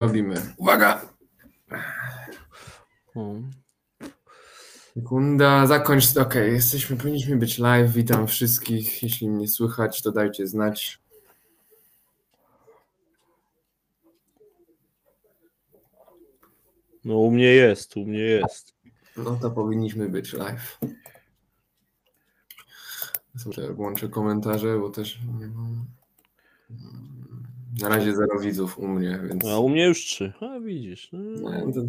Robimy. Uwaga! Sekunda, zakończ. Okej, jesteśmy, powinniśmy być live. Witam wszystkich. Jeśli mnie słychać, to dajcie znać. No u mnie jest, u mnie jest. No to powinniśmy być live. Sobie włączę komentarze, bo też nie mam. Na razie zero widzów u mnie, więc. A u mnie już trzy. A widzisz. No, to...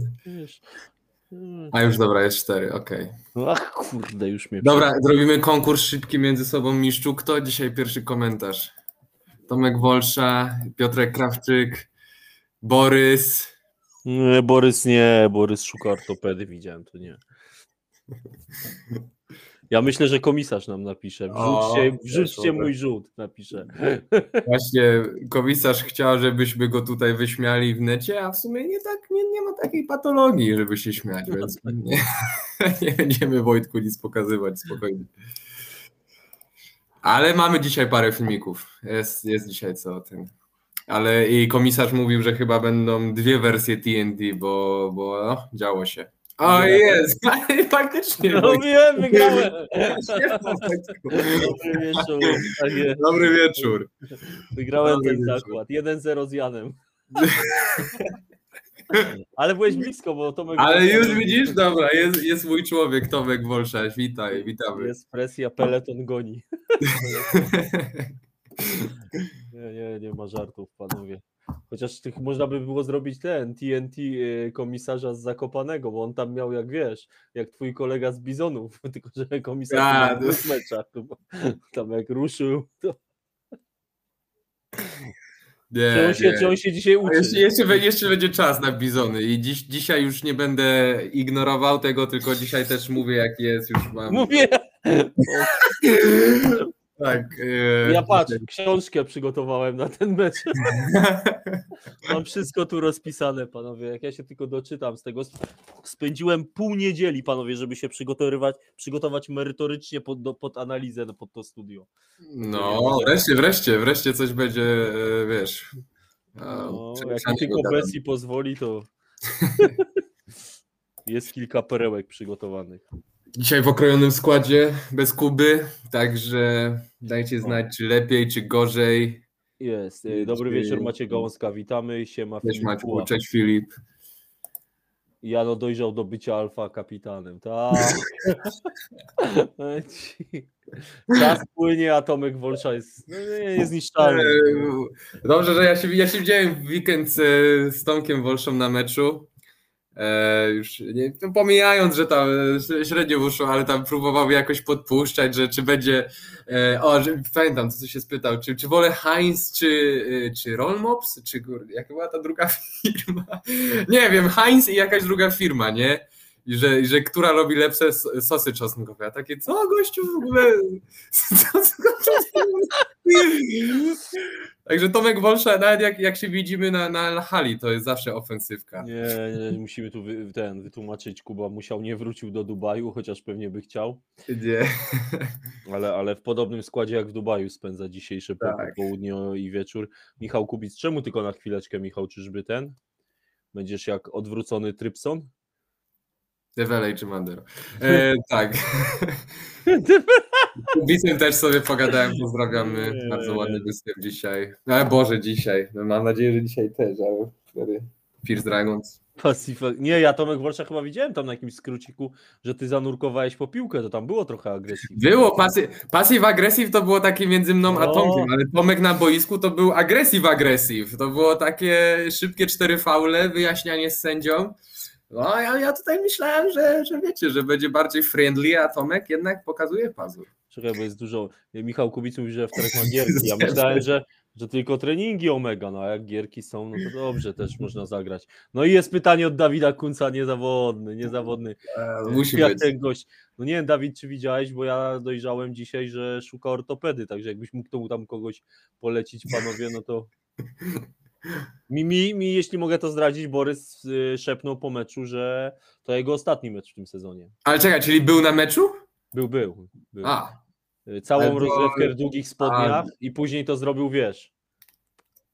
No, A już dobra, jest cztery, okej. Ach kurde, już mnie. Dobra, zrobimy konkurs szybki między sobą mistrzu. Kto dzisiaj pierwszy komentarz? Tomek Wolsza, Piotrek Krawczyk, Borys. Nie, Borys nie, Borys szuka ortopedy, widziałem to nie. Ja myślę, że komisarz nam napisze. Wrzućcie, O, wrzućcie mój rzut, napisze. Właśnie komisarz chciał, żebyśmy go tutaj wyśmiali w necie, a w sumie nie, tak, nie, nie ma takiej patologii, żeby się śmiać, więc nie, nie będziemy Wojtku nic pokazywać, spokojnie. Ale mamy dzisiaj parę filmików. Jest, jest dzisiaj co o tym. Ale i komisarz mówił, że chyba będą dwie wersje TNT, bo, bo no, działo się. O, jest! Faktycznie. No wiem, wygrałem. Dobry wieczór. Tak jest. Dobry wieczór. Wygrałem Dobry ten wieczór. zakład. 1-0 z Janem. Ale byłeś blisko, bo Tomek... Ale już widzisz, dobra, jest, jest mój człowiek, Tomek Wolszaś, witaj, witamy. Jest presja, peleton goni. Nie, nie, nie ma żartów, panowie. Chociaż tych można by było zrobić ten TNT y, komisarza z Zakopanego, bo on tam miał, jak wiesz, jak twój kolega z Bizonów, tylko że komisarz na to- dwóch meczach. bo Tam jak ruszył, to Nie, czy on, się, nie. czy on się dzisiaj uczy? Jeszcze, jeszcze, jeszcze będzie czas na bizony i dziś, dzisiaj już nie będę ignorował tego, tylko dzisiaj też mówię jak jest, już mam. Mówię! Tak. e, Ja patrz, książkę przygotowałem na ten mecz. Mam wszystko tu rozpisane, panowie. Jak ja się tylko doczytam z tego. Spędziłem pół niedzieli, panowie, żeby się przygotowywać, przygotować merytorycznie pod, do, pod analizę, do- pod to studio. No, wreszcie, wreszcie, wreszcie coś będzie, e, wiesz. a, No, jak tylko gadam. Bessi pozwoli, to jest kilka perełek przygotowanych. Dzisiaj w okrojonym składzie, bez Kuby, także dajcie znać, czy lepiej, czy gorzej. Jest. Dobry Czy- wieczór, Macie Gałązka. Witamy. Siema Cześć Filip Pułap. cześć Filip. Jano dojrzał do bycia alfa kapitanem. Tak. Czas płynie, a Tomek Wolsza jest no, nie, niezniszczalny. Eee, Dobrze, że ja się, ja się widziałem w weekend z, z Tomkiem Wolszą na meczu. E, już nie, no pomijając, że tam e, średnio wyszło, ale tam próbował jakoś podpuszczać, że czy będzie. E, o, że, pamiętam, co się spytał, czy, czy wolę Heinz, czy, e, czy Rollmops, czy jaka była ta druga firma? Nie wiem, Heinz i jakaś druga firma, nie? I że, i że która robi lepsze sosy czosnkowe. A takie, co gościu w ogóle? Co, co, Także Tomek Wolsza, nawet jak, jak się widzimy na, na hali, to jest zawsze ofensywka. Nie, nie, musimy tu wy, ten wytłumaczyć. Kuba musiał, nie wrócił do Dubaju, chociaż pewnie by chciał, Nie. ale, ale w podobnym składzie jak w Dubaju spędza dzisiejsze Tak. południe i wieczór. Michał Kubic, czemu tylko na chwileczkę, Michał, czyżby ten? Będziesz jak odwrócony Trypson? Develej czy Mandero. E, tak. Kubicem też sobie pogadałem, pozdrawiamy. Nie. Bardzo ładny występ dzisiaj. E, Boże, dzisiaj. No, mam nadzieję, że dzisiaj też, ale wtedy Fierce Dragons. Pacifa. Nie, ja Tomek Wolsza chyba widziałem tam na jakimś skróciku, że ty zanurkowałeś po piłkę, to tam było trochę agresji. Było, pasy, passive aggressive to było takie między mną a No. Tomkiem, ale Tomek na boisku to był aggressive aggressive. To było takie szybkie cztery faule, wyjaśnianie z sędzią. No, ja, ja tutaj myślałem, że, że wiecie, że będzie bardziej friendly, a Tomek jednak pokazuje pazur. Czekaj, bo jest dużo. Michał Kubic mówi, że w trakcie ma gierki. Ja myślałem, że, że tylko treningi Omega, no a jak gierki są, no to dobrze, też można zagrać. No i jest pytanie od Dawida Kunca, niezawodny, niezawodny. E, musi Jak być. ten gość. No nie wiem, Dawid, czy widziałeś, bo ja dojrzałem dzisiaj, że szuka ortopedy, także jakbyś mógł tu tam kogoś polecić, panowie, no to... Mi, mi, mi, jeśli mogę to zdradzić, Borys y, szepnął po meczu, że to jego ostatni mecz w tym sezonie. Ale czekaj, czyli był na meczu? Był, był. był. A, Y, Całą Ale to- rozgrywkę w długich spodniach i później to zrobił, wiesz,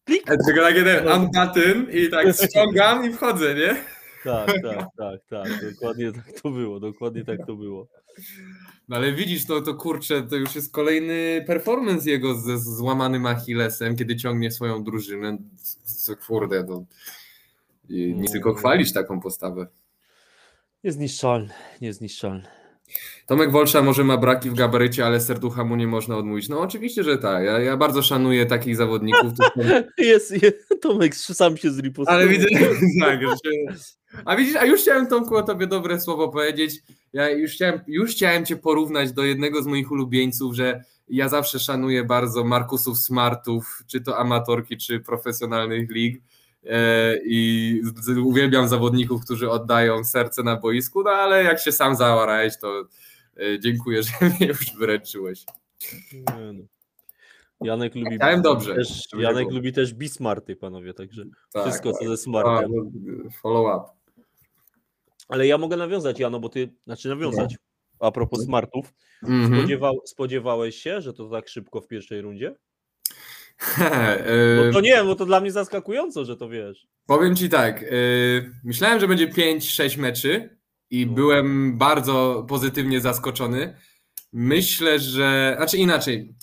klik. Tylko takie ten unbutton i tak ściągam i wchodzę, nie? Tak, tak, tak, tak. Dokładnie tak to było. Dokładnie tak to było. No ale widzisz, no to kurczę, to już jest kolejny performance jego ze złamanym Achillesem, kiedy ciągnie swoją drużynę. Co kurde, to i nie tylko chwalić taką postawę. Niezniszczalny, niezniszczalny. Tomek Wolsza może ma braki w gabarycie, ale serducha mu nie można odmówić. No oczywiście, że tak. Ja, ja bardzo szanuję takich zawodników. jest, jest, Tomek sam się zripostował. Ale widzę, tak, że... A widzisz, a już chciałem Tomku o tobie dobre słowo powiedzieć. Ja już chciałem, już chciałem cię porównać do jednego z moich ulubieńców, że ja zawsze szanuję bardzo Markusów Smartów, czy to amatorki, czy profesjonalnych lig i uwielbiam zawodników, którzy oddają serce na boisku, no ale jak się sam zaorałeś, to e, dziękuję, że mnie już wyręczyłeś. No. Janek lubi. Chciałem dobrze. Też, Janek lubi też bismarty, panowie, także tak, wszystko co ze smartem. No, follow up. Ale ja mogę nawiązać, Jano, bo ty, znaczy nawiązać. A propos smartów. Mm -hmm. Spodziewał, spodziewałeś się, że to tak szybko w pierwszej rundzie? No to nie, bo to dla mnie zaskakująco, że to wiesz. Powiem ci tak, y, myślałem, że będzie 5-6 meczy i no. byłem bardzo pozytywnie zaskoczony. Myślę, że, znaczy inaczej,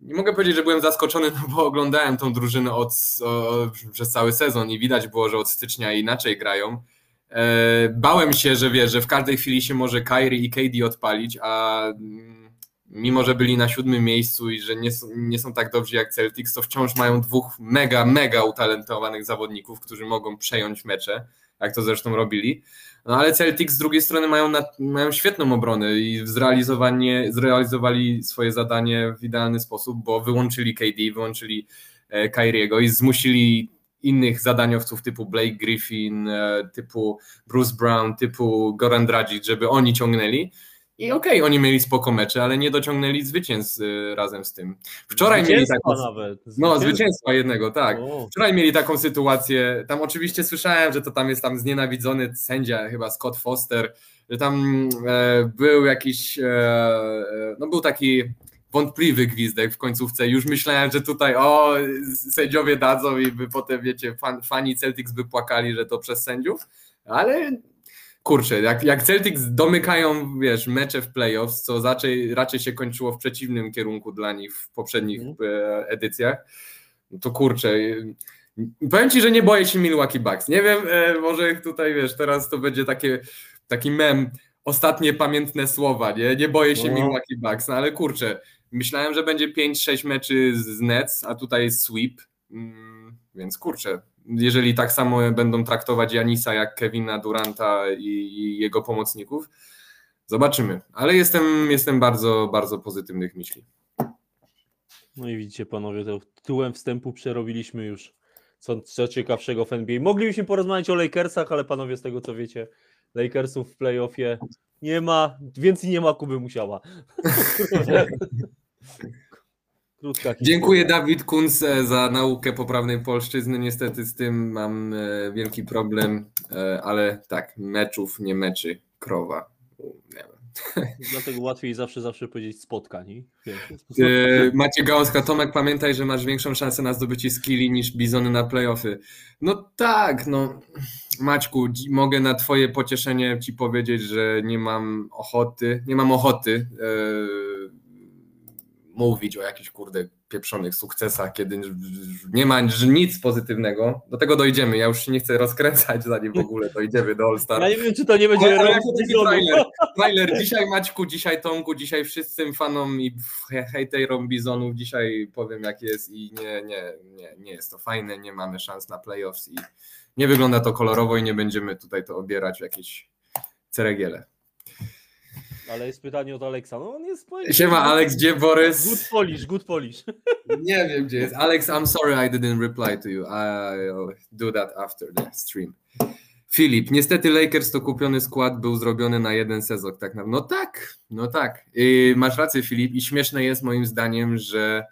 nie mogę powiedzieć, że byłem zaskoczony, no bo oglądałem tą drużynę od, o, przez cały sezon i widać było, że od stycznia inaczej grają. E, bałem się, że wiesz, że w każdej chwili się może Kyrie i KD odpalić, a mimo że byli na siódmym miejscu i że nie są, nie są tak dobrzy jak Celtics, to wciąż mają dwóch mega, mega utalentowanych zawodników, którzy mogą przejąć mecze, jak to zresztą robili. No ale Celtics z drugiej strony mają, na, mają świetną obronę i zrealizowanie, zrealizowali swoje zadanie w idealny sposób, bo wyłączyli KD, wyłączyli e, Kyriego i zmusili innych zadaniowców typu Blake Griffin, e, typu Bruce Brown, typu Goran Dragic, żeby oni ciągnęli i okej, okay, oni mieli spoko mecze, ale nie dociągnęli zwycięstw y, razem z tym. Wczoraj mieli taką. Nawet. No, zwycięstwa jednego, tak. O. Wczoraj mieli taką sytuację. Tam oczywiście słyszałem, że to tam jest tam znienawidzony sędzia, chyba Scott Foster, że tam e, był jakiś. E, e no, był taki wątpliwy gwizdek w końcówce. Już myślałem, że tutaj o, sędziowie dadzą i by potem, wiecie, fan, fani Celtics by płakali, że to przez sędziów, ale kurczę, jak, jak Celtics domykają, wiesz, mecze w playoffs, co raczej, raczej się kończyło w przeciwnym kierunku dla nich w poprzednich mm. edycjach, to kurczę, powiem Ci, że nie boję się Milwaukee Bucks. Nie wiem, e, może tutaj, wiesz, teraz to będzie takie, taki mem, ostatnie pamiętne słowa, nie? Nie boję się no. Milwaukee Bucks, no ale kurczę, myślałem, że będzie 5-6 meczy z Nets, a tutaj jest sweep, mm, więc kurczę, jeżeli tak samo będą traktować Janisa jak Kevina Duranta i, i jego pomocników, zobaczymy. Ale jestem, jestem bardzo, bardzo pozytywnych myśli. No i widzicie panowie, to tytułem wstępu przerobiliśmy już co, co ciekawszego w NBA. Moglibyśmy porozmawiać o Lakersach, ale panowie z tego co wiecie, Lakersów w playoffie nie ma, więcej nie ma Kuby Musiała. Krótka Dziękuję Dawid Kunz za naukę poprawnej polszczyzny. Niestety z tym mam e, wielki problem, e, ale tak, meczów, nie meczy, krowa. Nie wiem. Dlatego łatwiej zawsze, zawsze powiedzieć spotkań. E, Macie Gałązka, Tomek, pamiętaj, że masz większą szansę na zdobycie skilli niż Bizony na playoffy. No tak, no Maćku, mogę na twoje pocieszenie ci powiedzieć, że nie mam ochoty, nie mam ochoty mówić o jakichś kurde pieprzonych sukcesach, kiedy nie ma nic pozytywnego. Do tego dojdziemy. Ja już się nie chcę rozkręcać, zanim w ogóle dojdziemy do All Star. Ja nie wiem, czy to nie będzie ale trailer. trailer. Dzisiaj Maćku, dzisiaj Tomku, dzisiaj wszystkim fanom i hejterom Bizonów dzisiaj powiem jak jest i nie, nie, nie, nie jest to fajne, nie mamy szans na playoffs i nie wygląda to kolorowo i nie będziemy tutaj to obierać w jakieś ceregiele. Ale jest pytanie od Aleksa. No on jest. Siema, Alex, gdzie Borys? Good Polish, good Polish. Nie wiem, gdzie jest. Alex, I'm sorry I didn't reply to you. I'll do that after the stream. Filip, niestety Lakers to kupiony skład był zrobiony na jeden sezon. Tak no tak, no tak. I masz rację, Filip. I śmieszne jest moim zdaniem, że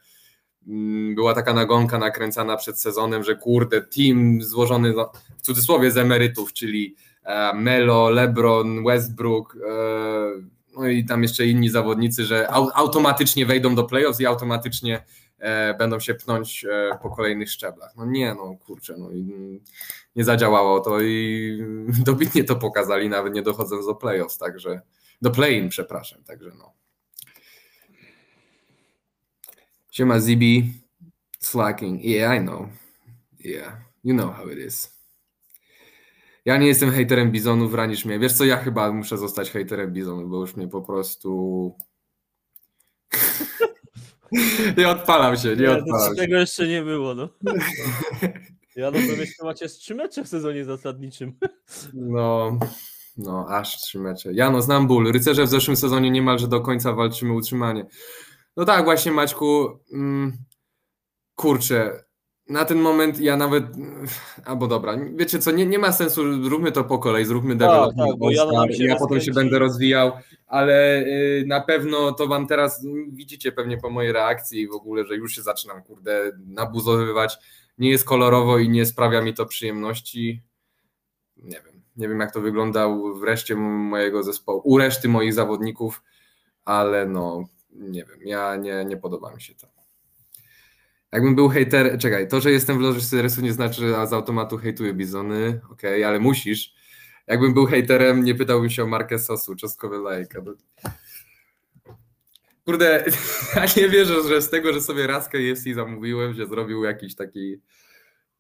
mm, była taka nagonka nakręcana przed sezonem, że kurde, team złożony no, w cudzysłowie z emerytów, czyli e, Melo, LeBron, Westbrook, e, no i tam jeszcze inni zawodnicy, że automatycznie wejdą do playoffs i automatycznie e, będą się pnąć e, po kolejnych szczeblach. No nie, no kurczę, no nie zadziałało to i dobitnie to pokazali, nawet nie dochodząc do playoffs, także do play-in, przepraszam, także no. Siema Zibi, slacking, yeah I know, yeah, you know how it is. Ja nie jestem hejterem bizonów, ranisz mnie. Wiesz co, ja chyba muszę zostać hejterem bizonów, bo już mnie po prostu... nie odpalam się, nie, Nie, odpalam się. tego jeszcze nie było, no. Ja no to jeszcze macie z trzy mecze w sezonie zasadniczym. No, no, aż trzy mecze. Ja no, znam ból. Rycerze w zeszłym sezonie niemalże do końca walczymy utrzymanie. No tak, właśnie Maćku, mm, kurczę, na ten moment ja nawet, albo dobra, wiecie co, nie, nie ma sensu, zróbmy to po kolei, zróbmy development, tak, bo ja ja potem się będę rozwijał, ale y, na pewno to wam teraz, widzicie pewnie po mojej reakcji w ogóle, że już się zaczynam, kurde, nabuzowywać, nie jest kolorowo i nie sprawia mi to przyjemności, nie wiem, nie wiem jak to wygląda u- w reszcie mojego zespołu, u reszty moich zawodników, ale no, nie wiem, ja nie, nie podoba mi się to. Jakbym był hejter, czekaj, to, że jestem w loży Syresu nie znaczy, że z automatu hejtuję bizony, okej, ale musisz. Jakbym był hejterem, nie pytałbym się o markę sosu, czosnkowe lajka. Kurde, ja nie wierzę, że z tego, że sobie raz KFC zamówiłem, że zrobił jakiś taki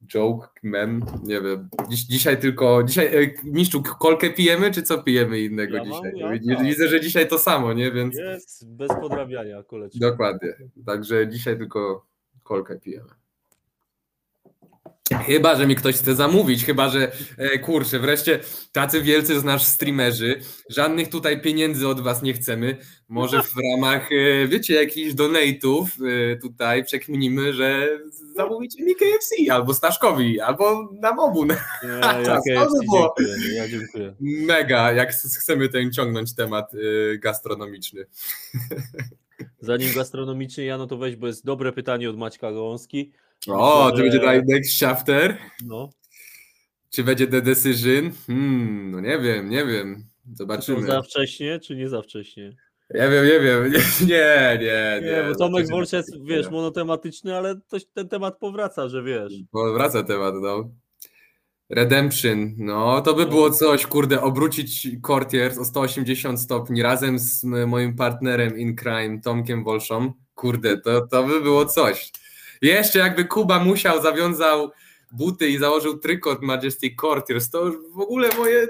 joke, mem, nie wiem. Dziś, dzisiaj tylko, dzisiaj, e, Mistrzu, kolkę pijemy, czy co pijemy innego Ja mam, dzisiaj? ja Widzę, tak. Widzę, że dzisiaj to samo, nie, więc... Jest bez podrabiania, koleczko. Dokładnie. Także dzisiaj tylko kolkę pijemy. Chyba, że mi ktoś chce zamówić, chyba, że e, kurczę, wreszcie tacy wielcy z nas streamerzy, żadnych tutaj pieniędzy od was nie chcemy. Może w ramach, e, wiecie, jakichś donate'ów e, tutaj przekminimy, że zamówicie mi KFC albo Staszkowi, albo nam obu. Nie, ja, KFC, było. dziękuję, ja dziękuję. Mega, jak chcemy ten ciągnąć temat e, gastronomiczny. Zanim gastronomicznie, ja no to weź, bo jest dobre pytanie od Maćka Gąski. O, to że- będzie tutaj next chapter. No, Czy będzie The Decision? Hmm, no nie wiem, nie wiem. czy Zobaczymy. za wcześnie, czy nie za wcześnie? Ja wiem, nie wiem. Nie, nie, nie. Nie, bo Tomek Zobaczymy. Wolsz jest, wiesz, monotematyczny, ale to, ten temat powraca, że wiesz. Bo wraca temat, no. Redemption, no to by było coś, kurde, obrócić Courtiers o 180 stopni razem z moim partnerem in crime, Tomkiem Wolszą. Kurde, to, to by było coś. Jeszcze jakby Kuba musiał, zawiązał buty i założył trykot Majestic Courtiers, to już w ogóle moje,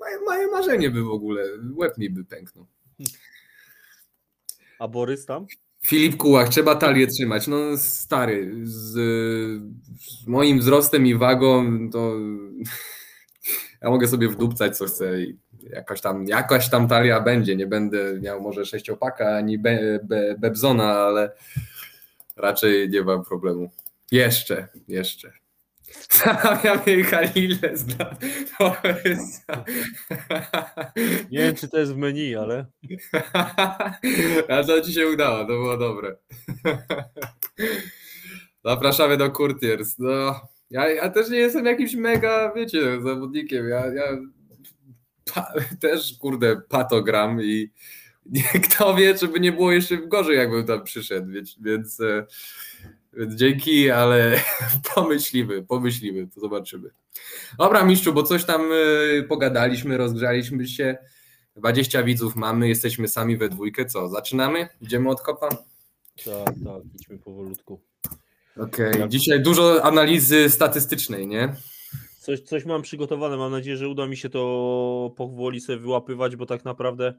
moje, moje marzenie by w ogóle, łeb mi by pęknął. A Borys tam? Filip Kułach, trzeba talię trzymać. No stary, z, z moim wzrostem i wagą to ja mogę sobie wdupcać co chcę i jakaś tam, jakaś tam talia będzie. Nie będę miał może sześciopaka ani be, be, bebzona, ale raczej nie mam problemu. Jeszcze, jeszcze. Zamawiamy Halilę z Nie wiem, czy to jest w menu, ale A to ci się udało, to było dobre. Zapraszamy do Courtiers. No, ja, ja też nie jestem jakimś mega, wiecie, zawodnikiem. Ja, ja pa, też, kurde, patogram i kto wie, czy by nie było jeszcze gorzej, jakbym tam przyszedł, więc, więc, e, więc dzięki, ale pomyślimy, pomyślimy, to zobaczymy. Dobra, mistrzu, bo coś tam e, pogadaliśmy, rozgrzaliśmy się. 20 widzów mamy, jesteśmy sami we dwójkę. Co, zaczynamy? Idziemy od kopa? tak, tak, idźmy powolutku. Okej, dzisiaj dużo analizy statystycznej, nie? Coś, coś mam przygotowane, mam nadzieję, że uda mi się to powoli sobie wyłapywać, bo tak naprawdę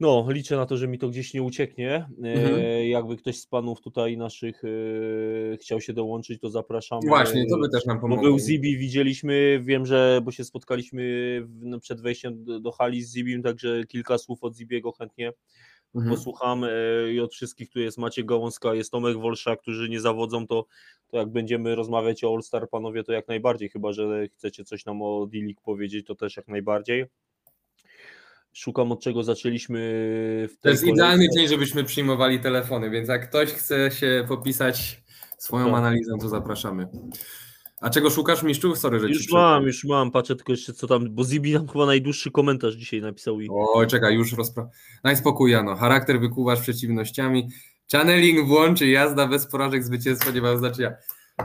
no, liczę na to, że mi to gdzieś nie ucieknie. E, Mhm. jakby ktoś z panów tutaj naszych e, chciał się dołączyć, to zapraszam. Właśnie, to by też nam Bo pomogło. był Zibi, widzieliśmy, wiem, że bo się spotkaliśmy w, no, przed wejściem do, do hali z Zibim, także kilka słów od Zibiego chętnie Mhm. posłucham e, i od wszystkich tu jest Maciek Gałązka, jest Tomek Wolsza, którzy nie zawodzą, to, to jak będziemy rozmawiać o All-Star, panowie, to jak najbardziej, chyba, że chcecie coś nam o D-League powiedzieć, to też jak najbardziej. Szukam od czego zaczęliśmy w To jest kolejce. idealny dzień, żebyśmy przyjmowali telefony, więc jak ktoś chce się popisać swoją Tak. analizą, to zapraszamy. A czego szukasz, mistrzu? Sorry, że Już mam, już mam, patrzę tylko jeszcze co tam, bo Zibi nam chyba najdłuższy komentarz dzisiaj napisał i Oj, czekaj, już rozpra... Daj spokój, Jano. Charakter wykuwasz przeciwnościami. Channeling włączy jazda bez porażek, zwycięstwo nie ma znaczenia.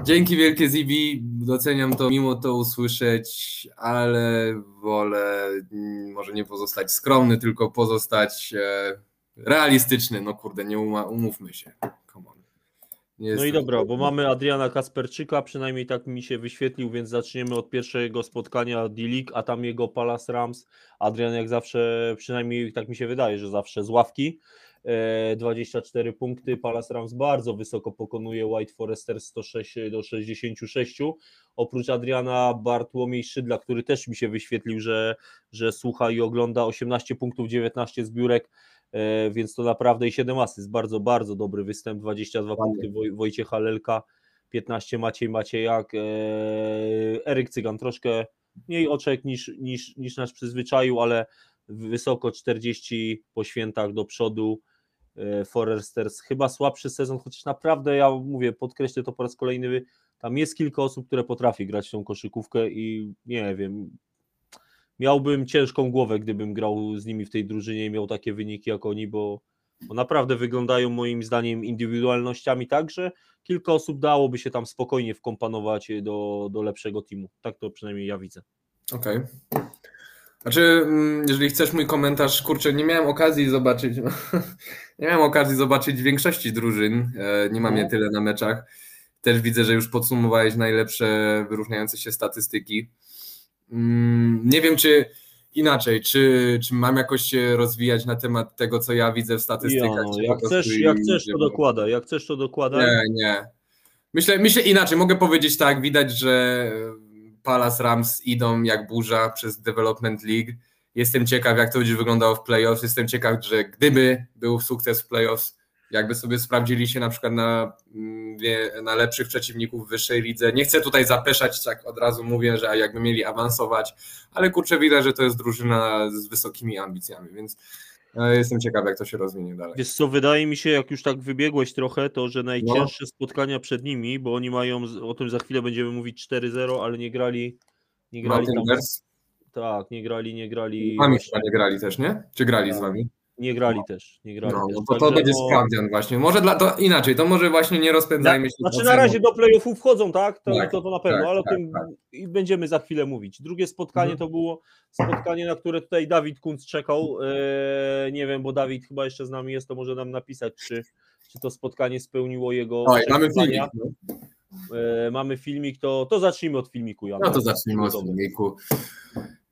Dzięki wielkie Zibi, doceniam to, mimo to usłyszeć, ale wolę mm, może nie pozostać skromny, tylko pozostać e, realistyczny. No kurde, nie umówmy się. No i dobra, bo mamy Adriana Kasperczyka, przynajmniej tak mi się wyświetlił, więc zaczniemy od pierwszego spotkania D-League, a tam jego Palace Rams. Adrian jak zawsze, przynajmniej tak mi się wydaje, że zawsze z ławki. E, 24 punkty, Palace Rams bardzo wysoko pokonuje White Forester 106 do 66. Oprócz Adriana Bartłomiej Szydla, który też mi się wyświetlił, że, że słucha i ogląda 18 punktów, 19 zbiórek, e, więc to naprawdę i 7 asyst, bardzo, bardzo dobry występ, 22 Ładnie. punkty Woj, Wojciecha Lelka, 15 Maciej Maciejak, e, Eryk Cygan troszkę mniej oczek niż, niż, niż nas przyzwyczaił, ale wysoko 40 po świętach do przodu. E, Foresters chyba słabszy sezon, chociaż naprawdę ja mówię, podkreślę to po raz kolejny, tam jest kilka osób, które potrafi grać tą koszykówkę i nie wiem, miałbym ciężką głowę, gdybym grał z nimi w tej drużynie i miał takie wyniki jak oni, bo, bo naprawdę wyglądają moim zdaniem indywidualnościami tak, że kilka osób dałoby się tam spokojnie wkomponować do, do lepszego teamu. Tak to przynajmniej ja widzę. Okej. Znaczy, mm, jeżeli chcesz mój komentarz, kurczę, nie miałem okazji zobaczyć, no, nie miałem okazji zobaczyć większości drużyn, e, nie mam je No. tyle na meczach. Też widzę, że już podsumowałeś najlepsze wyróżniające się statystyki. Mm, Nie wiem, czy inaczej, czy, czy mam jakoś się rozwijać na temat tego, co ja widzę w statystykach. Ja, jak, chcesz, i- jak chcesz, to dokładaj. Jak chcesz, to dokładaj. Nie, nie. Myślę, myślę inaczej, mogę powiedzieć tak, widać, że Palace Rams idą jak burza przez Development League. Jestem ciekaw, jak to będzie wyglądało w playoffs. Jestem ciekaw, że gdyby był sukces w playoffs, jakby sobie sprawdzili się na przykład na, mm, na lepszych przeciwników w wyższej lidze. Nie chcę tutaj zapeszać, tak od razu mówię, że jakby mieli awansować, ale kurczę widać, że to jest drużyna z wysokimi ambicjami, więc jestem ciekaw, jak to się rozwinie dalej. Wiesz co, wydaje mi się, jak już tak wybiegłeś trochę, to że najcięższe spotkania przed nimi, bo oni mają, z- o tym za chwilę będziemy mówić 4-0, ale nie grali, nie grali Mountain tam, tak, nie grali, nie grali, Z wami chyba nie grali też, nie? Czy grali z Tak. wami? Nie grali też, nie grali No, też. no to, to będzie no, sprawdzian właśnie. Może dla, to inaczej, to może właśnie nie rozpędzajmy się. Znaczy na razie do playoffów wchodzą, tak? To, Tak, to, to na pewno, tak, ale o tak, tym tak. i będziemy za chwilę mówić. Drugie spotkanie Mhm. to było spotkanie, na które tutaj Dawid Kunc czekał. Eee, nie wiem, bo Dawid chyba jeszcze z nami jest, to może nam napisać, czy, czy to spotkanie spełniło jego Oj, mamy filmik. No. Eee, mamy filmik, to, to zacznijmy od filmiku. No to zacznijmy od filmiku.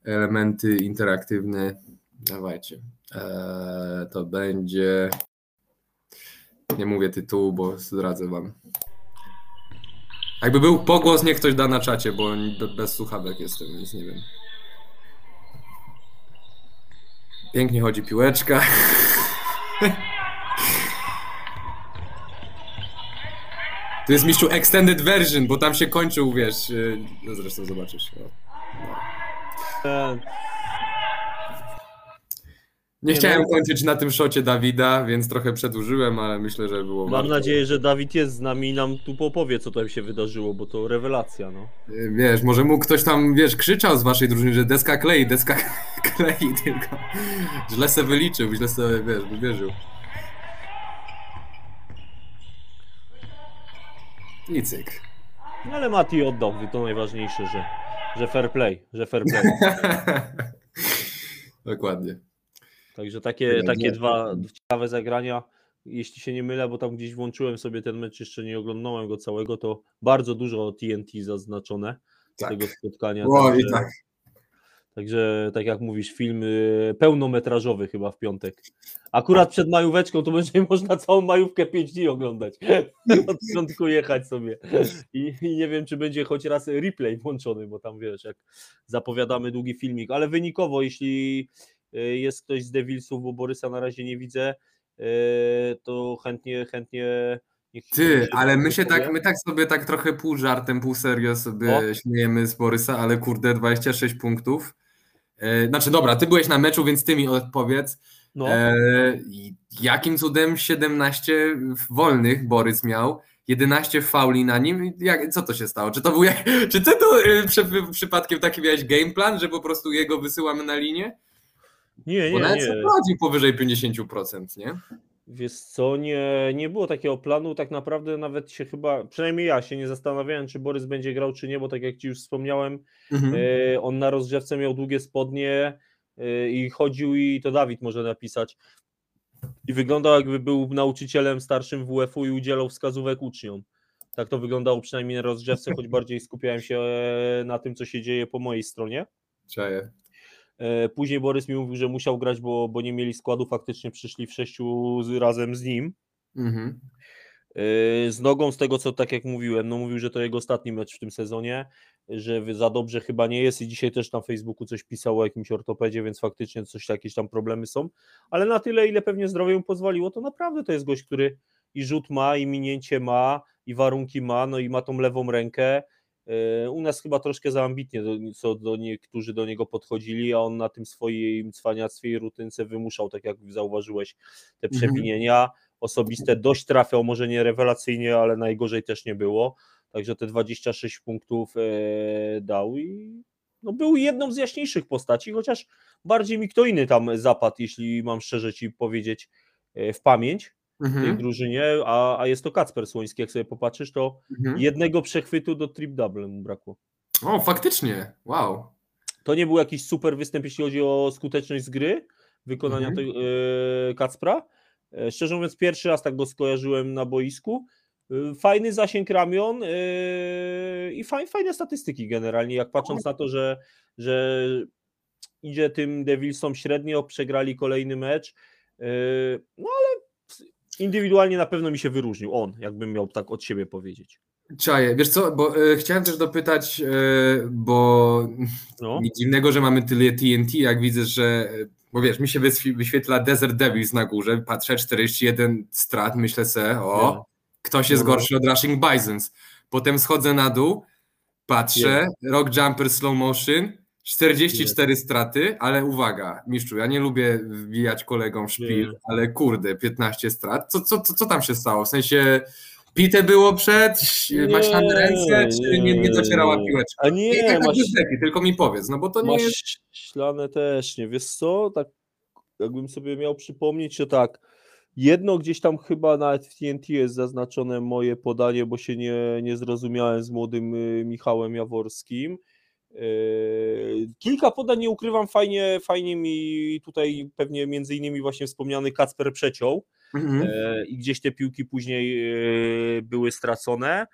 Elementy interaktywne. Dawajcie. Eee, to będzie. Nie mówię tytułu, bo zdradzę wam. Jakby był pogłos, niech ktoś da na czacie, bo be- bez słuchawek jestem, więc nie wiem. Pięknie chodzi piłeczka. To jest mistrzu extended version, bo tam się kończył, wiesz. yy, No zresztą zobaczysz. O. Nie Nie chciałem no. kończyć na tym szocie Dawida, więc trochę przedłużyłem, ale myślę, że było mam warto. nadzieję, że Dawid jest z nami i nam tu powie, co tam się wydarzyło, bo to rewelacja. No. Yy, Wiesz, może mógł ktoś tam, wiesz, krzyczał z waszej drużyny, że deska klei, deska klei, tylko źle se wyliczył, źle sobie, wiesz, wywierzył. I cyk. No ale Mati oddał, to najważniejsze, że, że fair play, że fair play. Dokładnie. Także takie, takie dwa ciekawe zagrania. Jeśli się nie mylę, bo tam gdzieś włączyłem sobie ten mecz, jeszcze nie oglądałem go całego, to bardzo dużo TNT zaznaczone z Tak. tego spotkania. O, także, tak. także tak jak mówisz, film y, pełnometrażowy chyba w piątek. Akurat przed majóweczką to będzie można całą majówkę 5 dni oglądać. Od początku jechać sobie. I, I nie wiem, czy będzie choć raz replay włączony, bo tam wiesz, jak zapowiadamy długi filmik, ale wynikowo, jeśli jest ktoś z Devilsów, bo Borysa na razie nie widzę, y, to chętnie, chętnie Ty, ale my się tak, my tak sobie tak trochę pół żartem, pół serio sobie O. śmiejemy z Borysa, ale kurde, 26 punktów. E, Znaczy, dobra, ty byłeś na meczu, więc ty mi odpowiedz. No, E, jakim cudem 17 wolnych Borys miał, 11 fauli na nim? Jak, co to się stało? Czy to był jak, czy ty to e, przy, przypadkiem taki miałeś game plan, że po prostu jego wysyłamy na linię? Nie, Bo nie, nawet nie. prowadził powyżej 50%, nie? Wiesz co, nie, nie było takiego planu, tak naprawdę nawet się chyba, przynajmniej ja się nie zastanawiałem, czy Borys będzie grał, czy nie, bo tak jak Ci już wspomniałem, Mhm. e, on na rozgrzewce miał długie spodnie e, i chodził i to Dawid może napisać i wyglądał jakby był nauczycielem starszym WF-u i udzielał wskazówek uczniom. Tak to wyglądało przynajmniej na rozgrzewce, choć bardziej skupiałem się e, na tym, co się dzieje po mojej stronie. Czaję. E, Później Borys mi mówił, że musiał grać, bo, bo nie mieli składu, faktycznie przyszli w sześciu z, razem z nim. Mhm. E, Z nogą, z tego co tak jak mówiłem, no mówił, że to jego ostatni mecz w tym sezonie, że za dobrze chyba nie jest i dzisiaj też na Facebooku coś pisał o jakimś ortopedzie, więc faktycznie coś jakieś tam problemy są, ale na tyle, ile pewnie zdrowie mu pozwoliło, to naprawdę to jest gość, który i rzut ma, i minięcie ma, i warunki ma, no i ma tą lewą rękę. E, U nas chyba troszkę za ambitnie, do, co do niektórzy do niego podchodzili, a on na tym swoim cwaniactwie i rutynce wymuszał, tak jak zauważyłeś, te Mhm. przewinienia osobiste dość trafiał, może nie rewelacyjnie, ale najgorzej też nie było. Także te 26 punktów e, dał i no, był jedną z jaśniejszych postaci, chociaż bardziej mi kto inny tam zapadł, jeśli mam szczerze ci powiedzieć, e, w pamięć w tej Mhm. drużynie, a, a jest to Kacper Słoński, jak sobie popatrzysz, to Mhm. jednego przechwytu do trip double mu brakło. O, faktycznie. Wow. To nie był jakiś super występ, jeśli chodzi o skuteczność z gry, wykonania Mhm. tego e, Kacpra. E, szczerze mówiąc, pierwszy raz tak go skojarzyłem na boisku. E, Fajny zasięg ramion i faj, fajne statystyki generalnie, jak patrząc na to, że, że idzie tym Devilsom średnio, przegrali kolejny mecz, no ale indywidualnie na pewno mi się wyróżnił on, jakbym miał tak od siebie powiedzieć. Czaję. Wiesz co, bo e, chciałem też dopytać, e, bo No. nic dziwnego, że mamy tyle TNT, jak widzę, że, e, bo wiesz, mi się wyświ- wyświetla Desert Devils na górze, patrzę 41 strat, myślę se, o, Nie. ktoś jest No, no. gorszy od Rushing Bisons. Potem schodzę na dół, patrzę, Rock Jumper Slow Motion, 44 straty, ale uwaga, mistrzu, ja nie lubię wbijać kolegom szpil, Nie. ale kurde, 15 strat. Co, co, co, co tam się stało? W sensie pite było przed, Nie, ręce, czy nie, nie docierała piłeczka? A Nie, nie, tak masz, bez beki, tylko mi powiedz, no bo to nie masz jest... ślane też, nie wiesz co, tak jakbym sobie miał przypomnieć, to tak, jedno gdzieś tam chyba nawet w TNT jest zaznaczone moje podanie, bo się nie, nie zrozumiałem z młodym y, Michałem Jaworskim. Yy, Kilka podań, nie ukrywam, fajnie, fajnie mi tutaj pewnie między innymi właśnie wspomniany Kacper przeciął. Mhm. E, i gdzieś te piłki później e, były stracone.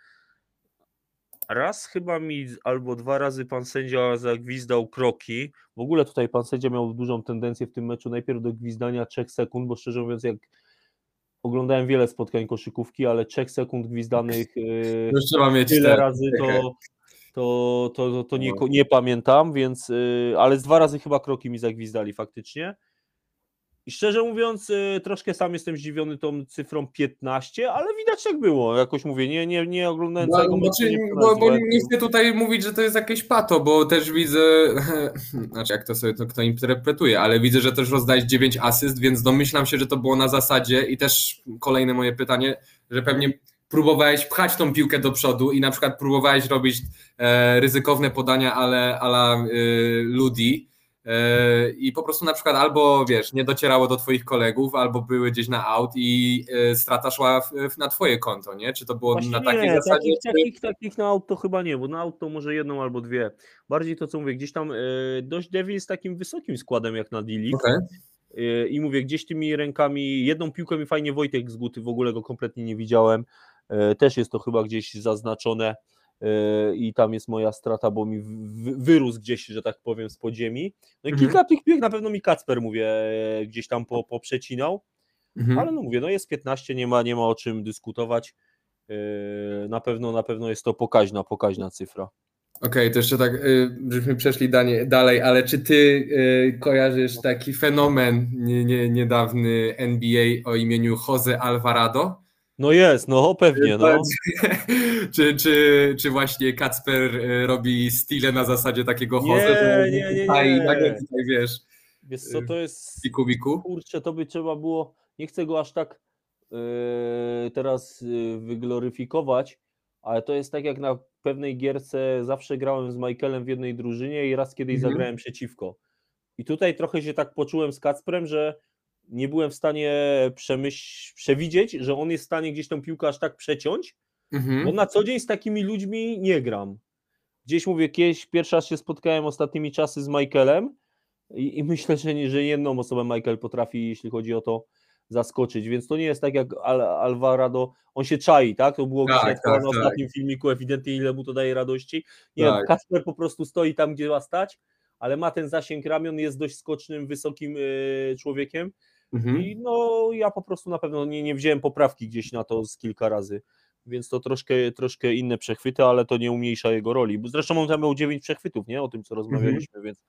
Raz chyba mi albo dwa razy pan sędzia zagwizdał kroki. W ogóle tutaj pan sędzia miał dużą tendencję w tym meczu najpierw do gwizdania 3 sekund, bo szczerze mówiąc, jak oglądałem wiele spotkań koszykówki, ale 3 sekund gwizdanych e, trzeba mieć tyle te- razy to, to, to, to, nie, No. nie pamiętam, więc y, ale z dwa razy chyba kroki mi zagwizdali faktycznie. I szczerze mówiąc, y, troszkę sam jestem zdziwiony tą cyfrą 15, ale widać tak było. Jakoś mówię, nie, nie, nie oglądałem No, całego bo, meczu. nie bo, bo nie chcę tutaj mówić, że to jest jakieś pato, bo też widzę, znaczy jak to sobie to kto interpretuje, ale widzę, że też rozdałeś 9 asyst, więc domyślam się, że to było na zasadzie i też kolejne moje pytanie, że pewnie próbowałeś pchać tą piłkę do przodu i na przykład próbowałeś robić e, ryzykowne podania ale ala e, Ludi e, i po prostu na przykład albo wiesz, nie docierało do twoich kolegów, albo były gdzieś na out i e, strata szła w, w, na twoje konto, nie? Czy to było Właśnie na nie, takiej zasadzie? takich, takich, takich na auto chyba nie, bo na auto może jedną albo dwie. Bardziej to, co mówię, gdzieś tam y, dość Devil z takim wysokim składem jak na. Y, I mówię, gdzieś tymi rękami, jedną piłkę mi fajnie Wojtek z Guty, w ogóle go kompletnie nie widziałem. Y, Też jest to chyba gdzieś zaznaczone y, i tam jest moja strata, bo mi wy- wyrósł gdzieś, że tak powiem, z podziemi. No i Mhm. kilka tych piłek na pewno mi Kacper, mówię, e, gdzieś tam po, poprzecinał, Mhm. ale no mówię, no jest 15, nie ma, nie ma o czym dyskutować. Na pewno, na pewno jest to pokaźna, pokaźna cyfra. Okej, to jeszcze tak, y, żebyśmy przeszli danie, dalej, ale czy ty y, kojarzysz taki fenomen nie, nie, niedawny NBA o imieniu Jose Alvarado? No jest, no pewnie, no. czy, czy, czy właśnie Kacper y, robi stile na zasadzie takiego Nie, że nie, nie, tutaj nie. nagle tutaj wiesz, Wiesz co, to jest... w pikubiku? Kurczę, to by trzeba było, nie chcę go aż tak yy, teraz yy, wygloryfikować, ale to jest tak jak na pewnej gierce zawsze grałem z Michaelem w jednej drużynie i raz kiedyś Mhm. zagrałem przeciwko. I tutaj trochę się tak poczułem z Kacprem, że nie byłem w stanie przemyśl, przewidzieć, że on jest w stanie gdzieś tą piłkę aż tak przeciąć, Mhm. bo na co dzień z takimi ludźmi nie gram. Gdzieś mówię, kiedyś pierwszy raz się spotkałem ostatnimi czasy z Michaelem i, i myślę, że, nie, że jedną osobę Michael potrafi, jeśli chodzi o to, zaskoczyć, więc to nie jest tak jak Al Alvarado, on się czai, tak? To było Tak, widać tak, na tak. ostatnim filmiku, ewidentnie ile mu to daje radości. Nie, Tak. Kasper po prostu stoi tam, gdzie ma stać, ale ma ten zasięg ramion, jest dość skocznym, wysokim y, człowiekiem Mhm. i no ja po prostu na pewno nie, nie wziąłem poprawki gdzieś na to z kilka razy, więc to troszkę, troszkę inne przechwyty, ale to nie umniejsza jego roli. Bo Zresztą on tam miał 9 przechwytów, nie? O tym, co rozmawialiśmy, więc...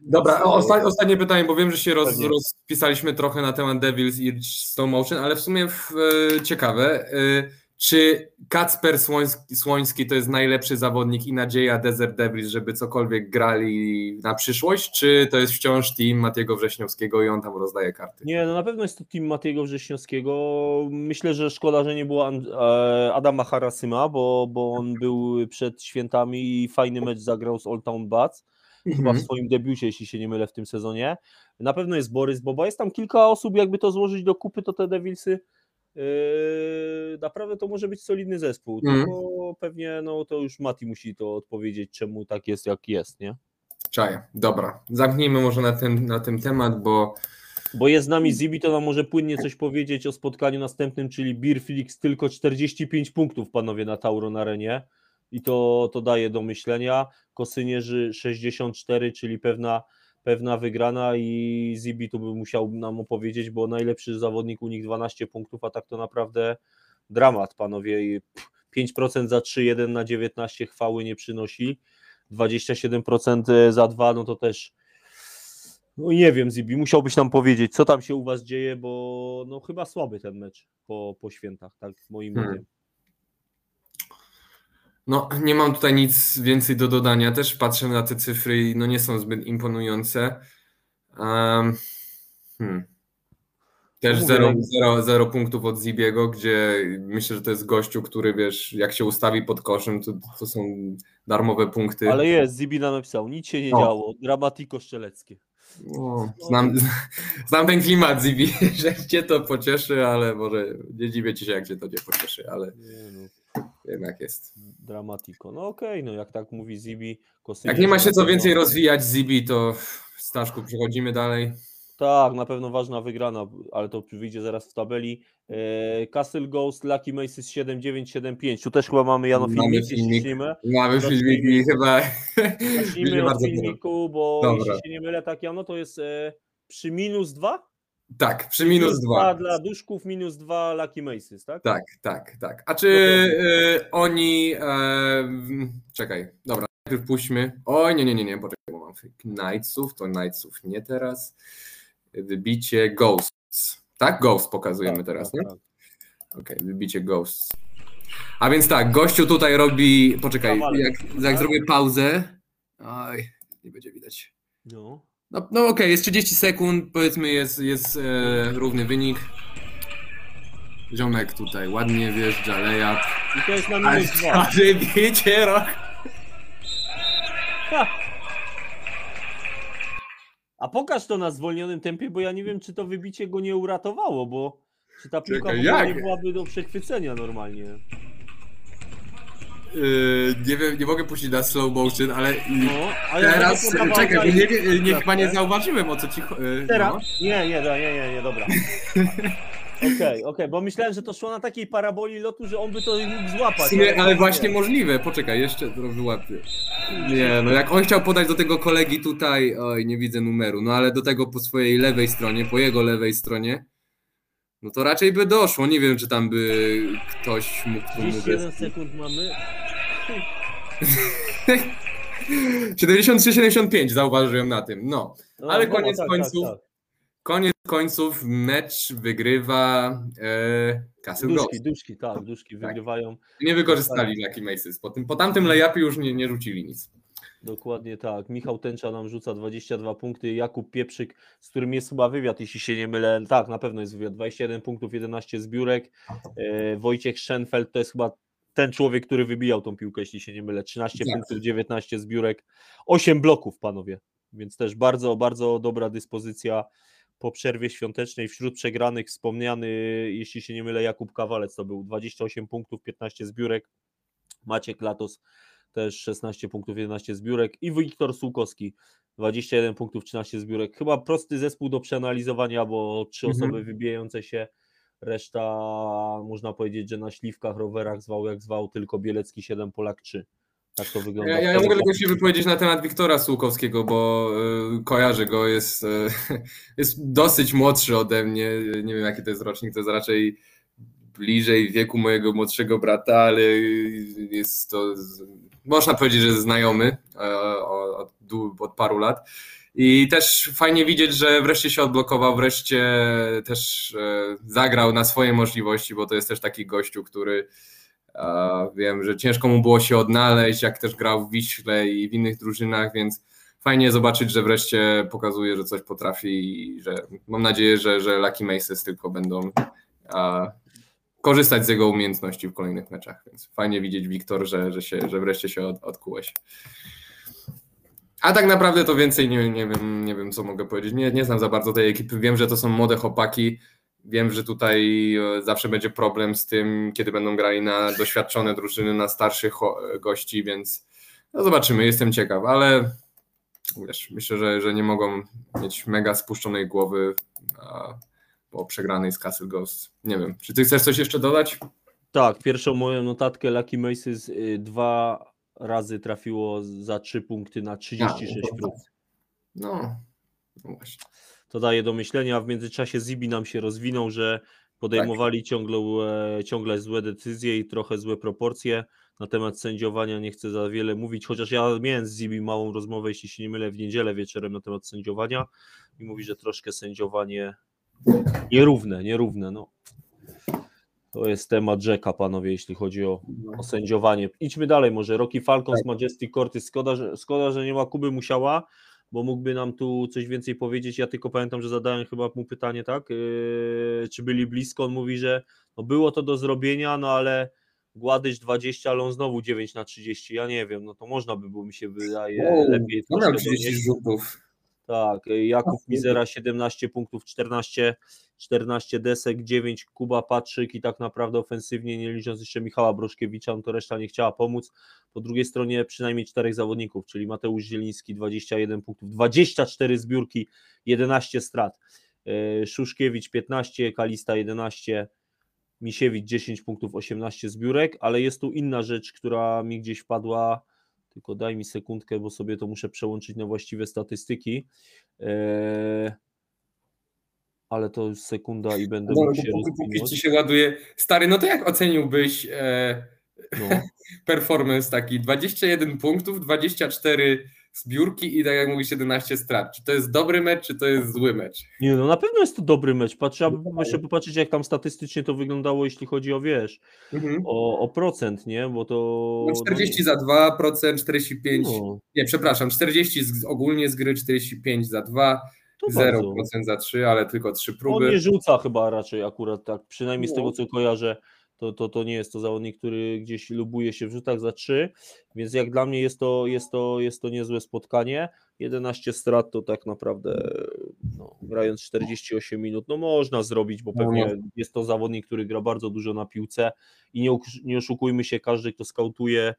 Dobra, więc, e, osta- ostatnie pytanie, bo wiem, że się roz, rozpisaliśmy trochę na temat Devils i Slow Motion, ale w sumie w, e, ciekawe. E, czy Kacper Słoński, Słoński to jest najlepszy zawodnik i nadzieja Desert Devils, żeby cokolwiek grali na przyszłość, czy to jest wciąż team Matiego Wrześniowskiego i on tam rozdaje karty? Nie, no na pewno jest to team Matiego Wrześniowskiego. Myślę, że szkoda, że nie było e, Adama Harasyma, bo, bo on był przed świętami i fajny mecz zagrał z Old Town Bats. chyba w Mhm. swoim debiucie, jeśli się nie mylę, w tym sezonie. Na pewno jest Borys Boba. Jest tam kilka osób, jakby to złożyć do kupy, to te Devilsy naprawdę to może być solidny zespół. Tylko pewnie no, to już Mati musi to odpowiedzieć, czemu tak jest, jak jest, nie? Czaję. Dobra, zamknijmy może na ten, na ten temat, bo Bo jest z nami Zibi, to nam może płynnie coś powiedzieć o spotkaniu następnym, czyli Beer Felix tylko 45 punktów, panowie, na Tauron Arenie. I to, to daje do myślenia. Kosynierzy 64, czyli pewna, pewna wygrana i Zibi tu by musiał nam opowiedzieć, bo najlepszy zawodnik u nich 12 punktów, a tak to naprawdę dramat, panowie. I pff, 5% za 3, 1 na 19 chwały nie przynosi. 27% za 2, no to też no nie wiem, Zibi, musiałbyś nam powiedzieć, co tam się u was dzieje, bo no chyba słaby ten mecz po, po świętach, tak moim Hmm. No, nie mam tutaj nic więcej do dodania. Też patrzę na te cyfry i no nie są zbyt imponujące. Um, hmm. Też Mówię, zero, no- zero, zero punktów od Zibiego, gdzie myślę, że to jest gościu, który wiesz, jak się ustawi pod koszem, to, to są darmowe punkty. Ale jest, Zibi nam napisał, nic się nie O. działo, dramatiko strzeleckie. No, znam, znam ten klimat Zibi, że cię to pocieszy, ale może nie dziwię ci się, jak cię to nie pocieszy, ale Nie, no, jednak jest. dramatiko. No okej, no jak tak mówi Zibi, Kosyniec Jak nie ma się co więcej rozwijać Zibi, to Staszku, przechodzimy dalej. Tak, na pewno ważna wygrana, ale to wyjdzie zaraz w tabeli. E, Castle Ghost, Lucky Maces 7975. Tu też chyba mamy Jano filmik, filmik. Mamy filmik i chyba Zacznijmy od filmiku, bo Dobra. jeśli się nie mylę, tak Jano, to jest e, przy minus 2? Tak, przy minus dwa. dla duszków, minus 2 Lucky Maces, tak? Tak, tak, tak. A czy y, oni. M, czekaj, dobra, najpierw puśćmy. Oj, nie, nie, nie, nie, poczekaj, bo mam Knightsów, to Knightsów nie teraz. Wybicie Ghosts. Tak? Ghost pokazujemy Tak, teraz, tak, nie? tak. Okej, wybicie Ghosts. A więc tak, gościu tutaj robi. Poczekaj, jak, jak tak? zrobię pauzę. Oj, nie będzie widać. No. No, no okej, jest 30 sekund, powiedzmy jest, jest e, równy wynik. Ziomek tutaj ładnie wjeżdża, lejap. I to jest na minus 2. ale wiecie, rok. A pokaż to na zwolnionym tempie, bo ja nie wiem, czy to wybicie go nie uratowało, bo czy ta piłka Czekaj, nie byłaby do przechwycenia normalnie. Yy, nie wiem, nie mogę puścić na slow motion, ale No, a ja teraz, będę podawał czekaj, bo dalej nie, wie- nie, chyba nie zauważyłem o co ci chodzi. Teraz? No. Nie, nie, nie, nie, nie, dobra. Okej, okej, bo myślałem, że to szło na takiej paraboli lotu, że on by to mógł złapać. Sumie, ale nie. właśnie możliwe, poczekaj, jeszcze to wyłapię. Nie, no jak on chciał podać do tego kolegi tutaj, oj, nie widzę numeru, no ale do tego po swojej lewej stronie, po jego lewej stronie, no to raczej by doszło, nie wiem, czy tam by ktoś mógł tu 31 sekund mamy. 73-75 zauważyłem na tym, no. No, Ale no, koniec tak, końców tak, Koniec końców mecz wygrywa e, tak. Duszki, duszki, tak, duszki Tak. wygrywają. Nie wykorzystali Lucky Maces. Po, tym, po tamtym layupie już nie, nie rzucili nic. Dokładnie tak. Michał Tęcza nam rzuca 22 punkty. Jakub Pieprzyk, z którym jest chyba wywiad, jeśli się nie mylę. Tak, na pewno jest wywiad. 21 punktów, 11 zbiórek. E, Wojciech Schenfeld to jest chyba ten człowiek, który wybijał tą piłkę, jeśli się nie mylę. 13 Tak. punktów, 19 zbiórek. 8 bloków, panowie. Więc też bardzo, bardzo dobra dyspozycja po przerwie świątecznej wśród przegranych wspomniany, jeśli się nie mylę, Jakub Kawalec to był 28 punktów, 15 zbiórek, Maciek Latos też 16 punktów, 11 zbiórek i Wiktor Sułkowski 21 punktów, 13 zbiórek. Chyba prosty zespół do przeanalizowania, bo trzy Mhm. osoby wybijające się, reszta można powiedzieć, że na śliwkach, rowerach zwał jak zwał, tylko Bielecki 7, Polak 3. Tak to wygląda. Ja, ja mogę tylko się wypowiedzieć na temat Wiktora Sułkowskiego, bo y, kojarzę go, jest, y, jest dosyć młodszy ode mnie. Nie wiem, jaki to jest rocznik, to jest raczej bliżej wieku mojego młodszego brata, ale jest to, można powiedzieć, że znajomy e, od, od paru lat. I też fajnie widzieć, że wreszcie się odblokował, wreszcie też e, zagrał na swoje możliwości, bo to jest też taki gościu, który a Wiem, że ciężko mu było się odnaleźć, jak też grał w Wiśle i w innych drużynach, więc fajnie zobaczyć, że wreszcie pokazuje, że coś potrafi i że mam nadzieję, że, że Lucky Maces tylko będą korzystać z jego umiejętności w kolejnych meczach. Więc fajnie widzieć, Wiktor, że, że, się, że wreszcie się od, odkułeś. A tak naprawdę to więcej nie, nie, wiem, nie wiem, co mogę powiedzieć. Nie, nie znam za bardzo tej ekipy. Wiem, że to są młode chłopaki. Wiem, że tutaj e, zawsze będzie problem z tym, kiedy będą grali na doświadczone drużyny, na starszych cho- gości, więc no zobaczymy, jestem ciekaw, ale wiesz, myślę, że, że nie mogą mieć mega spuszczonej głowy po przegranej z Castle Ghost. Nie wiem, czy ty chcesz coś jeszcze dodać? Tak, pierwszą moją notatkę Lucky Maces y, dwa razy trafiło za 3 punkty na 36 A, prób. No, no właśnie. To daje do myślenia. W międzyczasie Zibi nam się rozwinął, że podejmowali ciągle, e, ciągle złe decyzje i trochę złe proporcje. Na temat sędziowania nie chcę za wiele mówić, chociaż ja miałem z Zibi małą rozmowę, jeśli się nie mylę, w niedzielę wieczorem na temat sędziowania i mówi, że troszkę sędziowanie nierówne, nierówne. No. To jest temat rzeka, panowie, jeśli chodzi o, o sędziowanie. Idźmy dalej może. Rocky Falcons, Majestic Cortys. Szkoda że, szkoda, że nie ma Kuby Musiała, bo mógłby nam tu coś więcej powiedzieć. Ja tylko pamiętam, że zadałem chyba mu pytanie, tak? Yy, czy byli blisko? On mówi, że no było to do zrobienia, no ale Gładyś 20, ale on znowu 9 na 30. Ja nie wiem, no to można by było, mi się wydaje, Wow, lepiej No miał troszkę 30 donieść. rzutów. Tak, Jakub Mizera 17 punktów, 14, 14 desek, 9 Kuba Patrzyk i tak naprawdę ofensywnie, nie licząc jeszcze Michała Broszkiewicza, no to reszta nie chciała pomóc. Po drugiej stronie przynajmniej czterech zawodników, czyli Mateusz Zieliński 21 punktów, 24 zbiórki, 11 strat. E, Szuszkiewicz 15, Kalista 11, Misiewicz 10 punktów, 18 zbiórek, ale jest tu inna rzecz, która mi gdzieś wpadła, tylko daj mi sekundkę, bo sobie to muszę przełączyć na właściwe statystyki. Eee, ale to już sekunda i będę No, mógł się póki, póki ci się ładuje. Stary, no to jak oceniłbyś e, No. performance taki 21 punktów, 24 zbiórki i tak jak mówisz 11 strat. Czy to jest dobry mecz, czy to jest zły mecz? Nie, no na pewno jest to dobry mecz. Trzeba by jeszcze popatrzeć, jak tam statystycznie to wyglądało, jeśli chodzi o wiesz, Mhm. o, o procent, nie? Bo to. No 40 za 2%, 45, No, nie przepraszam, 40 z, ogólnie z gry, 45 za 2, to 0% bardzo. za 3, ale tylko 3 On próby. nie rzuca chyba raczej akurat tak, przynajmniej z No. tego co kojarzę, to, to, to nie jest to zawodnik, który gdzieś lubuje się w rzutach za trzy, więc jak dla mnie jest to, jest to, jest to niezłe spotkanie. 11 strat to tak naprawdę, no, grając 48 minut, no można zrobić, bo No, pewnie jest to zawodnik, który gra bardzo dużo na piłce i nie, nie oszukujmy się, każdy kto skautuje,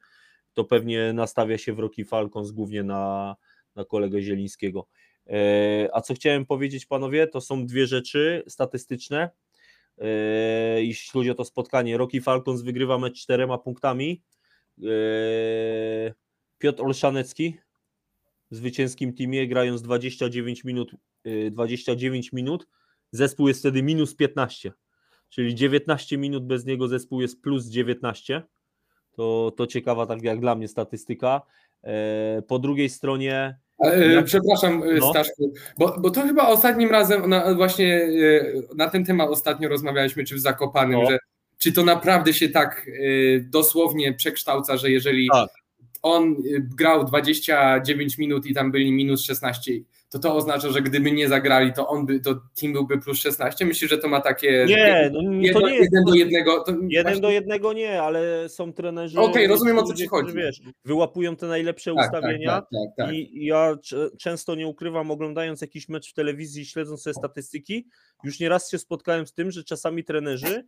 to pewnie nastawia się w Rocky Falcons głównie na, na kolegę Zielińskiego. E, A co chciałem powiedzieć, panowie, to są dwie rzeczy statystyczne. E, Jeśli chodzi o to spotkanie, Rocky Falcons wygrywa mecz czterema punktami. E, Piotr Olszanecki w zwycięskim teamie, grając 29 minut, e, 29 minut, zespół jest wtedy minus 15, czyli 19 minut bez niego zespół jest plus 19. To, to ciekawa, tak jak dla mnie, statystyka. E, Po drugiej stronie E, Jak- Przepraszam, e, No. Staszku, bo, bo to chyba ostatnim razem na, właśnie e, na ten temat ostatnio rozmawialiśmy, czy w Zakopanym, No. że czy to naprawdę się tak e, dosłownie przekształca, że jeżeli Tak. on grał 29 minut i tam byli minus 16, to to oznacza, że gdyby nie zagrali, to on by, to team byłby plus 16? Myślisz, że to ma takie... Nie, no, jedno, to nie jest... Jeden do jednego... Jeden właśnie... do jednego nie, ale są trenerzy... Okej, okay, rozumiem o co ci chodzi. Wiesz, wyłapują te najlepsze tak, ustawienia tak, tak, tak, i ja często nie ukrywam, oglądając jakiś mecz w telewizji, śledząc te statystyki, już nieraz się spotkałem z tym, że czasami trenerzy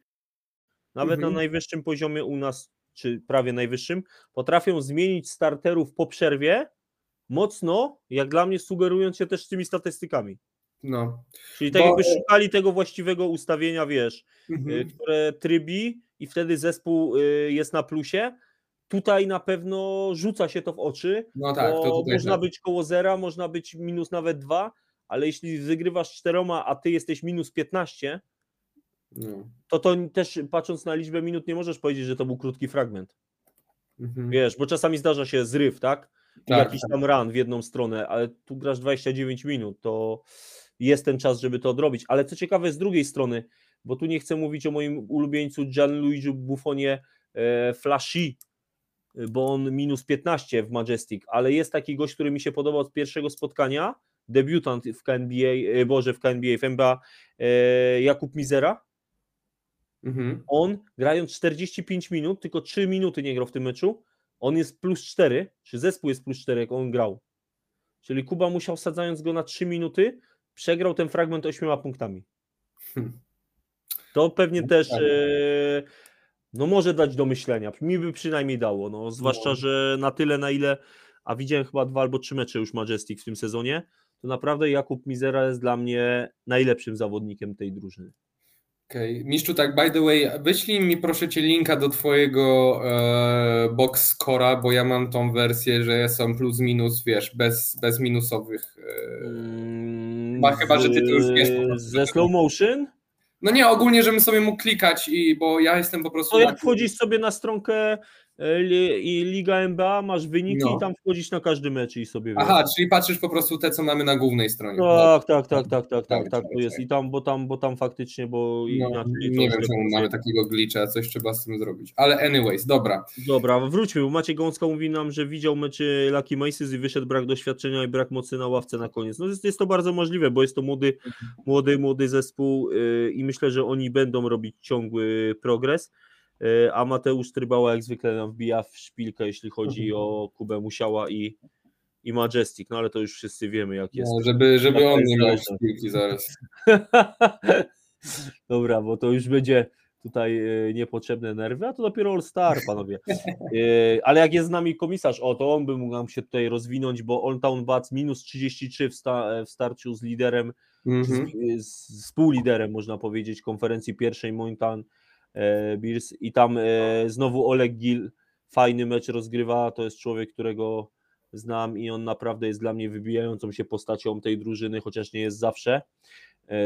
nawet mhm. na najwyższym poziomie u nas, czy prawie najwyższym, potrafią zmienić starterów po przerwie mocno, jak dla mnie sugerując się też z tymi statystykami. No. Czyli tak Bo... jakby szukali tego właściwego ustawienia, wiesz, mhm. Y, które trybi i wtedy zespół y, jest na plusie. Tutaj na pewno rzuca się to w oczy, no tak, to można tak. być koło zera, można być minus nawet dwa, ale jeśli wygrywasz czteroma, a ty jesteś minus 15, no. to to też patrząc na liczbę minut nie możesz powiedzieć, że to był krótki fragment. Mhm. Wiesz, bo czasami zdarza się zryw, tak? Tak jakiś tak. tam run w jedną stronę, ale tu grasz 29 minut, to jest ten czas, żeby to odrobić. Ale co ciekawe, z drugiej strony, bo tu nie chcę mówić o moim ulubieńcu Gianluigi Buffonie e, Flashy, bo on minus 15 w Majestic, ale jest taki gość, który mi się podobał od pierwszego spotkania, debiutant w KNBA, e, Boże w KNBA, w NBA, e, Jakub Mizera. Mhm. On grając 45 minut, tylko 3 minuty nie grał w tym meczu, on jest plus 4, czy zespół jest plus 4, jak on grał. Czyli Kuba musiał sadzając go na 3 minuty, przegrał ten fragment 8 punktami. Hmm. To pewnie no, też tak. e, no może dać do myślenia. Mi by przynajmniej dało, no, zwłaszcza, no. że na tyle, na ile, a widziałem chyba dwa albo trzy mecze już Majestic w tym sezonie, to naprawdę Jakub Mizera jest dla mnie najlepszym zawodnikiem tej drużyny. Okej. Okay. Mistrzu, tak, by the way, wyślij mi proszę cię linka do twojego e, box scora, bo ja mam tą wersję, że są plus minus, wiesz, bez, bez minusowych. E, mm, chyba, że ty to już wiesz. Ze slow motion? No nie, ogólnie, żebym sobie mógł klikać i bo ja jestem po prostu. To jak wchodzisz sobie na stronkę i Liga NBA, masz wyniki no. i tam wchodzisz na każdy mecz i sobie Aha, wiesz. czyli patrzysz po prostu te, co mamy na głównej stronie. Tak, tak, tak, tak, tak, tak, tak, to jest. I tam, bo tam, bo tam faktycznie, bo no, inaczej. Nie wiem, czemu mamy takiego glitcha, coś trzeba z tym zrobić. Ale anyways, dobra. Dobra, wróćmy, bo Maciej Gąska mówi nam, że widział meczy Lucky Maces i wyszedł brak doświadczenia i brak mocy na ławce na koniec. No jest, jest to bardzo możliwe, bo jest to młody, młody, młody zespół yy, i myślę, że oni będą robić ciągły progres. E, a Mateusz Trybała jak zwykle nam wbija w szpilkę, jeśli chodzi mhm. o Kubę Musiała i, i Majestic, no ale to już wszyscy wiemy jak jest. No, żeby żeby on nie miał szpilki zaraz. Dobra, bo to już będzie tutaj e, niepotrzebne nerwy, a to dopiero All Star, panowie. E, ale jak jest z nami komisarz, o to on by mógł nam się tutaj rozwinąć, bo All Town Bats minus 33 w, sta, w starciu z liderem, mm -hmm. z, z współliderem można powiedzieć konferencji pierwszej Mountain E, Bears i tam e, znowu Oleg Gil fajny mecz rozgrywa, to jest człowiek, którego znam i on naprawdę jest dla mnie wybijającą się postacią tej drużyny, chociaż nie jest zawsze.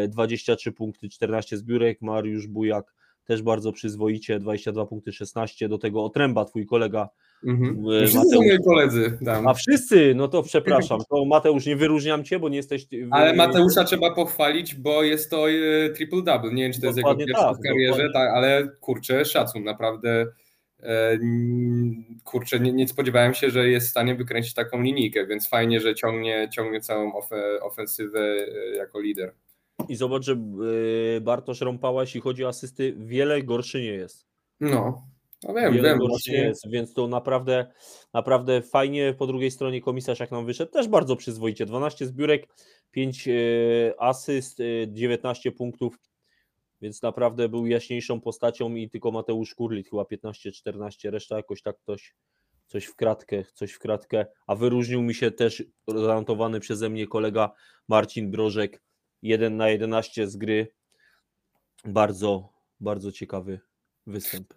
23 e, punkty, 14 zbiórek, Mariusz Bujak też bardzo przyzwoicie, 22 punkty, 16, do tego Otręba, twój kolega. Mhm. Wszyscy są moi koledzy. Tam. A wszyscy, no to przepraszam, to Mateusz, nie wyróżniam cię, bo nie jesteś... Ale Mateusza trzeba pochwalić, bo jest to e, triple-double, nie wiem, czy to jest jego tak, w karierze, tak, ale kurczę, szacun, naprawdę e, kurczę, nie, nie, spodziewałem się, że jest w stanie wykręcić taką linijkę, więc fajnie, że ciągnie, ciągnie całą ofensywę e, jako lider. I zobacz, że y, Bartosz Rąpała, jeśli chodzi o asysty, wiele gorszy nie jest. No, no wiem, wiele wiem. Gorszy nie jest, więc to naprawdę, naprawdę fajnie. Po drugiej stronie komisarz jak nam wyszedł, też bardzo przyzwoicie. 12 zbiórek, 5 y, asyst, 19 y, punktów, więc naprawdę był jaśniejszą postacią i tylko Mateusz Kurlit chyba 15-14, reszta jakoś tak ktoś coś w kratkę, coś w kratkę, a wyróżnił mi się też zanotowany przeze mnie kolega Marcin Brożek, 1 na 11 z gry. Bardzo, bardzo ciekawy występ.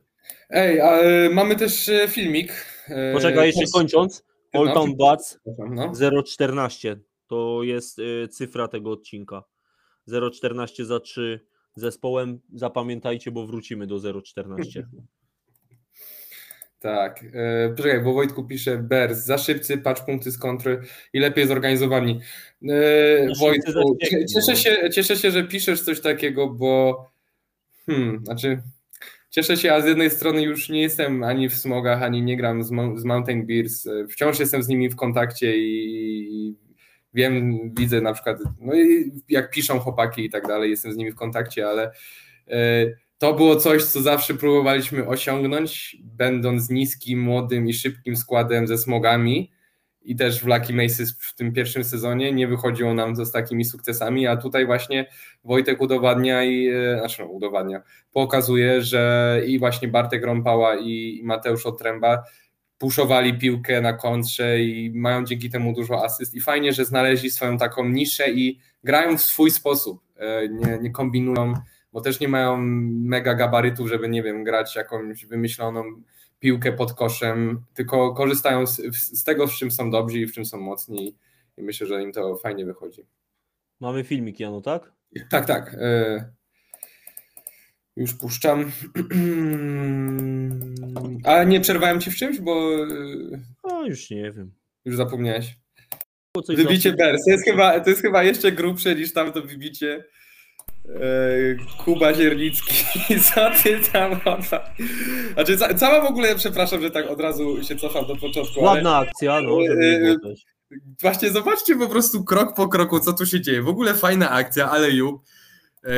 Ej, a, y, mamy też e, filmik. E, Poczekaj, jeszcze kończąc. All Town Bats no. 0,14 to jest y, cyfra tego odcinka. 0,14 za 3 zespołem. Zapamiętajcie, bo wrócimy do 0,14. Tak. E, poczekaj, bo Wojtku pisze Bers, za szybcy, patrz punkty z kontry i lepiej zorganizowani. E, Wojtku, cieszę no. się, cieszę się, że piszesz coś takiego, bo hmm, znaczy cieszę się, a z jednej strony już nie jestem ani w smogach, ani nie gram z, z Mountain Beers. Wciąż jestem z nimi w kontakcie i wiem, widzę na przykład, no jak piszą chłopaki i tak dalej, jestem z nimi w kontakcie, ale to było coś, co zawsze próbowaliśmy osiągnąć, będąc niskim, młodym i szybkim składem ze smogami. I też w Lucky Maces w tym pierwszym sezonie nie wychodziło nam to z takimi sukcesami, a tutaj właśnie Wojtek udowadnia i, e, znaczy no, udowadnia, pokazuje, że i właśnie Bartek Rąpała i Mateusz Otręba puszowali piłkę na kontrze i mają dzięki temu dużo asyst. I fajnie, że znaleźli swoją taką niszę i grają w swój sposób, e, nie, nie kombinują bo też nie mają mega gabarytów, żeby, nie wiem, grać jakąś wymyśloną piłkę pod koszem, tylko korzystają z, z tego, w czym są dobrzy i w czym są mocni i myślę, że im to fajnie wychodzi. Mamy filmik, Janu, tak? Tak, tak. E, już puszczam. Ale nie przerwałem ci w czymś, bo. No, już nie wiem. Już zapomniałeś. Wybicie Bers. To jest, chyba, to jest chyba jeszcze grubsze niż tamto wybicie E, Kuba Ziernicki, co ty tam odwa... Znaczy, cała w ogóle, przepraszam, że tak od razu się cofam do początku. Ładna ale... akcja, no. E, właśnie zobaczcie po prostu krok po kroku, co tu się dzieje. W ogóle fajna akcja, ale ju. E,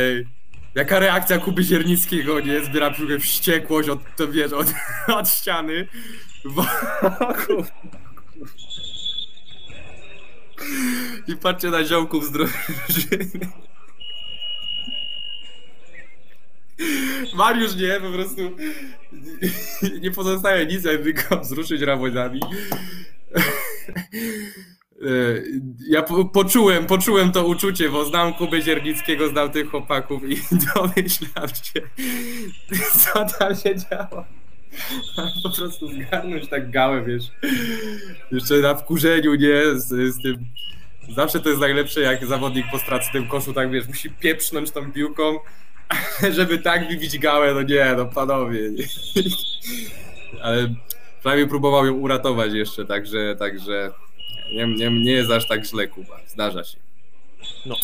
jaka reakcja Kuby Ziernickiego, nie? Zbiera piłkę wściekłość od, to wiesz, od, od ściany. I patrzcie na ziołków z drużyny. Mariusz nie, po prostu nie pozostaje nic, jak tylko wzruszyć ramionami. Ja po, poczułem, poczułem to uczucie, bo znam Kubę Ziernickiego, znam tych chłopaków i domyślam się, co tam się działo. Po prostu zgarnąć tak gałę, wiesz. Jeszcze na wkurzeniu, nie, z, z tym Zawsze to jest najlepsze, jak zawodnik po straconym koszu, tak wiesz, musi pieprznąć tą piłką, żeby tak wybić gałę, no nie, no panowie. Ale prawie próbował ją uratować jeszcze, także, także nie, nie, nie jest aż tak źle Kuba, zdarza się. No.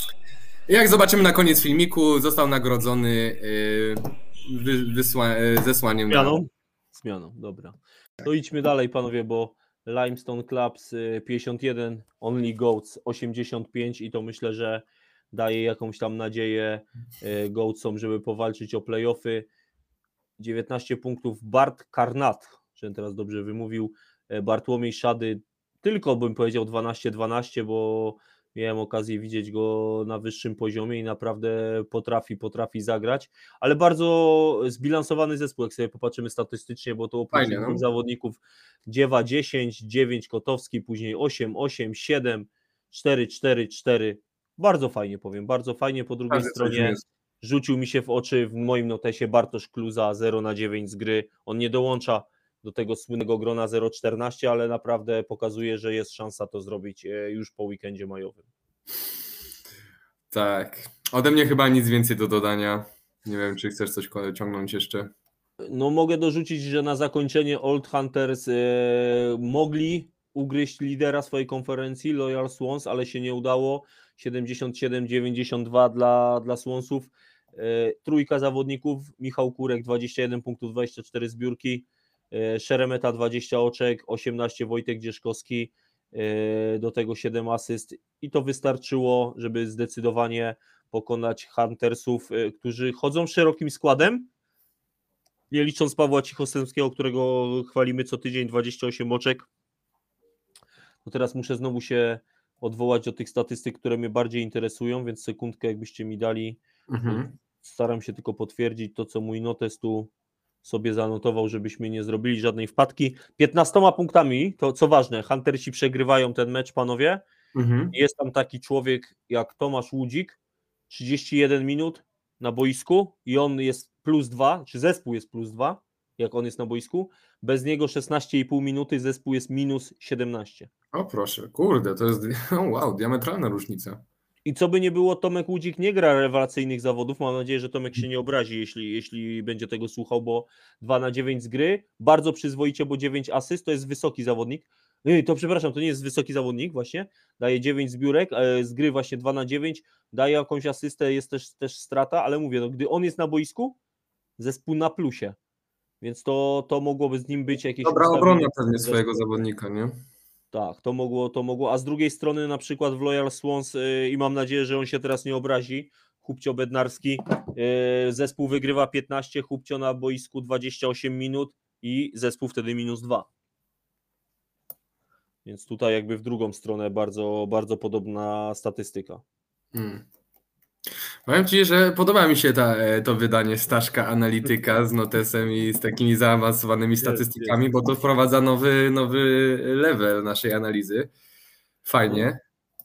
Jak zobaczymy na koniec filmiku, został nagrodzony yy, wy, wysła, yy, zesłaniem. Zmianą? Zmianą, dobra. To idźmy dalej panowie, bo Limestone Clubs 51, y, Only Goats 85 i to myślę, że daje jakąś tam nadzieję e, Goatsom, żeby powalczyć o playoffy. 19 punktów Bart Karnat, że teraz dobrze wymówił, e, Bartłomiej Szady, tylko bym powiedział 12-12, bo miałem okazję widzieć go na wyższym poziomie i naprawdę potrafi, potrafi zagrać, ale bardzo zbilansowany zespół, jak sobie popatrzymy statystycznie, bo to oprócz no. zawodników Dziewa 10, 9 Kotowski, później 8, 8, 7, 4, 4, 4, bardzo fajnie powiem, bardzo fajnie. Po drugiej stronie rzucił mi się w oczy w moim notesie Bartosz Kluza 0 na 9 z gry. On nie dołącza do tego słynnego grona 0,14, ale naprawdę pokazuje, że jest szansa to zrobić e, już po weekendzie majowym. Tak. Ode mnie chyba nic więcej do dodania. Nie wiem, czy chcesz coś ciągnąć jeszcze. No mogę dorzucić, że na zakończenie Old Hunters e, mogli ugryźć lidera swojej konferencji, Loyal Swans, ale się nie udało. 77-92 dla, dla Swonsów. E, trójka zawodników, Michał Kurek 21 punktów, 24 zbiórki, e, Szeremeta 20 oczek, 18 Wojtek Dzieszkowski, e, do tego 7 asyst i to wystarczyło, żeby zdecydowanie pokonać Huntersów, którzy chodzą szerokim składem, nie licząc Pawła Cichostępskiego, którego chwalimy co tydzień, 28 oczek. To teraz muszę znowu się odwołać do tych statystyk, które mnie bardziej interesują, więc sekundkę jakbyście mi dali. Mhm. Staram się tylko potwierdzić to, co mój notes tu sobie zanotował, żebyśmy nie zrobili żadnej wpadki. 15 punktami, to co ważne, Huntersi przegrywają ten mecz, panowie. Mhm. Jest tam taki człowiek jak Tomasz Łudzik, 31 minut na boisku i on jest plus 2, czy zespół jest plus 2, jak on jest na boisku. Bez niego 16,5 minuty, zespół jest minus 17. O proszę, kurde, to jest wow, diametralna różnica. I co by nie było, Tomek Łudzik nie gra rewelacyjnych zawodów. Mam nadzieję, że Tomek się nie obrazi, jeśli, jeśli będzie tego słuchał, bo 2 na 9 z gry, bardzo przyzwoicie, bo 9 asyst to jest wysoki zawodnik. To przepraszam, to nie jest wysoki zawodnik, właśnie. Daje 9 zbiórek, e, z gry właśnie 2 na 9, daje jakąś asystę, jest też, też strata, ale mówię, no, gdy on jest na boisku, zespół na plusie. Więc to, to mogłoby z nim być jakieś. Dobra obrona pewnie swojego zawodnika, nie? Tak, to mogło, to mogło. A z drugiej strony na przykład w Loyal Swans y, i mam nadzieję, że on się teraz nie obrazi. Chubcio Bednarski. y, Zespół wygrywa 15, Chubcio na boisku 28 minut i zespół wtedy minus 2. Więc tutaj jakby w drugą stronę bardzo, bardzo podobna statystyka. Hmm. Powiem Ci, że podoba mi się ta, e, to wydanie Staszka Analityka z notesem i z takimi zaawansowanymi statystykami, bo to wprowadza nowy, nowy level naszej analizy. Fajnie.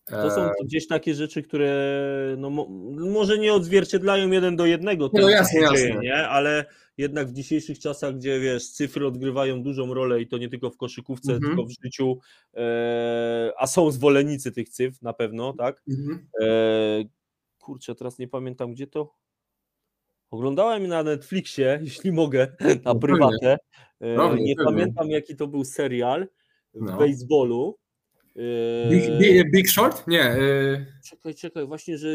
To są E, gdzieś takie rzeczy, które no, mo- może nie odzwierciedlają jeden do jednego tego, No jasne, się jasne. dzieje, nie? ale jednak w dzisiejszych czasach, gdzie wiesz, cyfry odgrywają dużą rolę i to nie tylko w koszykówce, Mhm. tylko w życiu, e, a są zwolennicy tych cyfr na pewno, tak? mhm. E, kurczę, teraz nie pamiętam gdzie to. Oglądałem na Netflixie, jeśli mogę, na No prywatę. E, nie pamiętam jaki to był serial w No. baseballu. E, Big, Big, Big Short? Nie. e, Czekaj, czekaj, właśnie, że.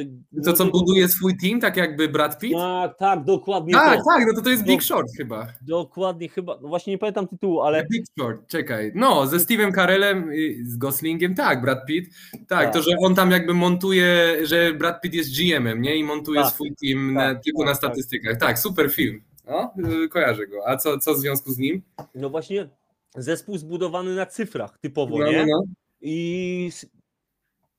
To, co może- buduje swój team, tak jakby Brad Pitt? Tak, tak, dokładnie. Tak, to. tak, no to to jest Big No. Short chyba. Dokładnie, chyba. No właśnie nie pamiętam tytułu, ale. Big Short, czekaj. No, ze Steve'em Carellem, i z Goslingiem, tak, Brad Pitt. Tak, Tak. to, że on tam jakby montuje, że Brad Pitt jest GM-em, nie? I montuje Tak, swój team na, tak, tylko tak, na tak. statystykach. Tak, super film. No, kojarzę go. A co, co w związku z nim? No właśnie, zespół zbudowany na cyfrach typowo, No, nie? no, no. I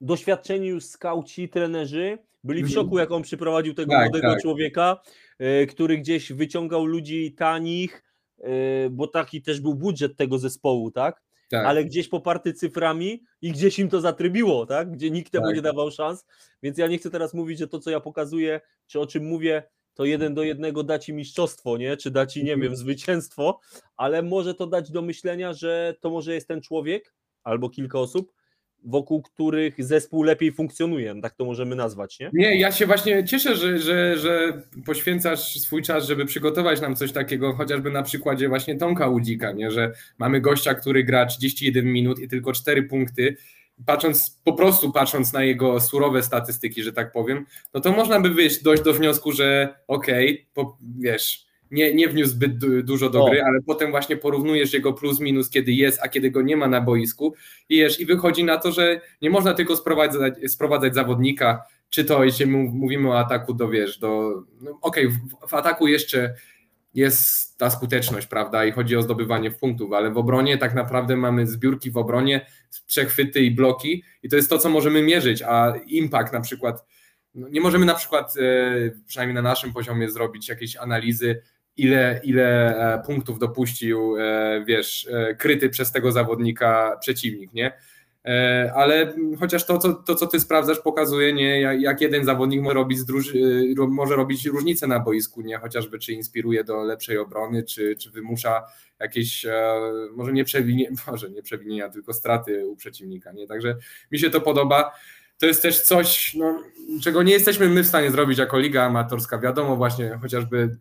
doświadczeni już skauci, trenerzy byli w szoku, jak on przyprowadził tego Tak, młodego tak. człowieka, e, który gdzieś wyciągał ludzi tanich, e, bo taki też był budżet tego zespołu, tak? Tak. ale gdzieś poparty cyframi i gdzieś im to zatrybiło, tak? Gdzie nikt temu Tak. nie dawał szans. Więc ja nie chcę teraz mówić, że to, co ja pokazuję, czy o czym mówię, to jeden do jednego da ci mistrzostwo, nie? Czy da ci, nie Mhm. wiem, zwycięstwo, ale może to dać do myślenia, że to może jest ten człowiek albo kilka osób, wokół których zespół lepiej funkcjonuje, tak to możemy nazwać, nie? Nie, ja się właśnie cieszę, że, że, że poświęcasz swój czas, żeby przygotować nam coś takiego, chociażby na przykładzie właśnie Tomka Łudzika, nie? że mamy gościa, który gra 31 minut i tylko 4 punkty. Patrząc, po prostu patrząc na jego surowe statystyki, że tak powiem, no to można by wyjść, dojść do wniosku, że okej, po- wiesz, nie, nie wniósł zbyt du- dużo do O. gry, ale potem właśnie porównujesz jego plus minus, kiedy jest, a kiedy go nie ma na boisku i, wiesz, i wychodzi na to, że nie można tylko sprowadzać, sprowadzać zawodnika, czy to jeśli mówimy o ataku do wiesz, do. No, Okej, w, w ataku jeszcze jest ta skuteczność, prawda? I chodzi o zdobywanie punktów, ale w obronie tak naprawdę mamy zbiórki w obronie, przechwyty i bloki, i to jest to, co możemy mierzyć, a impact na przykład. No, nie możemy na przykład, e, przynajmniej na naszym poziomie, zrobić jakiejś analizy, ile, ile e, punktów dopuścił, e, wiesz, e, kryty przez tego zawodnika przeciwnik, nie? Ale chociaż to co, to, co ty sprawdzasz, pokazuje, nie, jak, jeden zawodnik może robić, może robić różnicę na boisku, nie, chociażby czy inspiruje do lepszej obrony, czy, czy wymusza jakieś, może nie, przewinie, może nie przewinienia, tylko straty u przeciwnika, nie, także mi się to podoba. To jest też coś, no, czego nie jesteśmy my w stanie zrobić jako liga amatorska. Wiadomo właśnie, chociażby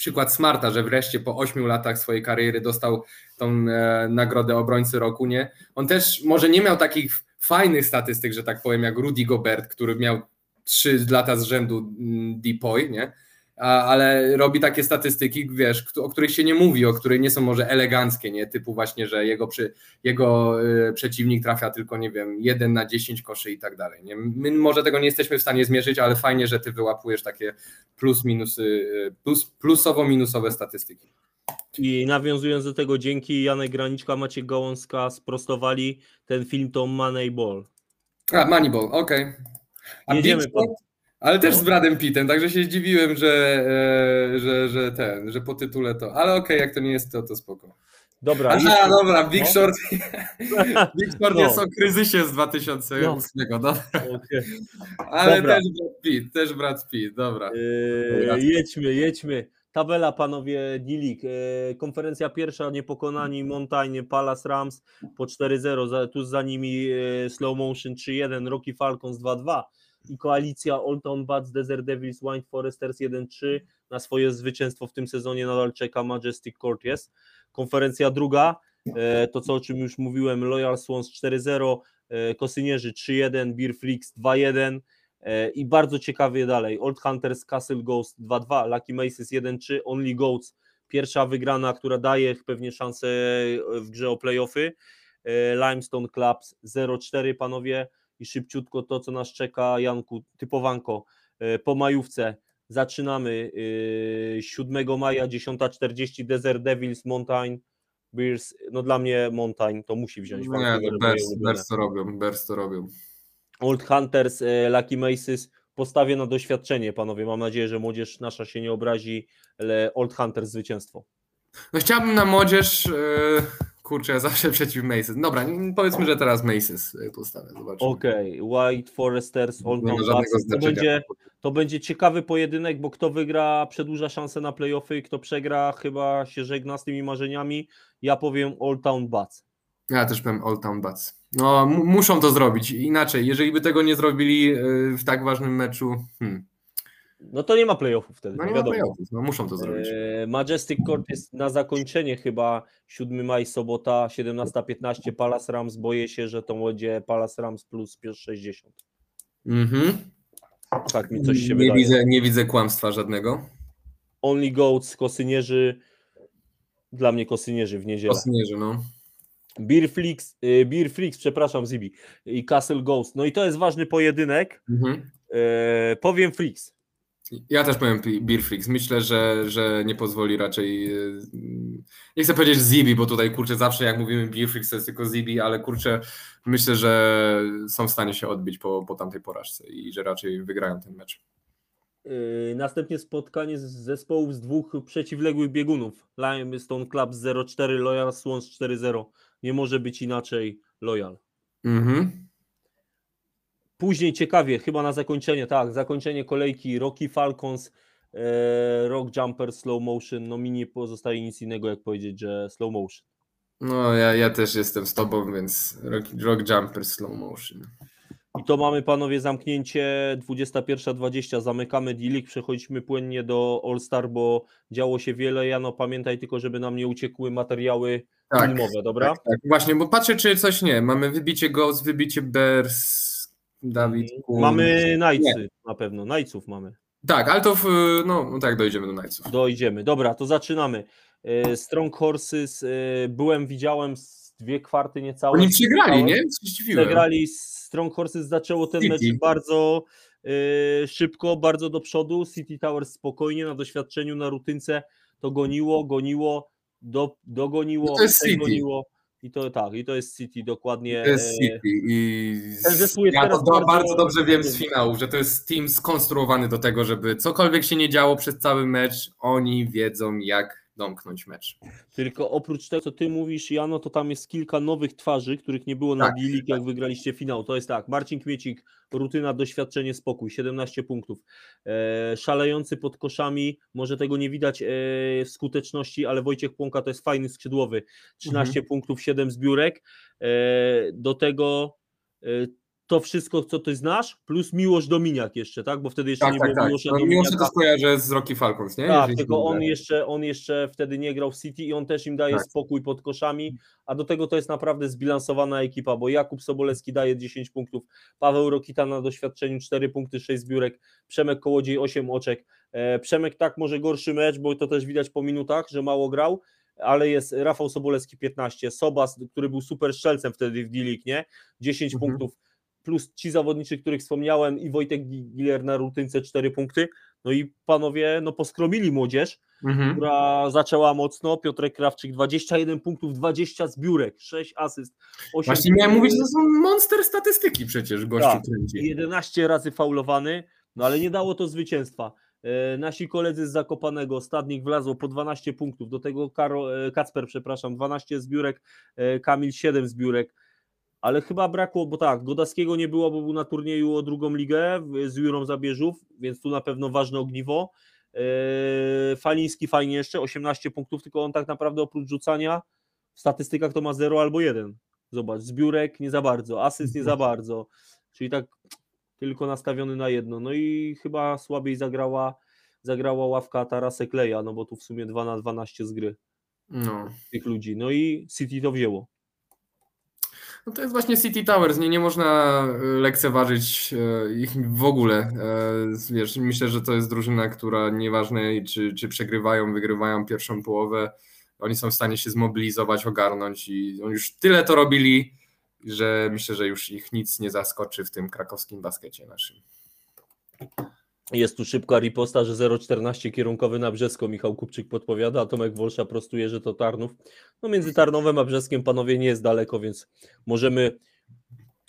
przykład Smarta, że wreszcie po 8 latach swojej kariery dostał tą e, nagrodę obrońcy roku, nie? On też może nie miał takich fajnych statystyk, że tak powiem, jak Rudy Gobert, który miał 3 lata z rzędu mm, DPOY, nie? Ale robi takie statystyki, wiesz, o których się nie mówi, o których nie są może eleganckie, nie? Typu właśnie, że jego, przy, jego y, przeciwnik trafia tylko, nie wiem, 1 na 10 koszy i tak dalej, nie? My może tego nie jesteśmy w stanie zmierzyć, ale fajnie, że ty wyłapujesz takie plus minusy, plus, plusowo-minusowe statystyki. I nawiązując do tego, dzięki Janek Graniczka, Maciek Gałązka sprostowali ten film to Moneyball. A, Moneyball, okej. A Jedziemy Big? Ale też No. z Bradem Pittem, także się zdziwiłem, że, e, że, że ten, że po tytule to. Ale okej, jak to nie jest to, to spoko. Dobra, Aha, dobra, Big no. Short. Big Short No. jest o kryzysie z 2008, dobra. Okej. Ale Dobra. też Brad Pitt, też Brad Pitt, dobra. Yy, jedźmy, jedźmy. Tabela, panowie, Dilik. Yy, konferencja pierwsza, niepokonani Montaigne, Palace Rams po 4-0. Za, tu za nimi Slow Motion 3-1, Rocky Falcons 2-2 i koalicja Old Town Bats, Desert Devils, White Foresters 1-3. Na swoje zwycięstwo w tym sezonie nadal czeka Majestic Court jest. Konferencja druga, yy, to co o czym już mówiłem, Loyal Swans 4-0, yy, Kosynierzy 3-1, Beer Freaks 2-1. E, I bardzo ciekawie dalej. Old Hunters Castle Ghost 2-2, Lucky Maces 1-3, Only Goats. Pierwsza wygrana, która daje pewnie szansę w grze o playoffy. E, Limestone Clubs 0-4, panowie. I szybciutko to, co nas czeka, Janku, typowanko. E, Po majówce zaczynamy 7 maja, 10.40 Desert Devils Mountain Bears. No dla mnie Mountain to musi wziąć. Nie, no Bears. Bears to robią, Bears to robią. Old Hunters, e, Lucky Maces. Postawię na doświadczenie, panowie. Mam nadzieję, że młodzież nasza się nie obrazi, ale Old Hunters zwycięstwo. No chciałbym na młodzież, e, kurczę, ja zawsze przeciw Maces. Dobra, powiedzmy, że teraz Maces e, postawię, zobaczymy. Okej, White Foresters, Old Town. To będzie, to będzie ciekawy pojedynek, bo kto wygra, przedłuża szansę na playoffy, kto przegra, chyba się żegna z tymi marzeniami. Ja powiem Old Town Bats. Ja też powiem Old Town Bats. No, mu- muszą to zrobić. Inaczej, jeżeli by tego nie zrobili e, w tak ważnym meczu, hmm, No to nie ma playoffów wtedy, no nie ma playoffów, no muszą to zrobić. E, Majestic Court jest na zakończenie chyba 7 maj, sobota 17.15 Palace Rams. Boję się, że to będzie Palace Rams plus 60. Mhm. Tak mi coś się nie, wydaje. widzę, nie widzę kłamstwa żadnego. Only Goats, Kosynierzy. Dla mnie Kosynierzy w niedzielę. Kosmierzy, no. Beer Flix, y, Beer Flix, przepraszam Zibi i Castle Ghost. No i to jest ważny pojedynek. Mhm. E, powiem Flix. Ja też powiem Beer Freaks. Myślę, że, że nie pozwoli raczej. e, Nie chcę powiedzieć Zibi, bo tutaj kurczę, zawsze jak mówimy Beer Freaks to jest tylko Zibi, ale kurczę, myślę, że są w stanie się odbić po, po tamtej porażce i że raczej wygrają ten mecz. Yy, Następnie spotkanie z zespołów z dwóch przeciwległych biegunów. Limestone Club 0-4, Loyal Swans 4-0. Nie może być inaczej Loyal. Mhm. Później ciekawie, chyba na zakończenie, tak, zakończenie kolejki Rocky Falcons, e, Rock Jumper Slow Motion. No mi nie pozostaje nic innego jak powiedzieć, że slow motion. No, ja, ja też jestem z tobą, więc rock, rock Jumper Slow Motion. I to mamy panowie zamknięcie 21.20. Zamykamy D-League, przechodzimy płynnie do All-Star, bo działo się wiele. Jano, pamiętaj tylko, żeby nam nie uciekły materiały Tak. filmowe, dobra? Tak, tak. Właśnie, bo patrzę, czy coś nie. Mamy wybicie Ghost, wybicie Bears, Dawid. Kun. Mamy Knightsy na pewno, Knightsów mamy. Tak, ale to w, no, no tak, dojdziemy do Knightsów. Dojdziemy. Dobra, to zaczynamy. E, Strong Horses, e, byłem, widziałem dwie kwarty niecałe. Oni przegrali, nie? Przegrali, Strong Horses zaczęło ten City. mecz bardzo e, szybko, bardzo do przodu. City Towers spokojnie, na doświadczeniu, na rutynce to goniło, goniło, do, dogoniło, No to jest City. goniło. I to tak, i to jest City dokładnie. To jest e, City i ten zespół jest ja to bardzo- bardzo dobrze wiem z finału, że to jest team skonstruowany do tego, żeby cokolwiek się nie działo przez cały mecz, oni wiedzą jak domknąć mecz. Tylko oprócz tego, co ty mówisz, Jano, to tam jest kilka nowych twarzy, których nie było na Tak, D-League, jak wygraliście finał. To jest tak, Marcin Kmiecik, rutyna, doświadczenie, spokój, 17 punktów. E, szalejący pod koszami, może tego nie widać e, w skuteczności, ale Wojciech Płonka to jest fajny skrzydłowy. 13 punktów, 7 zbiórek. E, do tego e, to wszystko, co ty znasz, plus Miłosz Dominiak jeszcze, tak? Bo wtedy jeszcze Tak, nie tak, było tak. Miłosza że Dominiaka. to skojarzę z Rocky Falcons, nie? Tak, Jeżeli tylko on jeszcze, on jeszcze wtedy nie grał w City i on też im daje Tak. spokój pod koszami, a do tego to jest naprawdę zbilansowana ekipa, bo Jakub Sobolewski daje 10 punktów, Paweł Rokita na doświadczeniu 4 punkty, 6 zbiórek, Przemek Kołodziej 8 oczek. E, Przemek tak może gorszy mecz, bo to też widać po minutach, że mało grał, ale jest Rafał Sobolewski 15, Sobas, który był super strzelcem wtedy w D-League, nie? 10 Mhm. punktów, plus ci zawodnicy, których wspomniałem i Wojtek Giler na rutynce 4 punkty, no i panowie, no poskromili młodzież, Mhm. która zaczęła mocno, Piotrek Krawczyk 21 punktów, 20 zbiórek, 6 asyst, 8 Właśnie miałem mówić, że to są monster statystyki przecież gościu Tak. kręci. 11 razy faulowany, no ale nie dało to zwycięstwa. E, Nasi koledzy z Zakopanego, Stadnik wlazło po 12 punktów, do tego Karo, e, Kacper, przepraszam, 12 zbiórek, e, Kamil 7 zbiórek, ale chyba brakło, bo tak, Godaskiego nie było, bo był na turnieju o drugą ligę z Jurą Zabierzów, więc tu na pewno ważne ogniwo. E, Faliński fajnie jeszcze, 18 punktów, tylko on tak naprawdę oprócz rzucania w statystykach to ma 0 albo 1. Zobacz, zbiórek nie za bardzo, asyst nie za bardzo, czyli tak tylko nastawiony na jedno. No i chyba słabiej zagrała, zagrała ławka Tarasa Kleja, no bo tu w sumie 2 na 12 z gry No. tych ludzi. No i City to wzięło. No to jest właśnie City Towers, nie, nie można e, lekceważyć e, ich w ogóle. E, wiesz, myślę, że to jest drużyna, która nieważne czy, czy przegrywają, wygrywają pierwszą połowę, oni są w stanie się zmobilizować, ogarnąć i oni już tyle to robili, że myślę, że już ich nic nie zaskoczy w tym krakowskim baskecie naszym. Jest tu szybka riposta, że 0,14 kierunkowy na Brzesko. Michał Kupczyk podpowiada, a Tomek Wolsza prostuje, że to Tarnów. No między Tarnowem a Brzeskiem, panowie, nie jest daleko, więc możemy,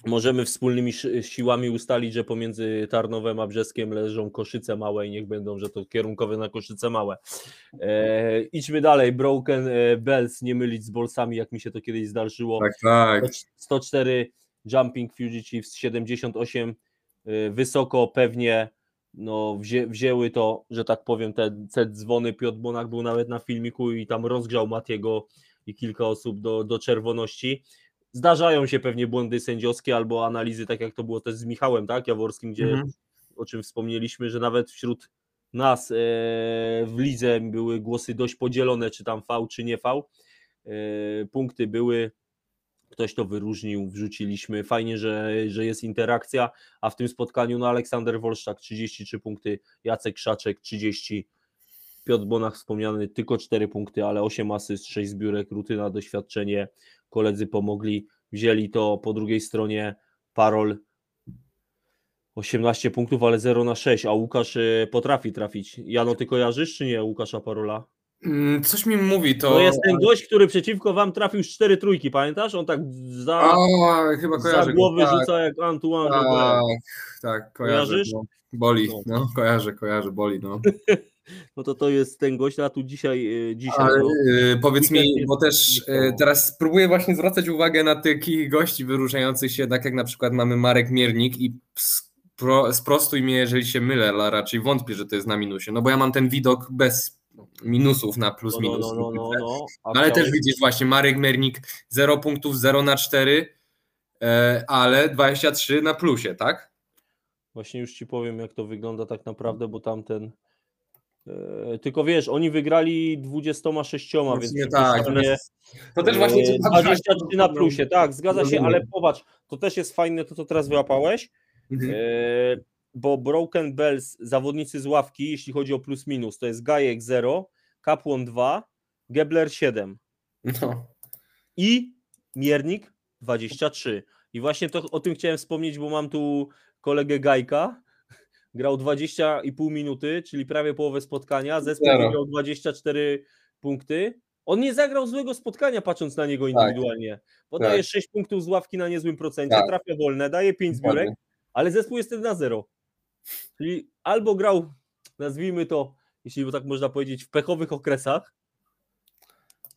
możemy wspólnymi siłami ustalić, że pomiędzy Tarnowem a Brzeskiem leżą Koszyce Małe i niech będą, że to kierunkowe na Koszyce Małe. E, idźmy dalej. Broken e, Bells, nie mylić z Bolsami, jak mi się to kiedyś zdarzyło. Tak, tak. 104 Jumping Fugitives, 78 e, wysoko, pewnie no, wzię, wzięły to, że tak powiem, te, te dzwony. Piotr Bonak był nawet na filmiku i tam rozgrzał Matiego i kilka osób do, do czerwoności. Zdarzają się pewnie błędy sędziowskie albo analizy, tak jak to było też z Michałem, tak, Jaworskim, gdzie mhm. o czym wspomnieliśmy, że nawet wśród nas e, w lidze były głosy dość podzielone, czy tam V, czy nie V. E, punkty były ktoś to wyróżnił, wrzuciliśmy. Fajnie, że, że jest interakcja, a w tym spotkaniu no Aleksander Wolszczak 33 punkty, Jacek Szaczek 30, Piotr Bonach wspomniany tylko 4 punkty, ale 8 asyst, 6 zbiórek, rutyna, doświadczenie, koledzy pomogli, wzięli to po drugiej stronie Parol 18 punktów, ale 0 na 6, a Łukasz e, potrafi trafić. Jano, ty kojarzysz czy nie Łukasza Parola? Mm, coś mi mówi to. To jest ten gość, który przeciwko wam trafił cztery trójki, pamiętasz? On tak za, A, chyba za głowę tak. rzuca jak Antoine. Tak, tak, kojarzę. No. Boli, no. no, kojarzę, kojarzę, boli, no. no to to jest ten gość, a tu dzisiaj. E, dzisiaj Ale, no, yy, powiedz mi, bo też yy, teraz spróbuję właśnie zwracać uwagę na takich gości wyróżniających się, tak jak na przykład mamy Marek Miernik i spro, sprostuj mnie, jeżeli się mylę, ale raczej wątpię, że to jest na minusie, no bo ja mam ten widok bez minusów na plus no, no minus. No, no, no, no, ale też widzisz właśnie Marek Mernik 0 punktów 0 na 4, e, ale 23 na plusie, tak? Właśnie już ci powiem jak to wygląda tak naprawdę, bo tamten e, tylko wiesz, oni wygrali 26, no, więc tak, to, jest, to też właśnie 23 e, na plusie, tak, zgadza się, ale popatrz, to też jest fajne to, co teraz wyłapałeś. Mhm. Bo Broken Bells, zawodnicy z ławki, jeśli chodzi o plus minus, to jest Gajek 0, Kapłon 2, Gebler 7 no. i Miernik 23. I właśnie to, o tym chciałem wspomnieć, bo mam tu kolegę Gajka, grał 20,5 minuty, czyli prawie połowę spotkania, zespół miał 24 punkty. On nie zagrał złego spotkania, patrząc na niego tak. indywidualnie. Podaje tak. 6 punktów z ławki na niezłym procencie, tak. trafia wolne, daje 5 zbiórek, ale zespół jest wtedy na 0. Czyli albo grał, nazwijmy to, jeśli tak można powiedzieć, w pechowych okresach,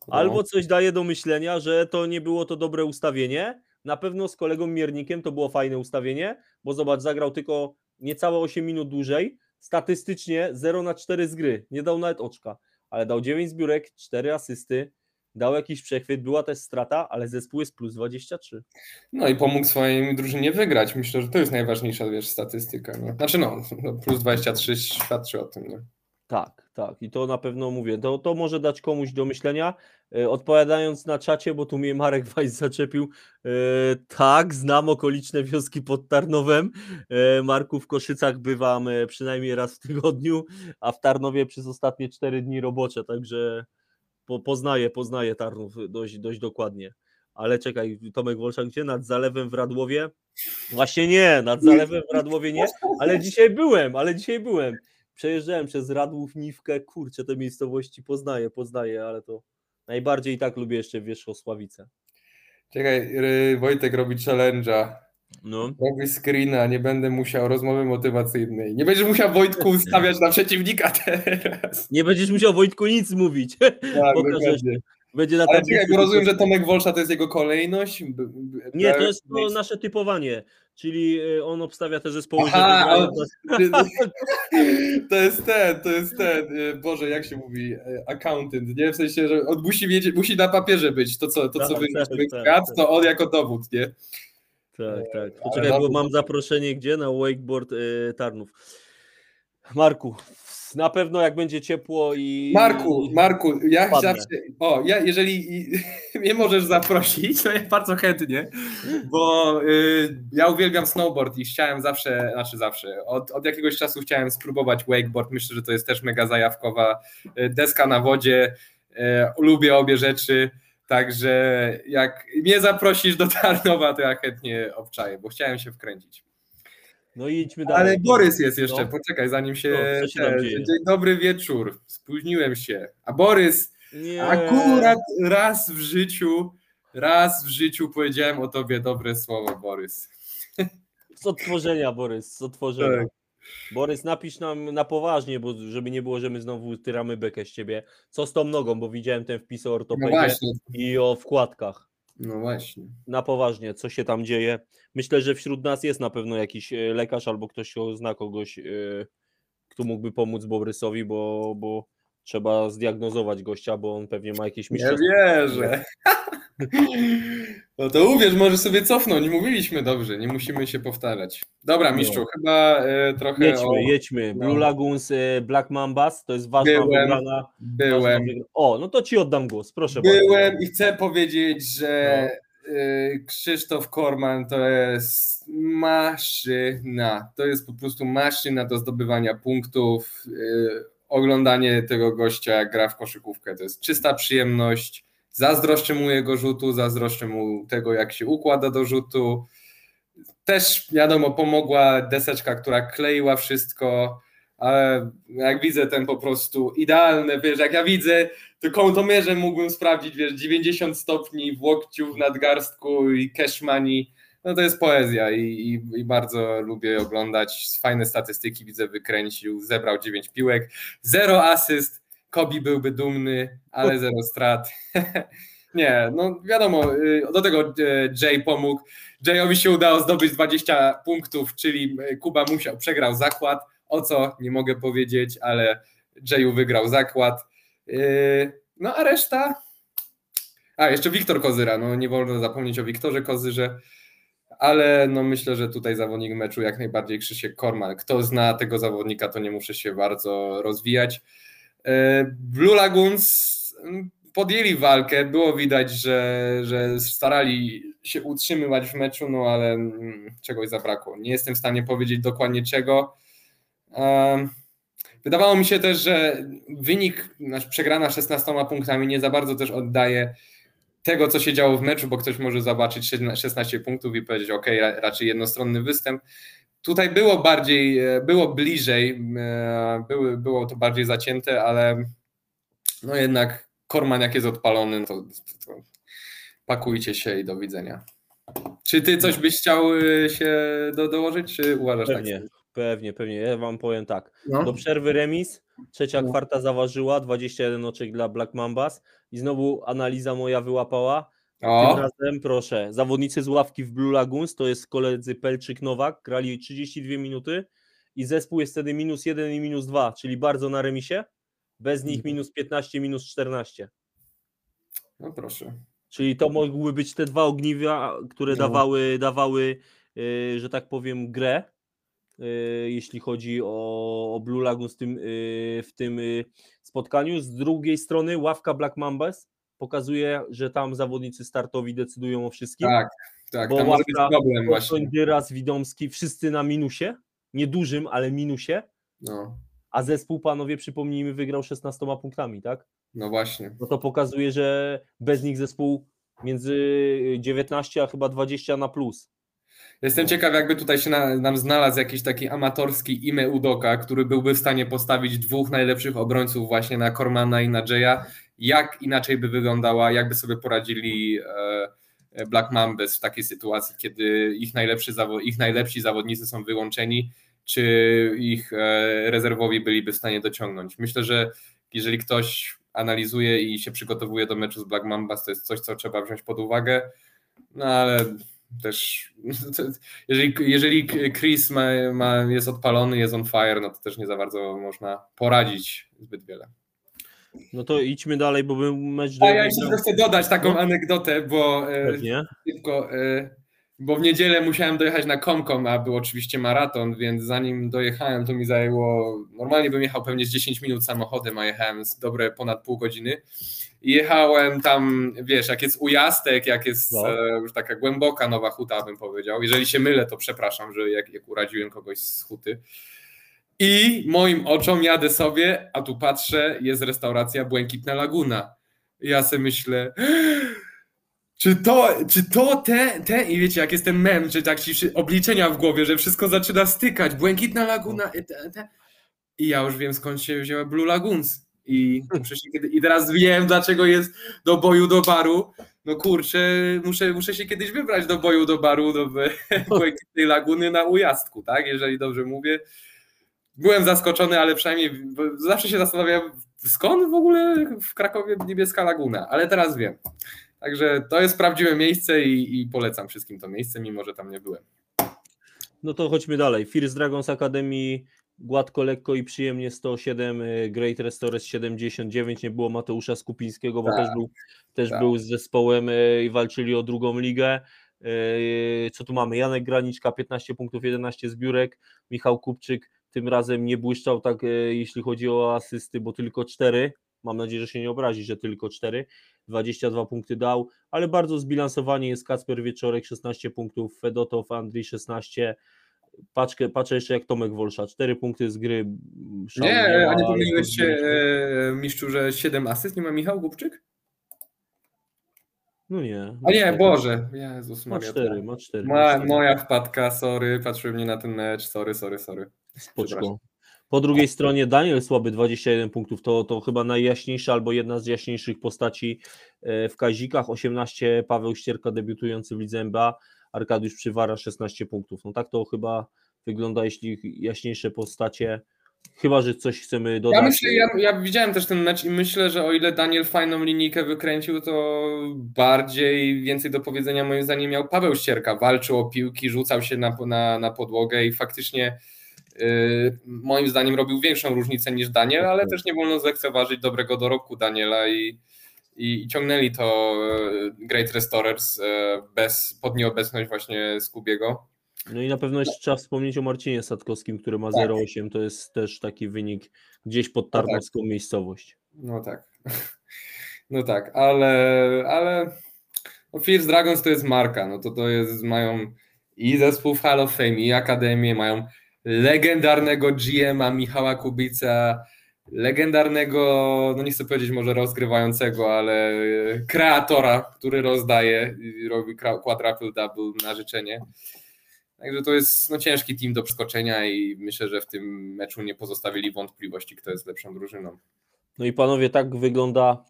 no. albo coś daje do myślenia, że to nie było to dobre ustawienie. Na pewno z kolegą Miernikiem to było fajne ustawienie, bo zobacz, zagrał tylko niecałe 8 minut dłużej. Statystycznie 0 na 4 z gry. Nie dał nawet oczka, ale dał 9 zbiórek, 4 asysty, dał jakiś przechwyt, była też strata, ale zespół jest plus 23. No i pomógł swojej drużynie wygrać. Myślę, że to jest najważniejsza wiesz, statystyka. Znaczy no, no plus 23 świadczy o tym. Nie? Tak, tak. I to na pewno mówię. To, to może dać komuś do myślenia. E, odpowiadając na czacie, bo tu mnie Marek Wajs zaczepił. E, tak, znam okoliczne wioski pod Tarnowem. E, Marku, w Koszycach bywam przynajmniej raz w tygodniu, a w Tarnowie przez ostatnie 4 dni robocze, także po, poznaję, poznaję Tarnów dość, dość dokładnie. Ale czekaj, Tomek Wolczak, gdzie? Nad zalewem w Radłowie? Właśnie nie, nad zalewem w Radłowie nie, ale dzisiaj byłem, ale dzisiaj byłem. Przejeżdżałem przez Radłów, Niwkę, kurczę, te miejscowości poznaję, poznaję, ale to najbardziej i tak lubię jeszcze Wierzchosławice. Czekaj, Wojtek robi challenge'a. No. Robię screena, nie będę musiał rozmowy motywacyjnej. Nie będziesz musiał Wojtku ustawiać na przeciwnika teraz. Nie będziesz musiał Wojtku nic mówić. Tak, Będzie na Ale czekaj, bo rozumiem, że Tomek Wolsza to jest jego kolejność? Nie, to jest to nasze typowanie, czyli y, on obstawia te zespoły. Aha, to jest ten, to jest ten, y, Boże, jak się mówi, y, accountant, nie? W sensie, że on musi wiedzieć, musi na papierze być to, co, to, co tak, wy, tak, tak, to on jako dowód, nie? Tak, tak. Poczekaj, bo mam zaproszenie gdzie? Na wakeboard y, Tarnów. Marku, na pewno jak będzie ciepło i. Marku, Marku, ja zawsze. O, ja jeżeli i- mnie możesz zaprosić, to ja bardzo chętnie, bo y, ja uwielbiam snowboard i chciałem zawsze, znaczy zawsze, od, od jakiegoś czasu chciałem spróbować wakeboard. Myślę, że to jest też mega zajawkowa y, deska na wodzie. Y, lubię obie rzeczy. Także jak mnie zaprosisz do Tarnowa, to ja chętnie obczaję, bo chciałem się wkręcić. No i idźmy dalej. Ale Borys jest jeszcze, No. poczekaj, zanim się. No, się? Dzień dobry wieczór. Spóźniłem się. A Borys, Nie. akurat raz w życiu, raz w życiu powiedziałem o tobie dobre słowo, Borys. Z odtworzenia, Borys, z odtworzenia. Tak. Borys, napisz nam na poważnie, bo żeby nie było, że my znowu tyramy bekę z ciebie. Co z tą nogą, bo widziałem ten wpis o No ortopedzie właśnie, i o wkładkach. no właśnie. Na poważnie, co się tam dzieje? Myślę, że wśród nas jest na pewno jakiś e, lekarz albo ktoś kto zna kogoś, e, kto mógłby pomóc Borysowi, bo, bo trzeba zdiagnozować gościa, bo on pewnie ma jakieś Nie mistrzostwo. wierzę. No to uwierz, może sobie cofnąć. Mówiliśmy dobrze, nie musimy się powtarzać. Dobra, mistrzu, chyba e, trochę Jedźmy, o... jedźmy. Blue no. Lagoons, e, Black Mambas, to jest ważna Byłem, wygrana. ważna byłem. wygra- O, no to ci oddam głos, proszę Byłem bardzo. i chcę powiedzieć, że y, Krzysztof Korman to jest maszyna. To jest po prostu maszyna do zdobywania punktów. Y, oglądanie tego gościa, jak gra w koszykówkę, to jest czysta przyjemność. Zazdroszczę mu jego rzutu, zazdroszczę mu tego, jak się układa do rzutu. Też, wiadomo, pomogła deseczka, która kleiła wszystko, ale jak widzę ten po prostu idealny, wiesz, jak ja widzę to kątomierzem mógłbym sprawdzić, wiesz, 90 stopni w łokciu, w nadgarstku i cash money. No to jest poezja i, i, i bardzo lubię oglądać. Fajne statystyki widzę, wykręcił, zebrał 9 piłek, zero asyst. Kobi byłby dumny, ale zero strat. Nie, no wiadomo, y, do tego y, Jay pomógł. Jayowi się udało zdobyć 20 punktów, czyli y, Kuba musiał, przegrał zakład. O co? Nie mogę powiedzieć, ale Jayu wygrał zakład. No a reszta. A, jeszcze Wiktor Kozyra. No nie wolno zapomnieć o Wiktorze Kozyrze, ale no myślę, że tutaj zawodnik meczu jak najbardziej Krzysiek Korman. Kto zna tego zawodnika, to nie muszę się bardzo rozwijać. Yy, Blue Lagoons mm, podjęli walkę. Było widać, że, że starali się utrzymywać w meczu, no ale mm, czegoś zabrakło. Nie jestem w stanie powiedzieć dokładnie czego. Um, Wydawało mi się też, że wynik, nasz przegrana 16 punktami nie za bardzo też oddaje tego, co się działo w meczu, bo ktoś może zobaczyć 16 punktów i powiedzieć, ok, raczej jednostronny występ. Tutaj było bardziej, e, było bliżej, e, były, było to bardziej zacięte, ale no jednak Korman jak jest odpalony, no to, to, to pakujcie się i do widzenia. Czy ty coś byś chciał e, się do, dołożyć, czy uważasz Pewnie, tak? pewnie, pewnie. Ja wam powiem tak. No. Do przerwy remis, trzecia No. kwarta zaważyła, 21 oczek dla Black Mambas i znowu analiza moja wyłapała. Tym O, razem proszę, zawodnicy z ławki w Blue Lagoons, to jest koledzy Pelczyk-Nowak, grali 32 minuty i zespół jest wtedy minus 1 i minus 2, czyli bardzo na remisie, bez nich Mhm. minus 15, minus 14. no proszę. Czyli to mogły być te dwa ogniwa, które No. dawały, dawały yy, że tak powiem, grę, yy, jeśli chodzi o, o Blue Lagoon w tym, yy, w tym yy, spotkaniu. Z drugiej strony ławka Black Mambas pokazuje, że tam zawodnicy startowi decydują o wszystkim. Tak, tak, Bo tam być ławka- problem właśnie. Dyras, Widomski, wszyscy na minusie, niedużym, ale minusie, No, a zespół, panowie, przypomnijmy, wygrał 16 punktami, tak? no właśnie. no to pokazuje, że bez nich zespół między 19 a chyba 20 na plus. Jestem No. ciekaw, jakby tutaj się na, nam znalazł jakiś taki amatorski Ime Udoka, który byłby w stanie postawić dwóch najlepszych obrońców właśnie na Kormana i na Jaya. Jak inaczej by wyglądała, jakby sobie poradzili e, Black Mambas w takiej sytuacji, kiedy ich, najlepszy ich najlepsi zawodnicy są wyłączeni, czy ich e, rezerwowi byliby w stanie dociągnąć. Myślę, że jeżeli ktoś analizuje i się przygotowuje do meczu z Black Mambas, to jest coś, co trzeba wziąć pod uwagę. No ale też jeżeli, jeżeli Chris ma, ma, jest odpalony, jest on fire, no to też nie za bardzo można poradzić zbyt wiele. No to idźmy dalej, bo był mecz do A ja jeszcze chcę dodać taką No. anegdotę, bo e, Pewnie. szybko. E, bo w niedzielę musiałem dojechać na Komkom, a był oczywiście maraton, więc zanim dojechałem, to mi zajęło, normalnie bym jechał pewnie z 10 minut samochodem, a jechałem z dobre ponad pół godziny. I jechałem tam, wiesz, jak jest ujastek, jak jest No. e, już taka głęboka nowa huta, bym powiedział. Jeżeli się mylę, to przepraszam, że jak, jak uradziłem kogoś z huty. I moim oczom jadę sobie, a tu patrzę, jest restauracja Błękitna Laguna. Ja sobie myślę, czy to, czy to te, te, i wiecie, jak jest ten mem, czy tak ci obliczenia w głowie, że wszystko zaczyna stykać, Błękitna Laguna, i, te, te. i ja już wiem skąd się wzięła Blue Lagoons. I, I teraz wiem, dlaczego jest do boju do baru. No kurczę, muszę, muszę się kiedyś wybrać do boju do baru, do Błękitnej Laguny na ujazdku, tak? Jeżeli dobrze mówię. Byłem zaskoczony, ale przynajmniej zawsze się zastanawiam, skąd w ogóle w Krakowie niebieska laguna, ale teraz wiem. Także to jest prawdziwe miejsce i, i polecam wszystkim to miejsce, mimo że tam nie byłem. No to chodźmy dalej. First Dragons Academy gładko, lekko i przyjemnie 107, y, Great Restores 79, nie było Mateusza Skupińskiego, bo Tak, też, był, też tak. był z zespołem y, i walczyli o drugą ligę. Y, Co tu mamy? Janek Graniczka 15 punktów, 11 zbiórek, Michał Kupczyk tym razem nie błyszczał tak, y, jeśli chodzi o asysty, bo tylko 4. Mam nadzieję, że się nie obrazi, że tylko 4. 22 punkty dał, ale bardzo zbilansowani jest Kacper Wieczorek 16 punktów, Fedotow Andrii 16. Paczkę, patrzę jeszcze jak Tomek Wolsza, 4 punkty z gry. szału Nie, a nie pomyliłeś się, e, mistrzu, że 7 asyst nie ma Michał Głupczyk? No nie. A nie, cztery. Boże, Jezus Ma Maria. 4, ma 4. Ma, moja wpadka, sorry, patrzyłem nie na ten mecz, sorry, sorry, sorry. Spoczko. Po drugiej stronie Daniel Słaby 21 punktów, to, to chyba najjaśniejsza albo jedna z jaśniejszych postaci e, w Kazikach, 18 Paweł Ścierka debiutujący w Lidze NBA, Arkadiusz Przywara 16 punktów. No tak to chyba wygląda, jeśli jaśniejsze postacie, chyba, że coś chcemy dodać. Ja myślę, ja, ja widziałem też ten mecz i myślę, że o ile Daniel fajną linijkę wykręcił, to bardziej więcej do powiedzenia moim zdaniem miał Paweł Ścierka. Walczył o piłki, rzucał się na, na, na podłogę i faktycznie yy, moim zdaniem robił większą różnicę niż Daniel, ale też nie wolno zlekceważyć dobrego dorobku Daniela i, i, i ciągnęli to yy, Great Restorers yy, bez, pod nieobecność właśnie Skubiego. No i na pewno jeszcze trzeba wspomnieć o Marcinie Sadkowskim, który ma Tak. 0,8, to jest też taki wynik gdzieś pod Tarnowską miejscowość. No tak. No tak, ale, ale no First Dragons to jest marka, no to to jest, mają i zespół w Hall of Fame, i akademię, mają legendarnego GM-a Michała Kubica, legendarnego, no nie chcę powiedzieć może rozgrywającego, ale kreatora, który rozdaje i robi quadruple double na życzenie. Także to jest no, ciężki team do przeskoczenia i myślę, że w tym meczu nie pozostawili wątpliwości, kto jest lepszą drużyną. No i panowie, tak wygląda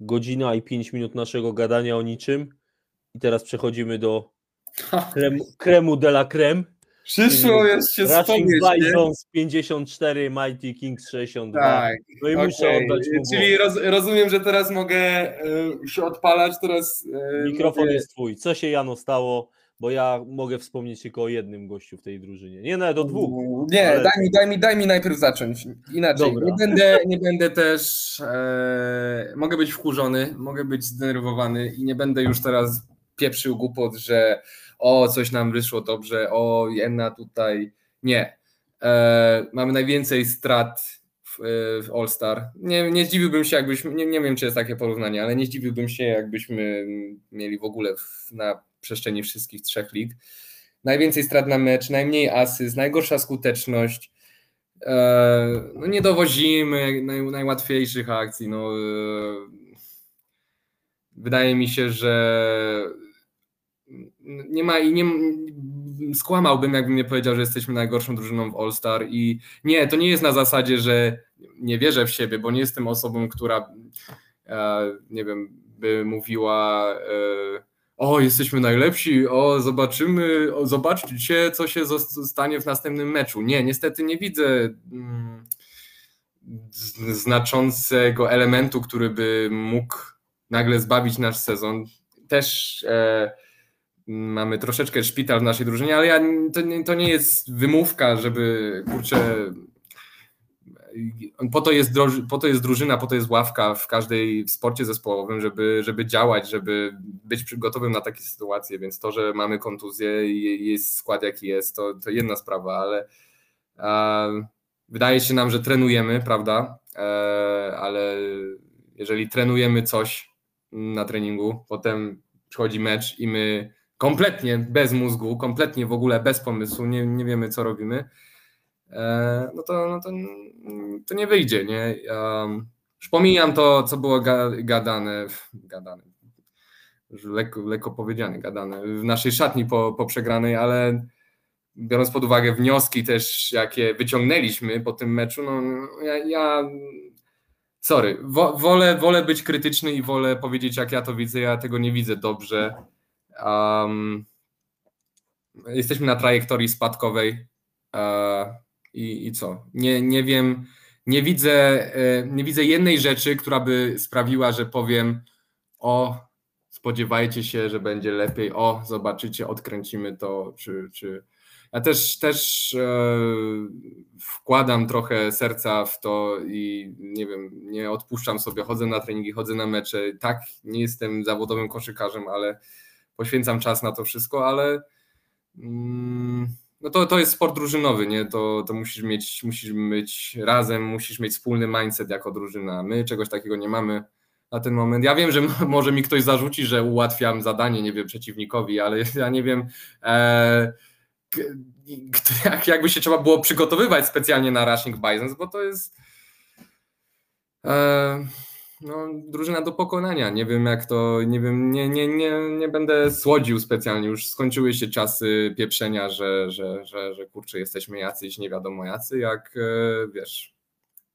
godzina i 5 minut naszego gadania o niczym. I teraz przechodzimy do kremu, kremu de la creme. Przyszło jest się Rushing? Bisons 54, Mighty Kings 62. Tak, No i muszę okej. oddać mu Czyli roz, rozumiem, że teraz mogę y, się odpalać, teraz y, Mikrofon mogę... jest twój. Co się Jano stało? Bo ja mogę wspomnieć tylko o jednym gościu w tej drużynie. Nie nawet o dwóch. Nie, Ale- daj, mi, daj, mi, daj mi najpierw zacząć. Inaczej. Dobra. Nie będę, nie będę też. E, mogę być wkurzony, mogę być zdenerwowany i nie będę już teraz pieprzył głupot, że o, coś nam wyszło dobrze, o, jedna tutaj. Nie. E, mamy najwięcej strat w, e, w All-Star. Nie, nie zdziwiłbym się, jakbyśmy. Nie, nie wiem, czy jest takie porównanie, ale nie zdziwiłbym się, jakbyśmy mieli w ogóle w, na przestrzeni wszystkich trzech lig najwięcej strat na mecz, najmniej asyst, najgorsza skuteczność. E, No nie dowozimy naj, najłatwiejszych akcji. No, e, wydaje mi się, że nie ma i nie skłamałbym, jakbym nie powiedział, że jesteśmy najgorszą drużyną w All-Star i nie, to nie jest na zasadzie, że nie wierzę w siebie, bo nie jestem osobą, która e, nie wiem, by mówiła o, jesteśmy najlepsi, o, zobaczymy, o, zobaczcie, co się stanie w następnym meczu. Nie, niestety nie widzę mm, znaczącego elementu, który by mógł nagle zbawić nasz sezon. Też e, mamy troszeczkę szpital w naszej drużynie, ale ja, to, to nie jest wymówka, żeby, kurczę, po to, jest droży, po to jest drużyna, po to jest ławka w każdej sporcie zespołowym, żeby, żeby działać, żeby być przygotowym na takie sytuacje, więc to, że mamy kontuzję i jest skład jaki jest, to, to jedna sprawa, ale e, wydaje się nam, że trenujemy, prawda, e, ale jeżeli trenujemy coś na treningu, potem przychodzi mecz i my kompletnie bez mózgu, kompletnie w ogóle bez pomysłu, nie, nie wiemy co robimy, no to, no to, to nie wyjdzie. Nie? Już pomijam to, co było gadane, gadane lekko, lekko powiedziane, gadane w naszej szatni po, po przegranej, ale biorąc pod uwagę wnioski też, jakie wyciągnęliśmy po tym meczu, no ja, ja sorry, wolę, wolę być krytyczny i wolę powiedzieć, jak ja to widzę, ja tego nie widzę dobrze. Um, jesteśmy na trajektorii spadkowej uh, i, i co? Nie, nie wiem, nie widzę, e, nie widzę jednej rzeczy, która by sprawiła, że powiem o spodziewajcie się, że będzie lepiej, o zobaczycie, odkręcimy to, czy, czy ja też, też e, wkładam trochę serca w to i nie wiem, nie odpuszczam sobie, chodzę na treningi, chodzę na mecze. Tak, nie jestem zawodowym koszykarzem, ale poświęcam czas na to wszystko, ale mm, no to, to jest sport drużynowy, nie? To, to musisz mieć, musisz być razem, musisz mieć wspólny mindset jako drużyna. My czegoś takiego nie mamy na ten moment. Ja wiem, że może mi ktoś zarzuci, że ułatwiam zadanie, nie wiem, przeciwnikowi, ale ja nie wiem. E, jak, jakby się trzeba było przygotowywać specjalnie na Rushing Bisons, bo to jest e, no, drużyna do pokonania. Nie wiem jak to, nie wiem, nie, nie, nie, nie będę słodził specjalnie. Już skończyły się czasy pieprzenia, że, że, że, że kurczę, jesteśmy jacyś, nie wiadomo jacy, jak e, wiesz,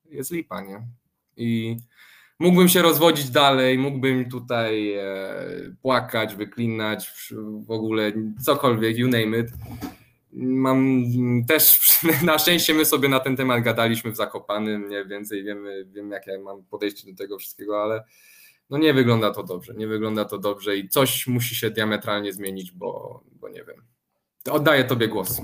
jest lipa, nie? I mógłbym się rozwodzić dalej, mógłbym tutaj e, płakać, wyklinać, w ogóle cokolwiek, you name it Mam też, na szczęście my sobie na ten temat gadaliśmy w Zakopanym, mniej więcej wiemy, wiem jakie mam podejście do tego wszystkiego, ale no nie wygląda to dobrze, nie wygląda to dobrze i coś musi się diametralnie zmienić, bo, bo nie wiem. Oddaję Tobie głos.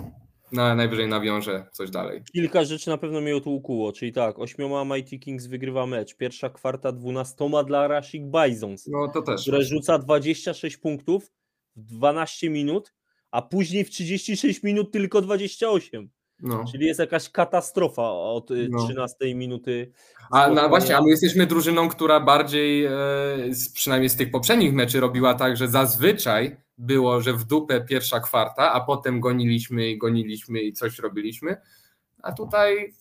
Na, najwyżej nawiążę coś dalej. Kilka rzeczy na pewno mnie utłukuło, czyli tak, ośmioma Mighty Kings wygrywa mecz, pierwsza kwarta dwunastoma dla Rashik Bisons, no, to też. które rzuca 26 punktów w 12 minut, a później w 36 minut tylko 28. No. Czyli jest jakaś katastrofa od y, no. 13 minuty. A no właśnie, a my jesteśmy drużyną, która bardziej, e, przynajmniej z tych poprzednich meczy, robiła tak, że zazwyczaj było, że w dupę pierwsza kwarta, a potem goniliśmy i goniliśmy i coś robiliśmy. A tutaj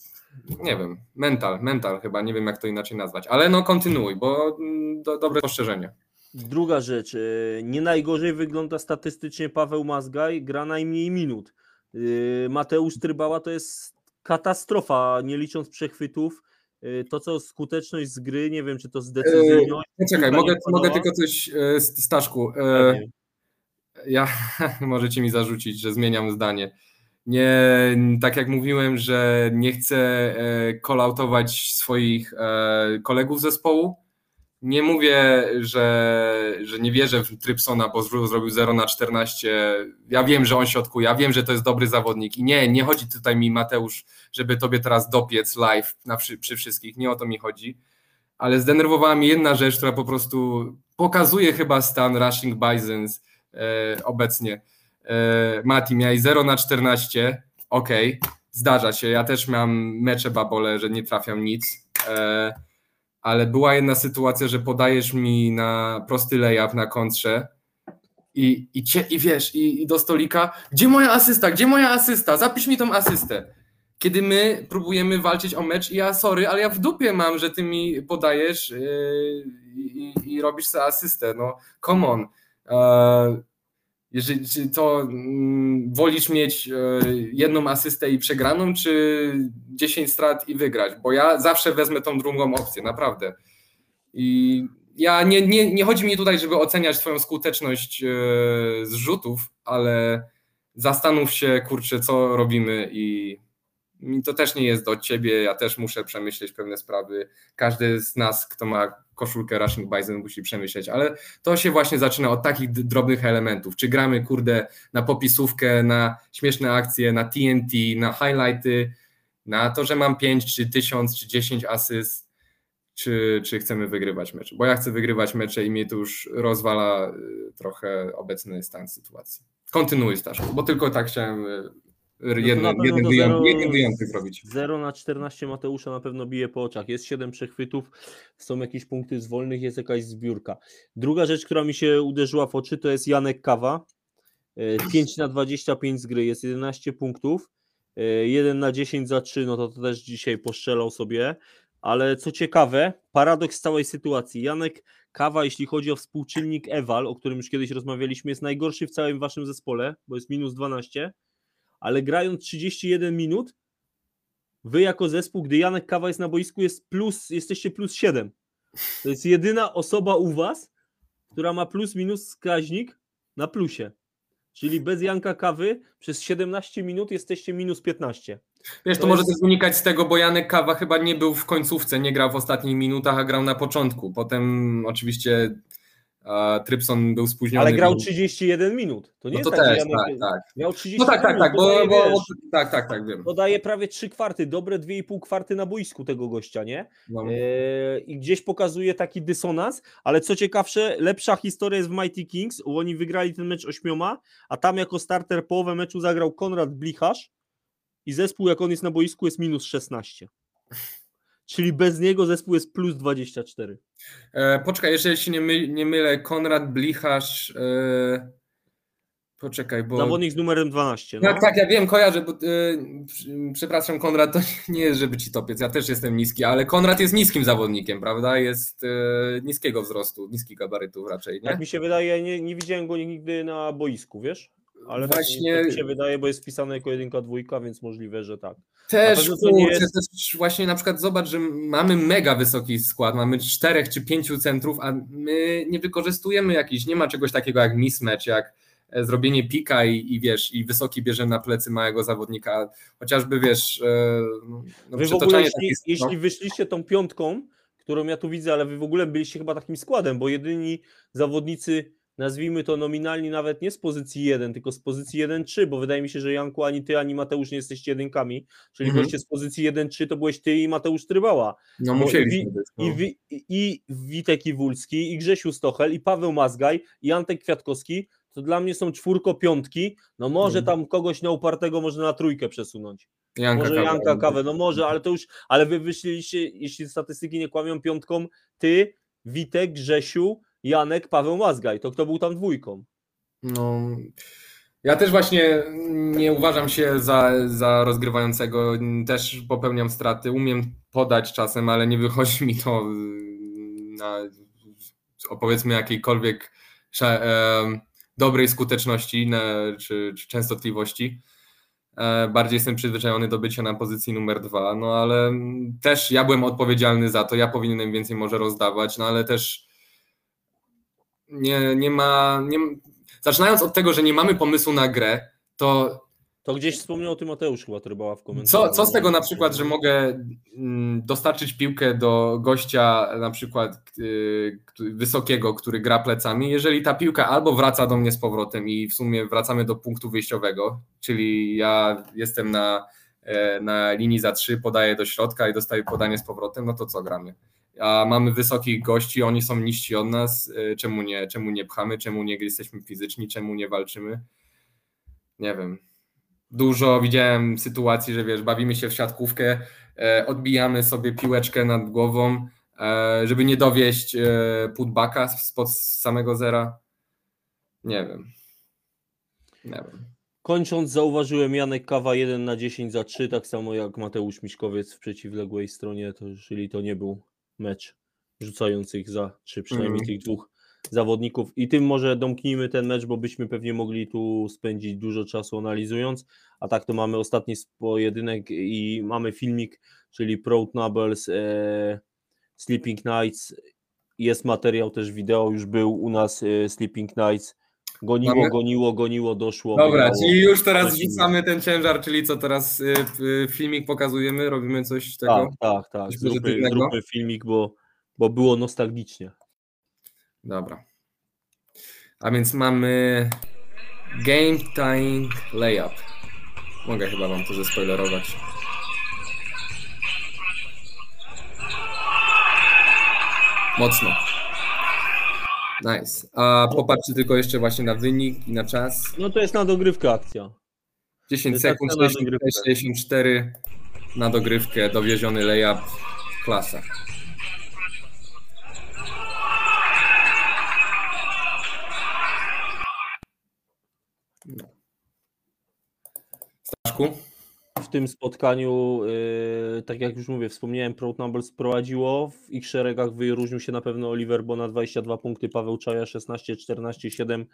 nie wiem, mental, mental chyba, nie wiem jak to inaczej nazwać, ale no kontynuuj, bo mm, do, dobre poszerzenie. Druga rzecz, e, nie najgorzej wygląda statystycznie Paweł Mazgaj, gra najmniej minut. E, Mateusz Trybała to jest katastrofa, nie licząc przechwytów. E, to co skuteczność z gry, nie wiem czy to z decyzyjnością. Czekaj, mogę, mogę tylko coś, Staszku. Ja, możecie mi zarzucić, że zmieniam zdanie. Nie, tak jak mówiłem, że nie chcę kolautować swoich kolegów zespołu, nie mówię, że, że nie wierzę w Trypsona, bo zrobił 0 na 14. Ja wiem, że on środkuje, ja wiem, że to jest dobry zawodnik. I nie, nie chodzi tutaj mi, Mateusz, żeby tobie teraz dopiec live na, przy, przy wszystkich. Nie o to mi chodzi. Ale zdenerwowała mnie jedna rzecz, która po prostu pokazuje chyba stan Rushing Bisons e, obecnie. E, Mati, miałeś 0 na 14. Okej, okay, zdarza się. Ja też mam mecze babole, że nie trafiam nic. E, ale była jedna sytuacja, że podajesz mi na prosty layup na kontrze i, i, cie, i wiesz, i, i do stolika, gdzie moja asysta, gdzie moja asysta, zapisz mi tą asystę. Kiedy my próbujemy walczyć o mecz i ja, sorry, ale ja w dupie mam, że ty mi podajesz yy, i, i robisz sobie asystę, no come on. Yy, jeżeli czy to mm, wolisz mieć e, jedną asystę i przegraną, czy 10 strat i wygrać? Bo ja zawsze wezmę tą drugą opcję, naprawdę. I ja nie, nie, nie chodzi mi tutaj, żeby oceniać Twoją skuteczność e, zrzutów, ale zastanów się, kurczę, co robimy i to też nie jest do ciebie, ja też muszę przemyśleć pewne sprawy. Każdy z nas, kto ma koszulkę Rushing Bison musi przemyśleć, ale to się właśnie zaczyna od takich drobnych elementów. Czy gramy, kurde, na popisówkę, na śmieszne akcje, na TNT, na highlighty, na to, że mam 5, czy 1000, czy 10 asyst, czy, czy chcemy wygrywać mecze. Bo ja chcę wygrywać mecze i mnie to już rozwala y, trochę obecny stan sytuacji. Kontynuuj Staszku, bo tylko tak chciałem No jeden, pewno jeden, wyjątek, zero- jeden wyjątek robić. 0 na 14 Mateusza na pewno bije po oczach. Jest 7 przechwytów, są jakieś punkty z wolnych, jest jakaś zbiórka. Druga rzecz, która mi się uderzyła w oczy, to jest Janek Kawa. E, 5 na 25 z gry, jest 11 punktów. E, 1 na 10 za 3, no to, to też dzisiaj postrzelał sobie. Ale co ciekawe, paradoks całej sytuacji. Janek Kawa, jeśli chodzi o współczynnik Ewal, o którym już kiedyś rozmawialiśmy, jest najgorszy w całym waszym zespole, bo jest minus 12, ale grając 31 minut, wy jako zespół, gdy Janek Kawa jest na boisku, jest plus, jesteście plus 7. To jest jedyna osoba u was, która ma plus minus wskaźnik na plusie. Czyli bez Janka Kawy przez 17 minut jesteście minus 15. Wiesz, to, To może jest- też wynikać z tego, bo Janek Kawa chyba nie był w końcówce, nie grał w ostatnich minutach, a grał na początku. Potem oczywiście Trypson był spóźniony. Ale grał bo- 31 minut. To nie No to jest tak, też, Janek tak, tak. miał 30 No tak, tak, minut. tak, bo, bo, wiesz, tak, tak, tak, wiem. to daje prawie 3 kwarty, dobre 2,5 kwarty na boisku tego gościa, nie? No. Eee, I gdzieś pokazuje taki dysonans, ale co ciekawsze, lepsza historia jest w Mighty Kings, bo oni wygrali ten mecz ośmioma, a tam jako starter połowę meczu zagrał Konrad Blicharz i zespół, jak on jest na boisku, jest minus 16. Czyli bez niego zespół jest plus 24. E, poczekaj, jeszcze się nie, my, nie mylę, Konrad Blicharz. E, poczekaj, bo. Zawodnik z numerem 12. No. Tak, tak, ja wiem, kojarzę, bo, e, przepraszam, Konrad, to nie jest, żeby ci topiec, ja też jestem niski, ale Konrad jest niskim zawodnikiem, prawda? Jest e, niskiego wzrostu, niskich gabarytów raczej, nie? Tak mi się wydaje, nie, nie widziałem go nigdy na boisku, wiesz? Ale Właśnie- Właśnie... tak mi się wydaje, bo jest wpisane jako jedynka, dwójka, więc możliwe, że tak. Też, kurczę, jest- też właśnie na przykład zobacz, że mamy mega wysoki skład, mamy czterech czy pięciu centrów, a my nie wykorzystujemy jakiś, nie ma czegoś takiego jak mismatch, jak e, zrobienie pika i, i wiesz, i wysoki bierze na plecy małego zawodnika, chociażby wiesz, e, no, no, Wy w ogóle, jeśli, takich- jeśli no, wyszliście tą piątką, którą ja tu widzę, ale wy w ogóle byliście chyba takim składem, bo jedyni zawodnicy, nazwijmy to nominalni nawet nie z pozycji 1, tylko z pozycji 1-3, bo wydaje mi się, że Janku ani ty, ani Mateusz nie jesteście jedynkami, czyli Mhm. goście z pozycji 1-3 to byłeś ty i Mateusz Trybała. no musieliśmy i- no. I, Wi, i Witek Iwulski, i Grzesiu Stochel, i Paweł Mazgaj, i Antek Kwiatkowski, to dla mnie są czwórko piątki, no może Mhm. tam kogoś na upartego można na trójkę przesunąć. Janka Może Kawa. Janka Kawę, no może, ale to już, ale wy wyszliście, jeśli statystyki nie kłamią, piątką ty, Witek, Grzesiu, Janek, Paweł Mazgaj, to kto był tam dwójką? No, ja też właśnie nie uważam się za, za rozgrywającego, też popełniam straty, umiem podać czasem, ale nie wychodzi mi to na o powiedzmy jakiejkolwiek em, dobrej skuteczności czy, czy częstotliwości. E, Bardziej jestem przyzwyczajony do bycia na pozycji numer dwa, no ale też ja byłem odpowiedzialny za to, ja powinienem więcej może rozdawać, no ale też nie, nie ma. Nie, zaczynając od tego, że nie mamy pomysłu na grę, to To gdzieś wspomniał o tym Mateusz chyba Trybała w komentarzu. co, co z tego na przykład, że mogę mm, dostarczyć piłkę do gościa na przykład y, który- wysokiego, który gra plecami, jeżeli ta piłka albo wraca do mnie z powrotem i w sumie wracamy do punktu wyjściowego, czyli ja jestem na, e, na linii za trzy, podaję do środka i dostaję podanie z powrotem, no to co gramy? A mamy wysokich gości, oni są niżsi od nas, e, czemu nie, czemu nie pchamy, czemu nie jesteśmy fizyczni, czemu nie walczymy? Nie wiem dużo widziałem sytuacji, że wiesz, bawimy się w siatkówkę, e, odbijamy sobie piłeczkę nad głową, e, żeby nie dowieść e, putbacka spod samego zera. Nie wiem. Nie wiem. Kończąc, zauważyłem Janek Kawa 1 na 10 za 3, tak samo jak Mateusz Miśkowiec w przeciwległej stronie, to, czyli to nie był mecz rzucających za 3, przynajmniej Mhm. tych dwóch zawodników. I tym może domknijmy ten mecz, bo byśmy pewnie mogli tu spędzić dużo czasu analizując, a tak to mamy ostatni pojedynek i mamy filmik, czyli Proud Nobles, e, Sleeping Nights, jest materiał też wideo, już był u nas e, Sleeping Nights, Goniło, Mamy... goniło, goniło, doszło. Dobra, I już teraz rzucamy ten ciężar, czyli co teraz y, y filmik pokazujemy, robimy coś tego. Tak, tak, tak. Zróbmy, zróbmy filmik, bo, bo było nostalgicznie. Dobra. A więc mamy Game time Layup. Mogę chyba wam to zespoilerować. Mocno. Nice. A popatrzcie tylko jeszcze właśnie na wynik i na czas. No to jest na dogrywkę akcja. 10 jest sekund, akcja na 66, 64 na dogrywkę, dowieziony layup, klasa. No. Staszku? W tym spotkaniu, yy, tak jak już mówię, wspomniałem, Proud Numbers prowadziło. W ich szeregach wyróżnił się na pewno Oliver Bona 22 punkty, Paweł Czaja 16, 14, 7,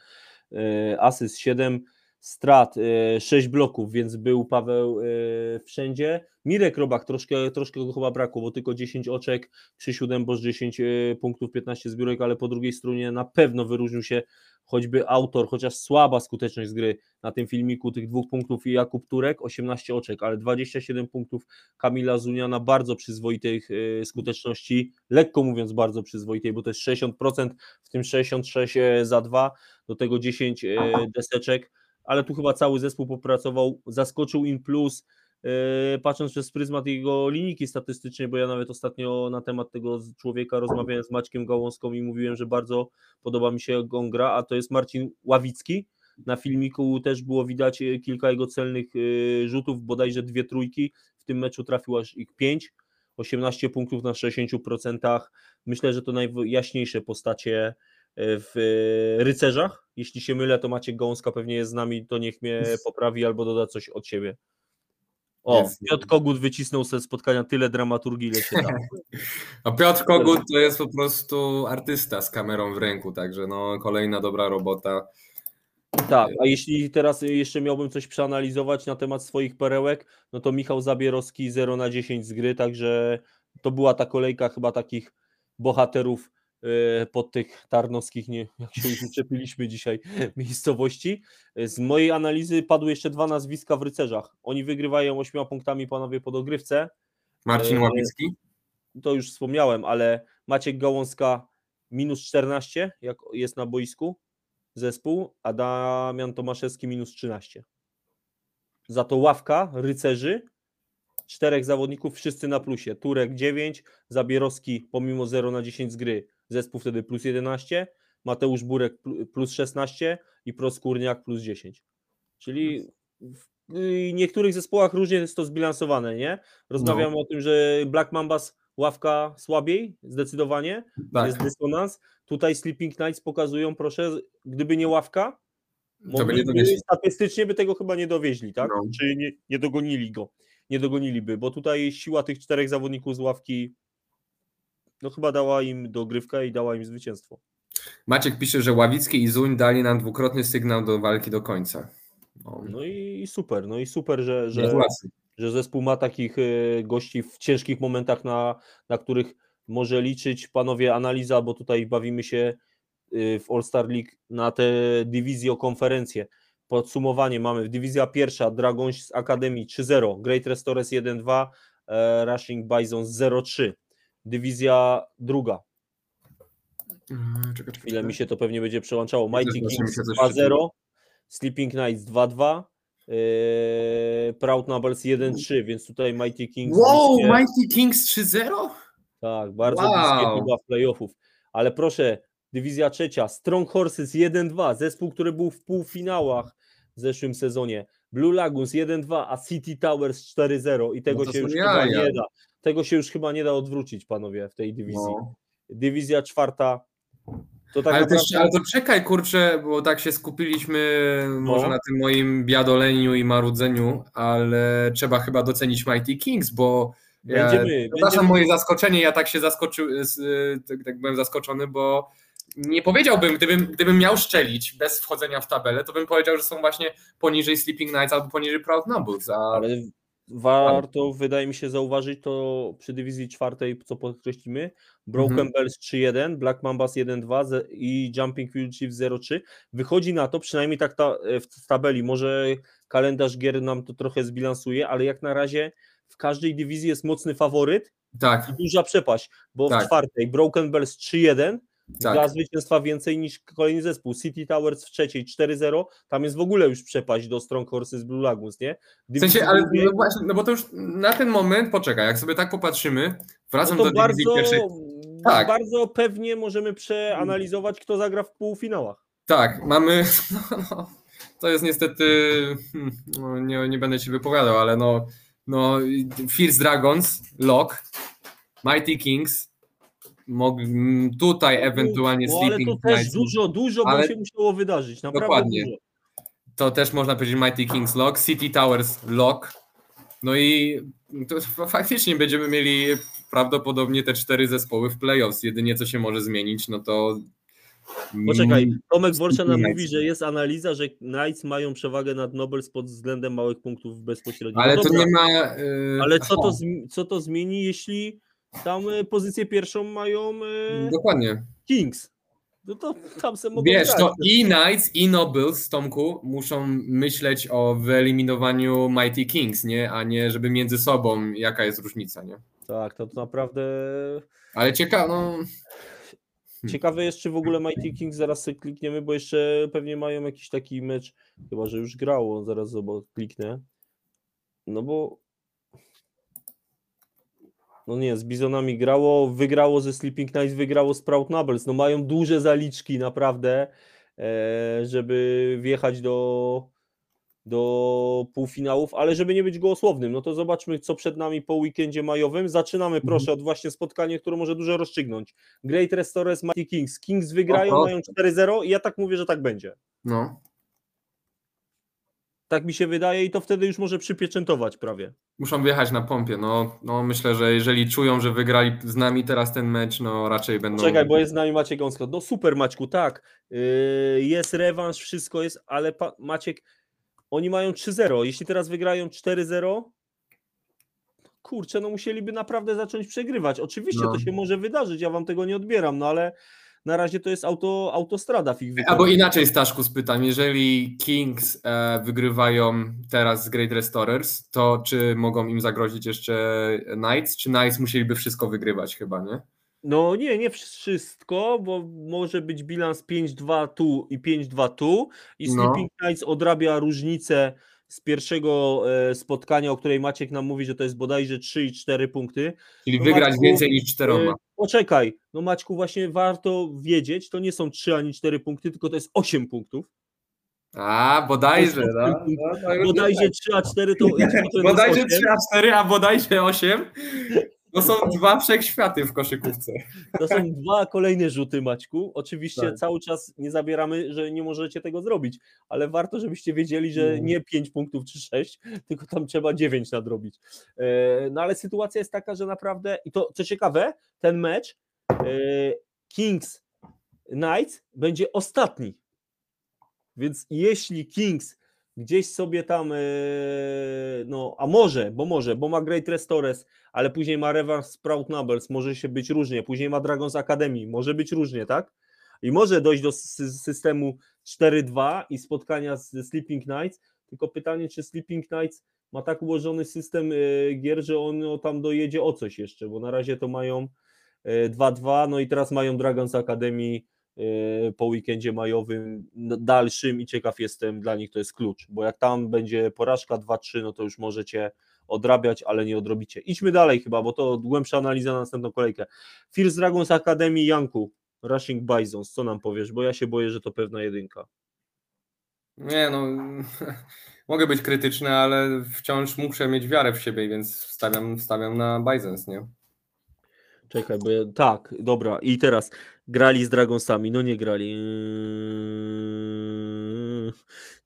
yy, asyst 7, strat, yy, 6 bloków, więc był Paweł yy, wszędzie. Mirek Robak, troszkę, troszkę go chyba brakło, bo tylko 10 oczek, Krzysiu Dębosz 10 yy, punktów, 15 zbiórek, ale po drugiej stronie na pewno wyróżnił się choćby autor, chociaż słaba skuteczność z gry na tym filmiku tych dwóch punktów i Jakub Turek, 18 oczek, ale 27 punktów Kamila Zunia na bardzo przyzwoitej y, skuteczności, lekko mówiąc bardzo przyzwoitej, bo to jest 60%, w tym 66 e, za 2, do tego 10 e, deseczek, ale tu chyba cały zespół popracował, zaskoczył in plus, e, patrząc przez pryzmat jego linijki statystycznej, bo ja nawet ostatnio na temat tego człowieka rozmawiałem z Maćkiem Gałąską i mówiłem, że bardzo podoba mi się jak on gra, a to jest Marcin Ławicki. Na filmiku też było widać e, kilka jego celnych e, rzutów, bodajże dwie trójki. W tym meczu trafił aż ich pięć, 18 punktów na 60%. Myślę, że to najjaśniejsze postacie w rycerzach. Jeśli się mylę, to Maciek Gąska pewnie jest z nami, to niech mnie poprawi albo doda coś od siebie. O, Jest. Piotr Kogut wycisnął ze spotkania tyle dramaturgii, ile się da. A Piotr Kogut to jest po prostu artysta z kamerą w ręku, także no kolejna dobra robota. Tak, a jeśli teraz jeszcze miałbym coś przeanalizować na temat swoich perełek, no to Michał Zabierowski 0 na 10 z gry, także to była ta kolejka chyba takich bohaterów yy, pod tych tarnowskich, nie, jak się już uczepiliśmy dzisiaj, miejscowości. Z mojej analizy padły jeszcze dwa nazwiska w rycerzach. Oni wygrywają 8 punktami panowie po dogrywce, Marcin Eee, Ławicki? to już wspomniałem, ale Maciek Gałązka minus 14, jak jest na boisku zespół, a Damian Tomaszewski minus 13. Za to ławka rycerzy, czterech zawodników, wszyscy na plusie. Turek 9, Zabierowski pomimo 0 na 10 z gry, zespół wtedy plus 11, Mateusz Burek plu- plus 16 i Proskórniak plus 10. Czyli w w niektórych zespołach różnie jest to zbilansowane, nie? Rozmawiamy o tym, że Black Mambas ławka słabiej, zdecydowanie, Tak, jest dysonans. Tutaj Sleeping Knights pokazują, proszę, gdyby nie ławka, to by statystycznie by tego chyba nie dowieźli, tak? No. Czy nie, nie dogonili go, nie dogoniliby, bo tutaj siła tych czterech zawodników z ławki no chyba dała im dogrywkę i dała im zwycięstwo. Maciek pisze, że Ławicki i Zuń dali nam dwukrotny sygnał do walki do końca. No, No i super, no i super, że, że, że zespół ma takich e, gości w ciężkich momentach, na, na których może liczyć. Panowie, analiza, bo tutaj bawimy się e, w All-Star League na tę dywizję o konferencję. Podsumowanie mamy. Dywizja pierwsza, Dragons z Akademii 3-0, Great Restores 1-2, e, Rushing Bisons 0-3. Dywizja druga, Mm, Czekaj, czekaj. ile mi się to pewnie będzie przełączało. Mighty Kings mi się coś 2-0, Sleeping Knights 2-2, yy, Proud Nobles 1-3, więc tutaj Mighty Kings Wow, bliskie, Mighty Kings 3-0? tak, bardzo Wow. bliskie chyba w playoffów. Ale proszę, dywizja trzecia, Strong Horses 1-2, zespół, który był w półfinałach w zeszłym sezonie. Blue Lagoons 1-2, a City Towers 4-0 i tego No się już chyba nie da. Tego się już chyba nie da odwrócić, panowie, w tej dywizji. No. Dywizja czwarta. To tak ale, naprawdę... też, ale to czekaj, kurczę, bo tak się skupiliśmy może na tym moim biadoleniu i marudzeniu, ale trzeba chyba docenić Mighty Kings, bo ja, Będziemy, przepraszam będziemy- moje zaskoczenie, ja tak się zaskoczył, z, tak, tak byłem zaskoczony, bo nie powiedziałbym, gdybym, gdybym miał szczelić bez wchodzenia w tabelę, to bym powiedział, że są właśnie poniżej Sleeping Knights albo poniżej Proud Nobles, a Ale warto, wydaje mi się, zauważyć to przy dywizji czwartej, co podkreślimy. Broken Mhm. Bells 3-1, Black Mambas 1-2 ze- i Jumping Fugitive 0-3. Wychodzi na to, przynajmniej tak ta, w tabeli, może kalendarz gier nam to trochę zbilansuje, ale jak na razie w każdej dywizji jest mocny faworyt tak, i duża przepaść, bo w Tak. czwartej Broken Bells 3-1, tak. dla zwycięstwa więcej niż kolejny zespół. City Towers w trzeciej 4-0, tam jest w ogóle już przepaść do Strong Horses Blue Lagoons, nie? W sensie, ale no właśnie, no bo to już na ten moment, poczekaj, jak sobie tak popatrzymy, wracam no do bardzo pierwszej. Tak. bardzo pewnie możemy przeanalizować, kto zagra w półfinałach. Tak, mamy. No, no, to jest niestety. hmm, No, nie, nie będę się wypowiadał, ale no. no Fierce Dragons, Lock, Mighty Kings. Mog, tutaj ewentualnie No, ale Sleeping to też dużo, dużo Ale- by się musiało wydarzyć. Naprawdę Dokładnie. dużo. To też można powiedzieć Mighty Kings Lock, City Towers Lock. No i to faktycznie będziemy mieli prawdopodobnie te cztery zespoły w playoffs. Jedynie co się może zmienić, no to. Poczekaj, mm, Tomek Wolsza nam mówi, że jest analiza, że Knights mają przewagę nad Nobles pod względem małych punktów bezpośrednio. Ale No to nie ma. y, Ale co to, co to zmieni, jeśli tam y, pozycję pierwszą mają y, Dokładnie. Kings? No to tam se mogą Wiesz, grać. to i Knights, i Nobles, Tomku, muszą myśleć o wyeliminowaniu Mighty Kings, nie? A nie, żeby między sobą jaka jest różnica, nie? Tak, to, to naprawdę Ale ciekawe, no. ciekawe jest, czy w ogóle Mighty Kings zaraz sobie klikniemy, bo jeszcze pewnie mają jakiś taki mecz, chyba, że już grało, zaraz zobacz, kliknę. No bo no nie, z Bizonami grało, wygrało ze Sleeping Knights, wygrało Sprout Nobles. No mają duże zaliczki naprawdę, e, żeby wjechać do, do półfinałów, ale żeby nie być gołosłownym, no to zobaczmy, co przed nami po weekendzie majowym. Zaczynamy, proszę, od właśnie spotkania, które może dużo rozstrzygnąć. Great Restores, Mighty Kings. Kings wygrają, Oho. mają 4-0 i ja tak mówię, że tak będzie. no. Tak mi się wydaje i to wtedy już może przypieczętować prawie. Muszą wjechać na pompie. No, no myślę, że jeżeli czują, że wygrali z nami teraz ten mecz, no raczej będą. Czekaj, bo jest z nami Maciek Gąska. No super Maćku, tak. Yy, jest rewanż, wszystko jest, ale pa- Maciek, oni mają 3-0. Jeśli teraz wygrają 4-0, kurczę, no musieliby naprawdę zacząć przegrywać. Oczywiście No. to się może wydarzyć, ja wam tego nie odbieram, no ale na razie to jest auto, autostrada w ich Albo wykonaniu. inaczej, Staszku, spytam. Jeżeli Kings e, wygrywają teraz z Great Restorers, to czy mogą im zagrozić jeszcze Knights? Czy Knights musieliby wszystko wygrywać chyba, nie? No nie, nie wszystko, bo może być bilans 5-2 tu i 5-2 tu i No. Sleeping Knights odrabia różnicę z pierwszego e, spotkania, o której Maciek nam mówi, że to jest bodajże 3 i 4 punkty. Czyli No wygrać Maćku, więcej niż czteroma. E, Poczekaj, no Maćku, właśnie warto wiedzieć, to nie są 3 ani 4 punkty, tylko to jest 8 punktów. A, bodajże. No, no, już Bodajże 3 a 4 to, Bodajże 8. 3 a 4, a bodajże 8. To są dwa wszechświaty w koszykówce. To są dwa kolejne rzuty, Maćku. Oczywiście Tak. cały czas nie zabieramy, że nie możecie tego zrobić, ale warto, żebyście wiedzieli, że Mhm. nie 5 punktów czy 6, tylko tam trzeba 9 nadrobić. E, No ale sytuacja jest taka, że naprawdę, i to co ciekawe, ten mecz e, Kings Knights będzie ostatni. Więc jeśli Kings gdzieś sobie tam, e, no a może, bo może, bo ma Great Restores, ale później ma Revanche Sprout Nobles, może się być różnie, później ma Dragons Academy, może być różnie, tak? I może dojść do sy- systemu 4-2 i spotkania z Sleeping Knights, tylko pytanie, czy Sleeping Knights ma tak ułożony system e, gier, że on no, tam dojedzie o coś jeszcze, bo na razie to mają e, 2-2, no i teraz mają Dragons Academy e, po weekendzie majowym n- dalszym i ciekaw jestem, dla nich to jest klucz, bo jak tam będzie porażka 2-3, no to już możecie odrabiać, ale nie odrobicie. Idźmy dalej chyba, bo to głębsza analiza na następną kolejkę. First Dragons Academy Janku, Rushing Bisons, co nam powiesz, bo ja się boję, że to pewna jedynka. Nie no, mogę być krytyczny, ale wciąż muszę mieć wiarę w siebie, więc stawiam, stawiam na Bisons, nie? Czekaj, bo ja, tak, dobra. I teraz grali z Dragonsami, no nie grali.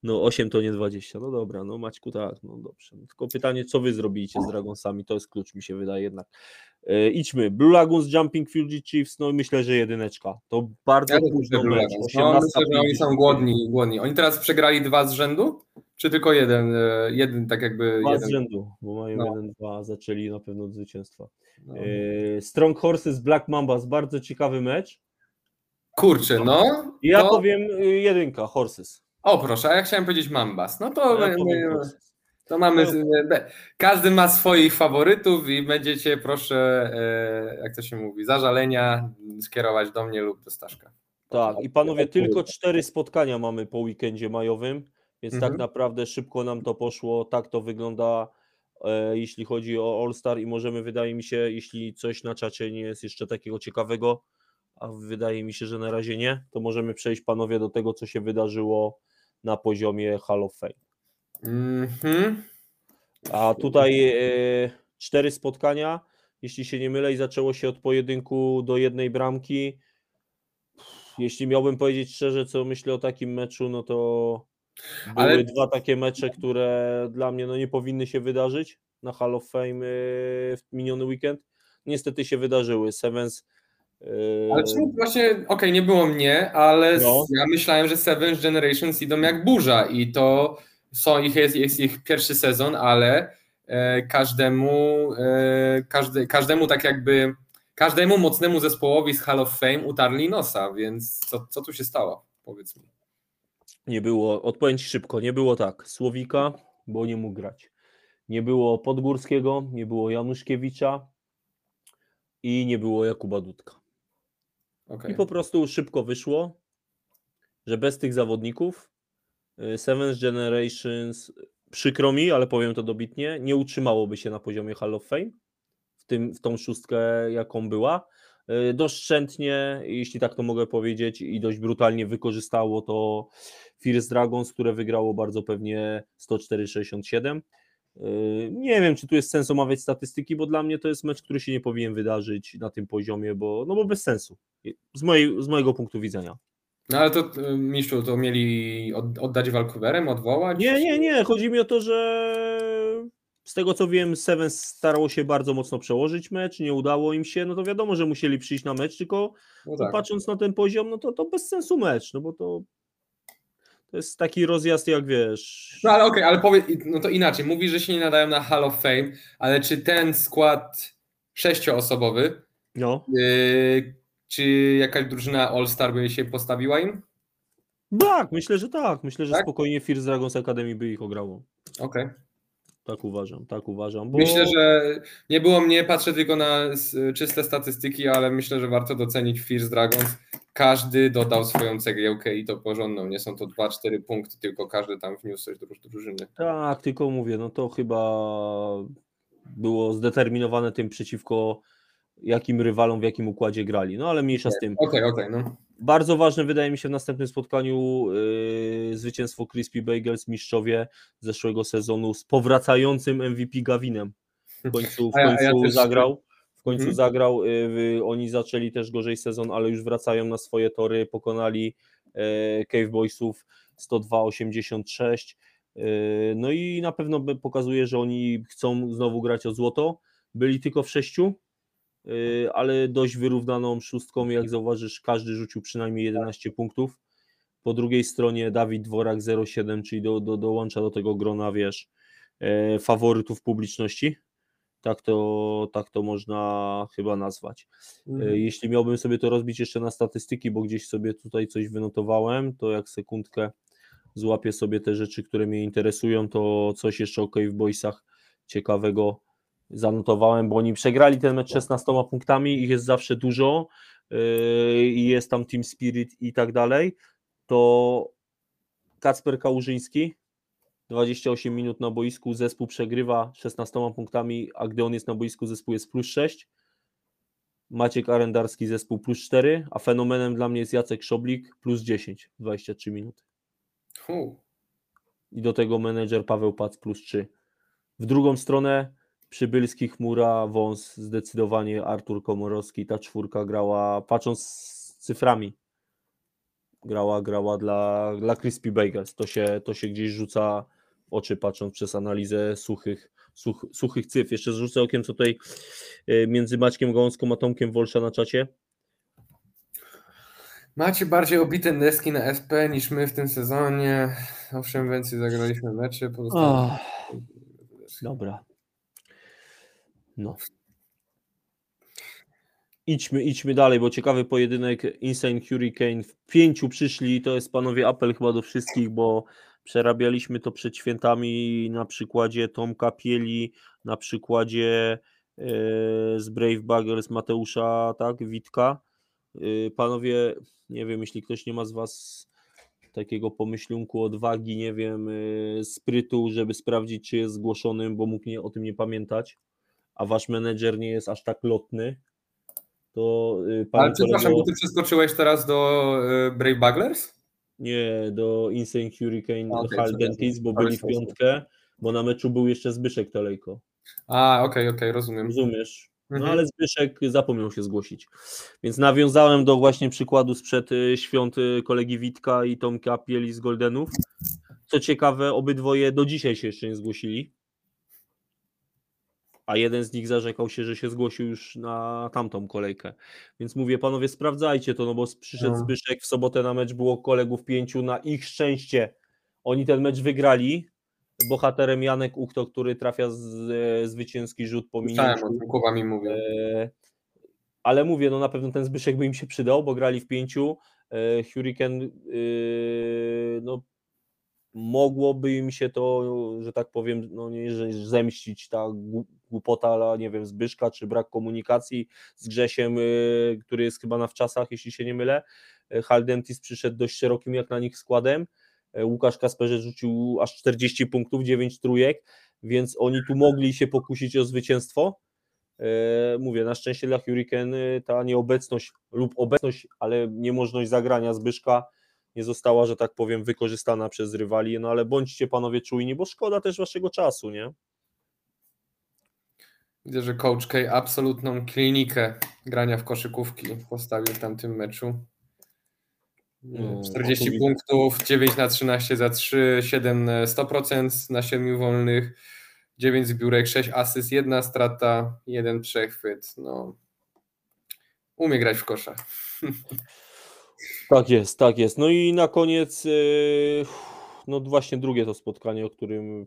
No 8 to nie 20. No dobra, no Maćku tak, no dobrze. Tylko pytanie, co wy zrobiliście z Dragonsami, to jest klucz mi się wydaje jednak. Yy, idźmy. Blue Lagoons, Jumping Fury Chiefs, no myślę, że jedyneczka. To bardzo Ja późno mecz. No, 18, myślę, że oni są głodni, głodni. Oni teraz przegrali dwa z rzędu? Czy tylko jeden? e, Jeden, tak jakby Dwa z jeden. rzędu, bo mają No. 1-2, zaczęli na pewno od zwycięstwa. No. Yy, Strong Horses, Black Mambas, bardzo ciekawy mecz. Kurczę, no. Ja to... powiem yy, jedynka, Horses. O proszę, a ja chciałem powiedzieć Mambas. No to, Ja my- to mamy. No. Każdy ma swoich faworytów i będziecie, proszę, e, jak to się mówi, zażalenia skierować do mnie lub do Staszka. Tak, i panowie, tylko cztery spotkania mamy po weekendzie majowym, więc Mhm. tak naprawdę szybko nam to poszło, tak to wygląda e, jeśli chodzi o All-Star i możemy, wydaje mi się, jeśli coś na czacie nie jest jeszcze takiego ciekawego, a wydaje mi się, że na razie nie, to możemy przejść panowie do tego, co się wydarzyło na poziomie Hall of Fame. Mhm. A tutaj e, cztery spotkania, jeśli się nie mylę, i zaczęło się od pojedynku do jednej bramki. Jeśli miałbym powiedzieć szczerze, co myślę o takim meczu, no to były Ale- dwa takie mecze, które dla mnie no, nie powinny się wydarzyć na Hall of Fame e, w miniony weekend. Niestety się wydarzyły. Sevens. Ale czemu właśnie, okej, nie było mnie, ale No. ja myślałem, że Seven Generations idą jak burza i to są ich, jest, jest ich pierwszy sezon, ale e, każdemu, e, każdy, każdemu tak jakby, każdemu mocnemu zespołowi z Hall of Fame utarli nosa, więc co, co tu się stało? Powiedz mi. Nie było, odpowiem ci szybko, nie było tak. Słowika, bo nie mógł grać. Nie było Podgórskiego, nie było Januszkiewicza i nie było Jakuba Dudka. Okej. I po prostu szybko wyszło, że bez tych zawodników y, Seventh Generations, przykro mi, ale powiem to dobitnie, nie utrzymałoby się na poziomie Hall of Fame, w, tym, w tą szóstkę, jaką była. Y, Doszczętnie, jeśli tak to mogę powiedzieć, i dość brutalnie wykorzystało to Fierce Dragons, które wygrało bardzo pewnie 104-67. Y, Nie wiem, czy tu jest sens omawiać statystyki, bo dla mnie to jest mecz, który się nie powinien wydarzyć na tym poziomie, bo, no bo bez sensu. Z, mojej, z mojego punktu widzenia. No ale to e, mistrzu, to mieli od, oddać Vancouverem, odwołać? Nie, nie, nie. Chodzi mi o to, że z tego co wiem, Seven starało się bardzo mocno przełożyć mecz, nie udało im się. No to wiadomo, że musieli przyjść na mecz, tylko No tak. patrząc na ten poziom, no to, to bez sensu mecz, no bo to, to jest taki rozjazd, jak wiesz. No ale okej, ale powiedz, no to inaczej. Mówi, że się nie nadają na Hall of Fame, ale czy ten skład sześcioosobowy, No. yy, czy jakaś drużyna All-Star by się postawiła im? Tak, myślę, że tak. Myślę, że Tak? spokojnie Fierce Dragons Academy by ich ograło. Okej. Tak uważam, tak uważam. Bo... Myślę, że nie było mnie, patrzę tylko na czyste statystyki, ale myślę, że warto docenić Fierce Dragons. Każdy dodał swoją cegiełkę i to porządną. Nie są to 2-4 punkty, tylko każdy tam wniósł coś do druż- drużyny. Tak, tylko mówię, no to chyba było zdeterminowane tym przeciwko jakim rywalom, w jakim układzie grali. No ale mniejsza z tym. Okej, okej, no. Bardzo ważne wydaje mi się w następnym spotkaniu yy, zwycięstwo Crispy Bagels, mistrzowie zeszłego sezonu z powracającym MVP Gawinem. W końcu, w A ja- a ja końcu zagrał. W końcu Mhm. zagrał. Yy, oni zaczęli też gorzej sezon, ale już wracają na swoje tory. Pokonali yy, Cave Boysów 102-86. Yy, no i na pewno pokazuje, że oni chcą znowu grać o złoto. Byli tylko w sześciu, ale dość wyrównaną szóstką. Jak zauważysz, każdy rzucił przynajmniej 11 punktów. Po drugiej stronie Dawid Dworak 07, czyli do, do, dołącza do tego grona, wiesz, e, faworytów publiczności. Tak to, tak to można chyba nazwać. E, Jeśli miałbym sobie to rozbić jeszcze na statystyki, bo gdzieś sobie tutaj coś wynotowałem, to jak sekundkę złapię sobie te rzeczy, które mnie interesują, to coś jeszcze o Cave Boysach ciekawego zanotowałem, bo oni przegrali ten mecz 16 punktami, ich jest zawsze dużo yy, i jest tam Team Spirit i tak dalej, to Kacper Kałużyński 28 minut na boisku, zespół przegrywa 16 punktami, a gdy on jest na boisku, zespół jest plus 6. Maciek Arendarski, zespół plus 4, a fenomenem dla mnie jest Jacek Szoblik, plus 10, 23 minuty. I do tego menedżer Paweł Pac, plus 3. W drugą stronę Przybylski, Chmura, Wąs, zdecydowanie Artur Komorowski, ta czwórka grała, patrząc z cyframi, grała, grała dla, dla Crispy Bagels. To się, to się gdzieś rzuca w oczy, patrząc przez analizę suchych, such, suchych cyfr. Jeszcze zrzucę okiem, co tutaj y, między Maćkiem Gąską a Tomkiem Wolsza na czacie. Macie bardziej obite deski na SP niż my w tym sezonie. Owszem, więcej zagraliśmy mecze. Pozostałe... Dobra. No. Idźmy, idźmy dalej, bo ciekawy pojedynek Insane Hurricane. W pięciu przyszli, to jest panowie apel chyba do wszystkich, bo przerabialiśmy to przed świętami na przykładzie Tomka Pieli, na przykładzie e, z Brave Buggers Mateusza, tak, Witka. E, panowie, nie wiem, jeśli ktoś nie ma z was takiego pomyślunku, odwagi, nie wiem, y, sprytu, żeby sprawdzić, czy jest zgłoszonym, bo mógł nie, o tym nie pamiętać, a wasz menedżer nie jest aż tak lotny, to y, Ale pan przepraszam, bo ty przeskoczyłeś teraz do y, Brave Bugglers? nie, do Insane Hurricane okej, Hal przepraszam. Dentis, bo byli w piątkę, bo na meczu był jeszcze Zbyszek Telejko. A, okej, okej, rozumiem. Rozumiesz? No Mhm. ale Zbyszek zapomniał się zgłosić. Więc nawiązałem do właśnie przykładu sprzed y, świąt kolegi Witka i Tomka Pieli z Goldenów. Co ciekawe, obydwoje do dzisiaj się jeszcze nie zgłosili. A jeden z nich zarzekał się, że się zgłosił już na tamtą kolejkę. Więc mówię, panowie, sprawdzajcie to, no bo przyszedł No. Zbyszek w sobotę na mecz, było kolegów pięciu, na ich szczęście oni ten mecz wygrali. Bohaterem Janek Uchto, który trafia z, e, zwycięski rzut po o tym, Kuba mi mówił. E, Ale mówię, no na pewno ten Zbyszek by im się przydał, bo grali w pięciu. E, Hurricane, no mogłoby im się to, że tak powiem, no nie że zemścić ta gł- głupota, ale nie wiem, Zbyszka, czy brak komunikacji z Grzesiem, e, który jest chyba na wczasach, jeśli się nie mylę. E, Haldentis przyszedł dość szerokim jak na nich składem. E, Łukasz Kasperze rzucił aż 40 punktów, 9 trójek, więc oni tu mogli się pokusić o zwycięstwo. Mówię, na szczęście dla Hurricane y, ta nieobecność lub obecność, ale niemożność zagrania Zbyszka nie została, że tak powiem, wykorzystana przez rywali, no ale bądźcie panowie czujni, bo szkoda też waszego czasu, nie? Widzę, że Coach K absolutną klinikę grania w koszykówki postawił w tamtym meczu. No, 40 oczywiście. punktów, 9 na 13 za 3, 7 100% na 7 wolnych, 9 zbiórek, 6 asyst, 1 strata, 1 przechwyt. No. Umie grać w kosza. Tak jest, tak jest. No i na koniec, yy, no właśnie drugie to spotkanie, o którym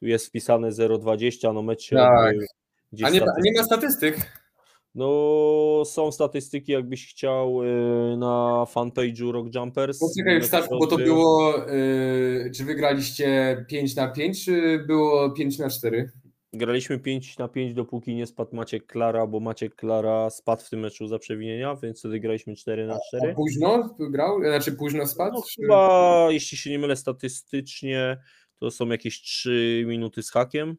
jest wpisane 0,20, no mecz się Tak. A nie, nie ma statystyk. No są statystyki, jakbyś chciał yy, na fanpage'u Rock Jumpers. Poczekaj, wstawku, bo to było, yy, czy wygraliście 5 na 5, czy było 5 na 4? Graliśmy 5 na 5, dopóki nie spadł Maciek Klara, bo Maciek Klara spadł w tym meczu za przewinienia, więc wtedy graliśmy 4 na A 4. późno grał? Znaczy późno spadł? No, czy- chyba, jeśli się nie mylę statystycznie, to są jakieś 3 minuty z hakiem.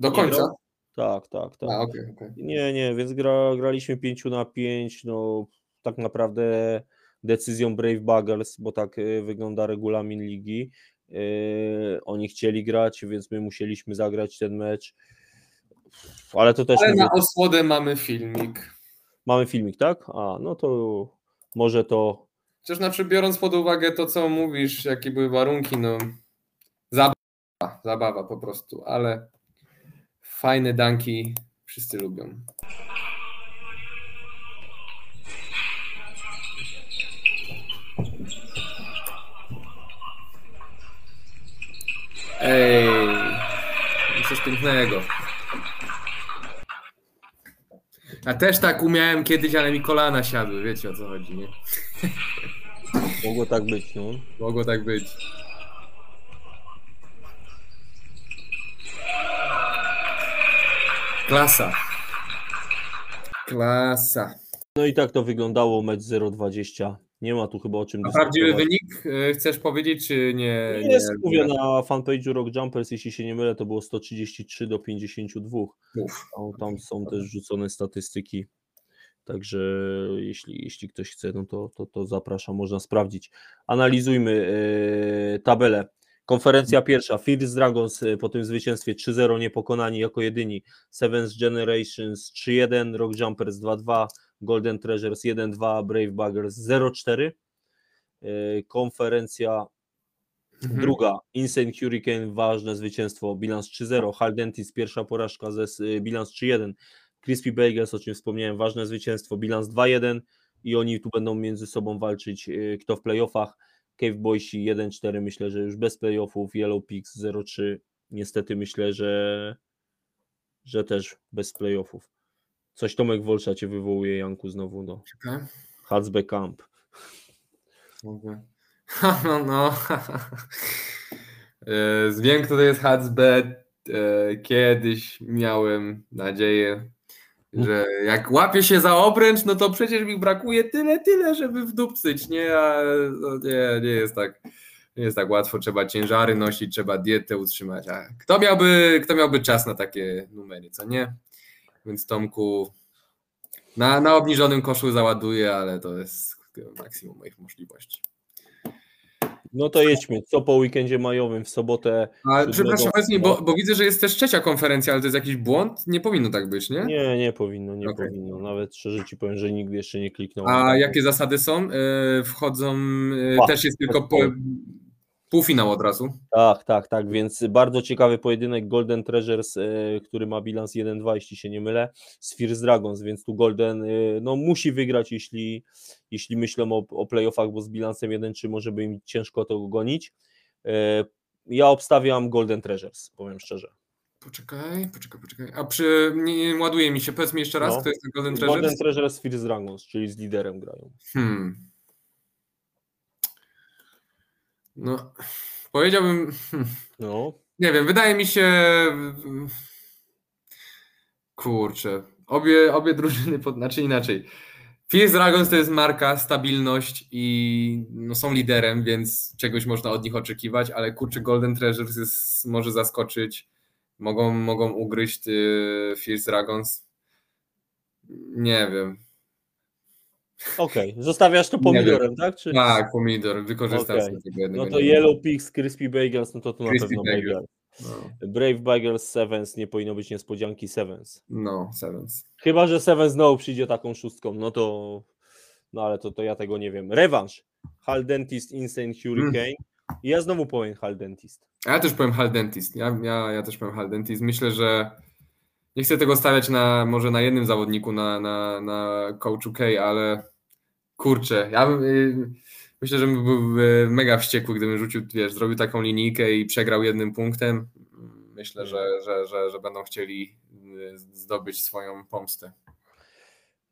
Do Nie końca? grał? Tak, tak, tak. A, okej, okej. Nie, nie, więc gra, graliśmy 5 na 5, no tak naprawdę decyzją Brave Buggers, bo tak y, wygląda regulamin ligi. Y, oni chcieli grać, więc my musieliśmy zagrać ten mecz. Ale to też Ale na osłodę mamy filmik. mamy filmik, tak? A, no to może to Chociaż znaczy biorąc pod uwagę to, co mówisz, jakie były warunki, no zabawa, zabawa po prostu, ale fajne danki wszyscy lubią. Ej, coś pięknego. Ja też tak umiałem kiedyś, ale mi kolana siadły, wiecie o co chodzi, nie? mogło tak być, no. Mogło tak być. Klasa. Klasa. No i tak to wyglądało, mecz 0-20. Nie ma tu chyba o czym A prawdziwy dyskutować. wynik e, chcesz powiedzieć, czy nie? Jest, nie, mówię, na fanpage'u Rock Jumpers, jeśli się nie mylę, to było 133 do 52. Mów. Tam, tam są też rzucone statystyki. Także jeśli, jeśli ktoś chce, no to, to, to zapraszam, można sprawdzić. Analizujmy e, tabelę. Konferencja pierwsza, First Dragons e, po tym zwycięstwie 3-0 niepokonani jako jedyni, Sevens Generations 3-1, Rock Jumpers 2-2, Golden Treasures 1-2, Brave Buggers 0-4. E, Konferencja Mhm. Druga, Insane Hurricane, ważne zwycięstwo, bilans 3-0, Haldentis, pierwsza porażka, ze, y, bilans 3-1, Crispy Bagels, o czym wspomniałem, ważne zwycięstwo, bilans 2-1 i oni tu będą między sobą walczyć, y, kto w playoffach, Cave Boysi 1-4, myślę, że już bez playoffów, Yellow Pigs 0-3, niestety myślę, że, że też bez playoffów. Coś Tomek Wolsza cię wywołuje, Janku, znowu, no. Czekaj. Hatzbe Camp. Mogę. No, no. Wiem, kto to jest Hatsbet. E, Kiedyś miałem nadzieję, że jak łapie się za obręcz, no to przecież mi brakuje tyle, tyle, żeby wdupcyć, nie? A no nie, nie jest tak. Nie jest tak łatwo, trzeba ciężary nosić, trzeba dietę utrzymać. A kto miałby, kto miałby czas na takie numery, co nie? Więc Tomku, na, na obniżonym koszu załaduję, ale to jest maksimum moich możliwości. No to jedźmy. Co po weekendzie majowym w sobotę? A, przepraszam, mi, bo, bo, widzę, że jest też trzecia konferencja, ale to jest jakiś błąd? Nie powinno tak być, nie? Nie, nie powinno, nie okay. powinno. Nawet szczerze ci powiem, że nigdy jeszcze nie kliknął. A jakie zasady są? Yy, wchodzą, yy, też jest tylko po, Półfinał od razu. Tak, tak, tak, więc bardzo ciekawy pojedynek Golden Treasures, e, który ma bilans 1-2, jeśli się nie mylę, z Fierce Dragons, więc tu Golden e, no, musi wygrać, jeśli, jeśli myślą o, o playoffach, bo z bilansem 1-3 może by im ciężko to gonić. E, ja obstawiam Golden Treasures, powiem szczerze. Poczekaj, poczekaj, poczekaj. A przy, nie, ładuje mi się, powiedz mi jeszcze raz, no. kto jest ten Golden Treasures? Golden Treasures z Fierce Dragons, czyli z liderem grają. Hmm. No, powiedziałbym. No. Nie wiem, wydaje mi się. Kurczę. Obie, obie drużyny, pod, znaczy inaczej. Fierce Dragons to jest marka, stabilność i no, są liderem, więc czegoś można od nich oczekiwać, ale kurczę, Golden Treasures jest, może zaskoczyć. Mogą, mogą ugryźć y, Fierce Dragons. Nie wiem. Okej, okay. zostawiasz to pomidorem, tak? Czy... Tak, pomidor, wykorzystam okay. tego No to Yellow Pigs, Crispy Bagels, no to tu na pewno Bagel. No. Brave Bagels, Sevens, nie powinno być niespodzianki Sevens. No, Sevens. Chyba, że Sevens znowu przyjdzie taką szóstką, no to no ale to, to ja tego nie wiem. Rewanż. Hal Dentist, Insane Hurricane. Mm. I ja znowu powiem Hal Dentist. Ja też powiem Hal Dentist. Ja, ja, ja też powiem Hal Dentist. Myślę, że nie chcę tego stawiać na może na jednym zawodniku, na, na, na coachu K, ale kurczę, ja bym, y, myślę, że bym był y, mega wściekły, gdybym rzucił, wiesz, zrobił taką linijkę i przegrał jednym punktem. Myślę, że, że, że, że będą chcieli y, zdobyć swoją pomstę.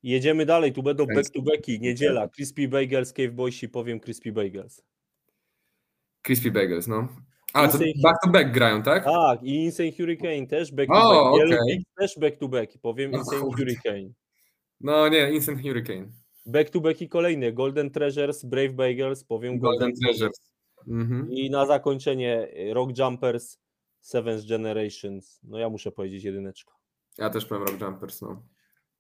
Jedziemy dalej, tu będą back-to-backi, niedziela, Crispy Bagels, Cave Boysi, powiem Crispy Bagels. Crispy Bagels, no. A, to back to back grają, tak? Tak, i Insane Hurricane też back to back. Oh, okay. też back to back. Powiem Insane oh, Hurricane. No nie, Insane Hurricane. Back to back i kolejny. Golden Treasures, Brave Bagels, powiem Golden, Golden Treasures. Mhm. I na zakończenie Rock Jumpers, Seventh Generations. No ja muszę powiedzieć jedyneczka. Ja też powiem Rock Jumpers, no.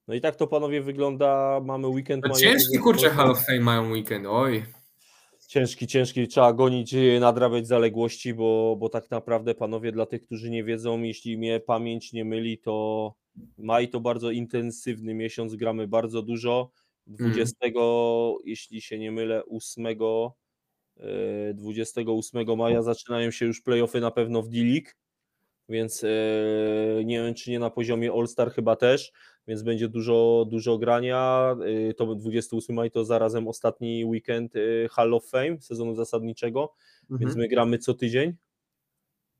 No i tak to panowie wygląda. Mamy weekend. No ciężki kurczę Hall of Fame mają weekend, oj ciężki, ciężki, trzeba gonić, e, nadrabiać zaległości, bo, bo tak naprawdę panowie, dla tych, którzy nie wiedzą, jeśli mnie pamięć nie myli, to maj to bardzo intensywny miesiąc, gramy bardzo dużo. 20, mm. jeśli się nie mylę, 8, 28 e, maja zaczynają się już playoffy na pewno w D-League, więc e, nie wiem, czy nie na poziomie All-Star chyba też więc będzie dużo, dużo grania. Y, to 28 maj to zarazem ostatni weekend y, Hall of Fame sezonu zasadniczego, mhm. więc my gramy co tydzień.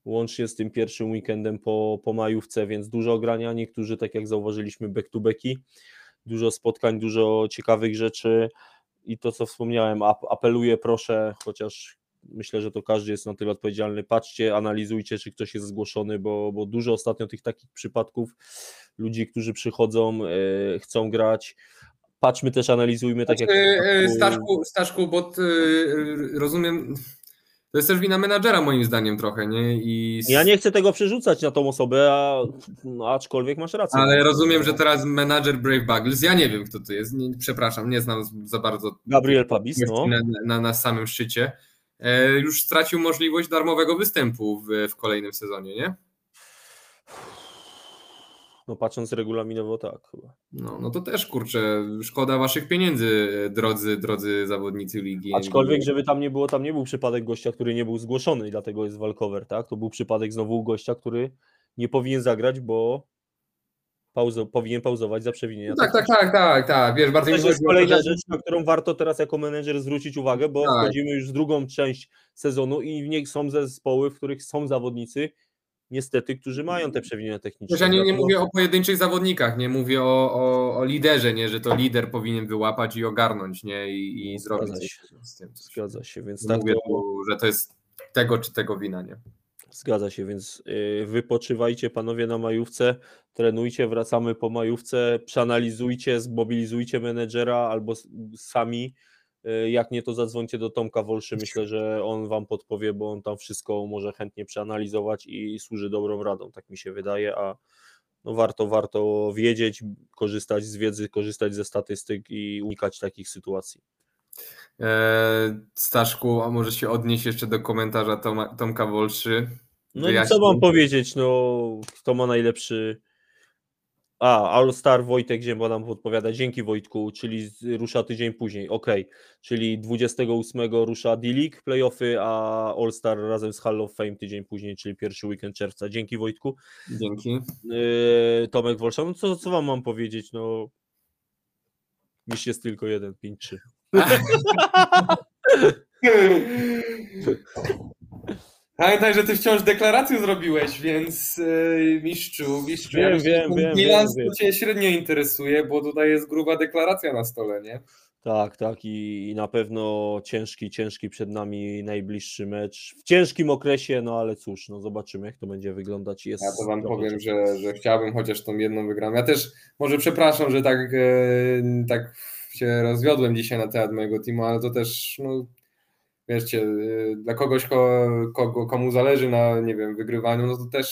Łącznie z tym pierwszym weekendem po, po majówce, więc dużo grania. Niektórzy, tak jak zauważyliśmy, back-to-backi, dużo spotkań, dużo ciekawych rzeczy. I to, co wspomniałem, apeluję, proszę, chociaż myślę, że to każdy jest na tyle odpowiedzialny. Patrzcie, analizujcie, czy ktoś jest zgłoszony, bo, bo dużo ostatnio tych takich przypadków ludzi, którzy przychodzą, e, chcą grać. Patrzmy też, analizujmy tak znaczy, jak. E, Staszku, Staszku, bo e, rozumiem. To jest też wina menadżera moim zdaniem trochę, nie? I... Ja nie chcę tego przerzucać na tą osobę, a, no, aczkolwiek masz rację. Ale rozumiem, że teraz menadżer Brave Buggles, ja nie wiem kto to jest, nie, przepraszam, nie znam za bardzo. Gabriel Pabis, no. Na, na, na samym szczycie. E, już stracił możliwość darmowego występu w, w kolejnym sezonie, nie? No patrząc regulaminowo tak chyba. No, no to też kurczę, szkoda waszych pieniędzy, drodzy, drodzy zawodnicy ligi. Aczkolwiek, żeby tam nie było, tam nie był przypadek gościa, który nie był zgłoszony i dlatego jest walkover, tak? To był przypadek znowu gościa, który nie powinien zagrać, bo pauzo, powinien pauzować za przewinienia. No tak, tak, tak, tak, tak, wiesz, bardzo To jest kolejna rzecz, na którą warto teraz jako menedżer zwrócić uwagę, bo tak. wchodzimy już w drugą część sezonu i w niej są zespoły, w których są zawodnicy, niestety, którzy mają te przewinienia techniczne. Ja nie, nie mówię o pojedynczych zawodnikach, nie mówię o, o, o, liderze, nie, że to lider powinien wyłapać i ogarnąć, nie, i, i zrobić się. z tym. Zgadza się, więc tak mówię, to... że to jest tego czy tego wina, nie. Zgadza się, więc y, wypoczywajcie panowie na majówce, trenujcie, wracamy po majówce, przeanalizujcie, zmobilizujcie menedżera albo sami. Y, jak nie, to zadzwońcie do Tomka Wolszy. Myślę, że on wam podpowie, bo on tam wszystko może chętnie przeanalizować i służy dobrą radą, tak mi się wydaje. A no warto, warto wiedzieć, korzystać z wiedzy, korzystać ze statystyk i unikać takich sytuacji. E, Staszku, a może się odnieść jeszcze do komentarza Toma, Tomka Wolszy? No i co mam powiedzieć, no kto ma najlepszy... A, All Star Wojtek Ziemba nam podpowiada, dzięki Wojtku, czyli rusza tydzień później, ok, czyli 28 rusza D-League playoffy, a All Star razem z Hall of Fame tydzień później, czyli pierwszy weekend czerwca. Dzięki Wojtku. Dzięki. Yy, Tomek Wolsza, no co, co wam mam powiedzieć, no mistrz jest tylko jeden, 5-3. Pamiętaj, że ty wciąż deklarację zrobiłeś, więc yy, mistrzu, mistrzu, wiem, ja wiem, wiem, bilans wiem, cię średnio interesuje, bo tutaj jest gruba deklaracja na stole, nie? Tak, tak i, i na pewno ciężki, ciężki przed nami najbliższy mecz. W ciężkim okresie, no ale cóż, no zobaczymy jak to będzie wyglądać. Jest ja to wam powiem, że, że chciałbym chociaż tą jedną wygraną. Ja też może przepraszam, że tak, e, tak się rozwiodłem dzisiaj na temat mojego teamu, ale to też, no, wiecie, dla kogoś, kogo, komu zależy na, nie wiem, wygrywaniu, no to też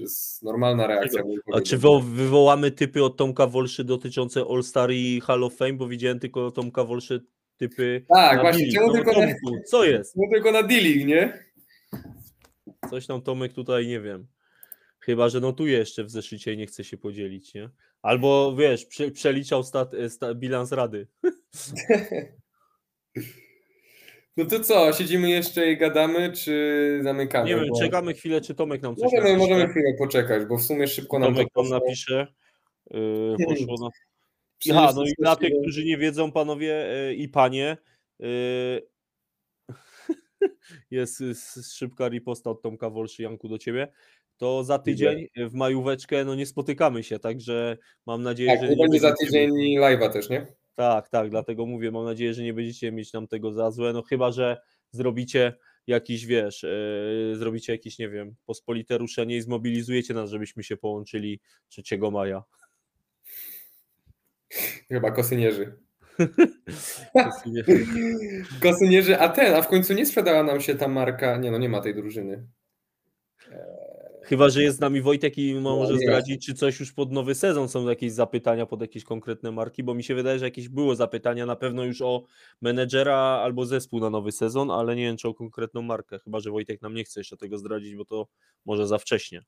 jest normalna reakcja. A czy wywołamy typy od Tomka Wolszy dotyczące All-Star i Hall of Fame, bo widziałem tylko Tomka Wolszy typy Tak, właśnie, czemu tylko Tomku, na, co jest? No tylko na dealing, nie? Coś tam Tomek tutaj, nie wiem, chyba, że notuje jeszcze w zeszycie i nie chce się podzielić, nie? Albo wiesz, prze, przeliczał stat, stat, bilans rady. No to co, siedzimy jeszcze i gadamy, czy zamykamy? Nie wiem, bo... czekamy chwilę, czy Tomek nam coś możemy, napisze. Możemy chwilę poczekać, bo w sumie szybko nam Tomek to nam napisze. Yy, poszło na... Aha, no i dla tych, którzy nie wiedzą, panowie yy, i panie, yy... jest, jest szybka riposta od Tomka Wolszy, Janku, do ciebie to za tydzień w majóweczkę no nie spotykamy się, także mam nadzieję, tak, że... nie będzie za tydzień live'a też, nie? Tak, tak, dlatego mówię, mam nadzieję, że nie będziecie mieć nam tego za złe, no chyba, że zrobicie jakiś, wiesz, yy, zrobicie jakieś, nie wiem, pospolite ruszenie i zmobilizujecie nas, żebyśmy się połączyli 3 maja. Chyba kosynierzy. kosynierzy, a ten, a w końcu nie sprzedała nam się ta marka, nie no, nie ma tej drużyny. Chyba, że jest z nami Wojtek i może no, zdradzić, czy coś już pod nowy sezon są jakieś zapytania pod jakieś konkretne marki, bo mi się wydaje, że jakieś było zapytania na pewno już o menedżera albo zespół na nowy sezon, ale nie wiem, czy o konkretną markę. Chyba, że Wojtek nam nie chce jeszcze tego zdradzić, bo to może za wcześnie.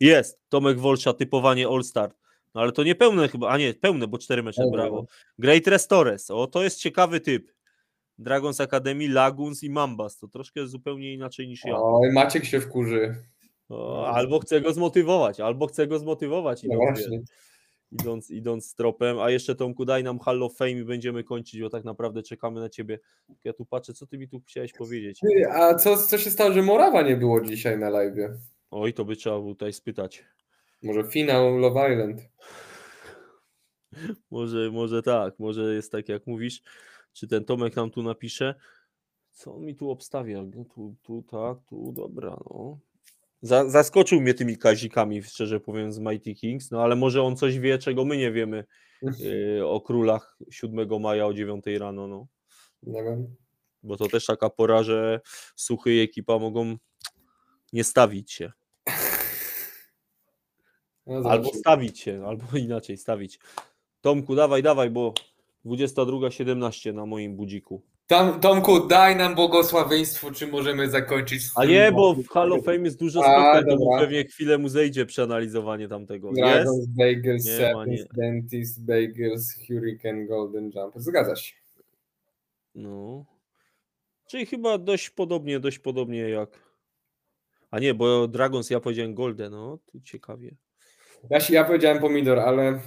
Jest, Tomek Wolsza, typowanie All-Star. No ale to nie pełne chyba, a nie, pełne, bo cztery mecze, brawo. Great Restores, o to jest ciekawy typ. Dragons Academy, Laguns i Mambas, to troszkę zupełnie inaczej niż ja. Oj, Maciek się wkurzy. O, albo chcę go zmotywować, albo chcę go zmotywować idąc, no idąc, idąc tropem. A jeszcze Tomku, daj nam Hall of Fame i będziemy kończyć, bo tak naprawdę czekamy na ciebie. Ja tu patrzę, co ty mi tu chciałeś powiedzieć. A co, co się stało, że Morawa nie było dzisiaj na live? Oj, to by trzeba było tutaj spytać. Może finał Love Island. może, może tak, może jest tak jak mówisz. Czy ten Tomek nam tu napisze? Co on mi tu obstawia? No tu, tu, tak, tu, dobra, no. Zaskoczył mnie tymi kazikami, szczerze powiem, z Mighty Kings, no ale może on coś wie, czego my nie wiemy yy, o królach 7 maja o 9 rano. No. Nie wiem. Bo to też taka pora, że suchy i ekipa mogą nie stawić się. No albo stawić się, albo inaczej stawić. Tomku, dawaj, dawaj, bo 22.17 na moim budziku. Tom, Tomku, daj nam błogosławieństwo, czy możemy zakończyć. A nie, bo w Hall of Fame jest dużo spotkań, to pewnie chwilę mu zejdzie przeanalizowanie tamtego. Dragons, jest? Bagels, Sevens, Dentist, Bagels, Hurricane, Golden Jumper. Zgadza się. No. Czyli chyba dość podobnie, dość podobnie jak... A nie, bo Dragons ja powiedziałem Golden, no, tu ciekawie. Ja, ja powiedziałem Pomidor, ale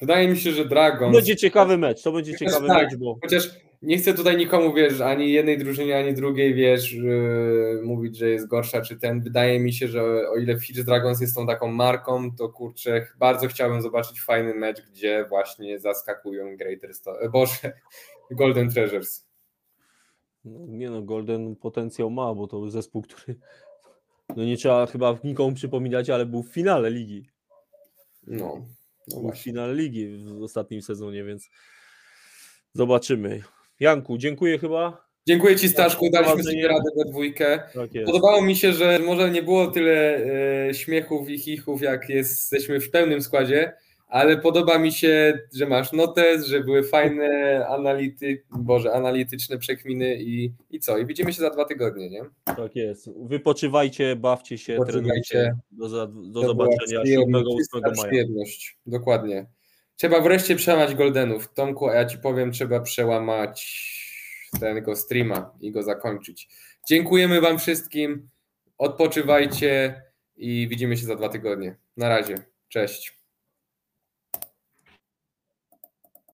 wydaje mi się, że Dragons... Będzie ciekawy mecz, to będzie ciekawy tak, mecz, bo... Chociaż nie chcę tutaj nikomu, wiesz, ani jednej drużynie, ani drugiej, wiesz, yy, mówić, że jest gorsza, czy ten. Wydaje mi się, że o ile Fitch Dragons jest tą taką marką, to kurczę, bardzo chciałbym zobaczyć fajny mecz, gdzie właśnie zaskakują Greater Sto- e, Boże, Golden Treasures. No, nie no, Golden potencjał ma, bo to zespół, który No nie trzeba chyba nikomu przypominać, ale był w finale ligi. No, no Był w finale ligi w ostatnim sezonie, więc zobaczymy. Janku, dziękuję chyba. Dziękuję Ci Staszku, daliśmy sobie radę we dwójkę. Tak. Podobało mi się, że może nie było tyle e, śmiechów i chichów, jak jesteśmy w pełnym składzie, ale podoba mi się, że masz notes, że były fajne anality, boże, analityczne przekminy i, i co? I widzimy się za dwa tygodnie, nie? Tak jest. Wypoczywajcie, bawcie się, Wypoczywajcie. trenujcie. Do, za, do zobaczenia przyjemność, 7-8 czysta maja. przyjemność, dokładnie. Trzeba wreszcie przełamać Goldenów. Tomku, a ja Ci powiem, trzeba przełamać tego streama i go zakończyć. Dziękujemy Wam wszystkim, odpoczywajcie i widzimy się za dwa tygodnie. Na razie, cześć.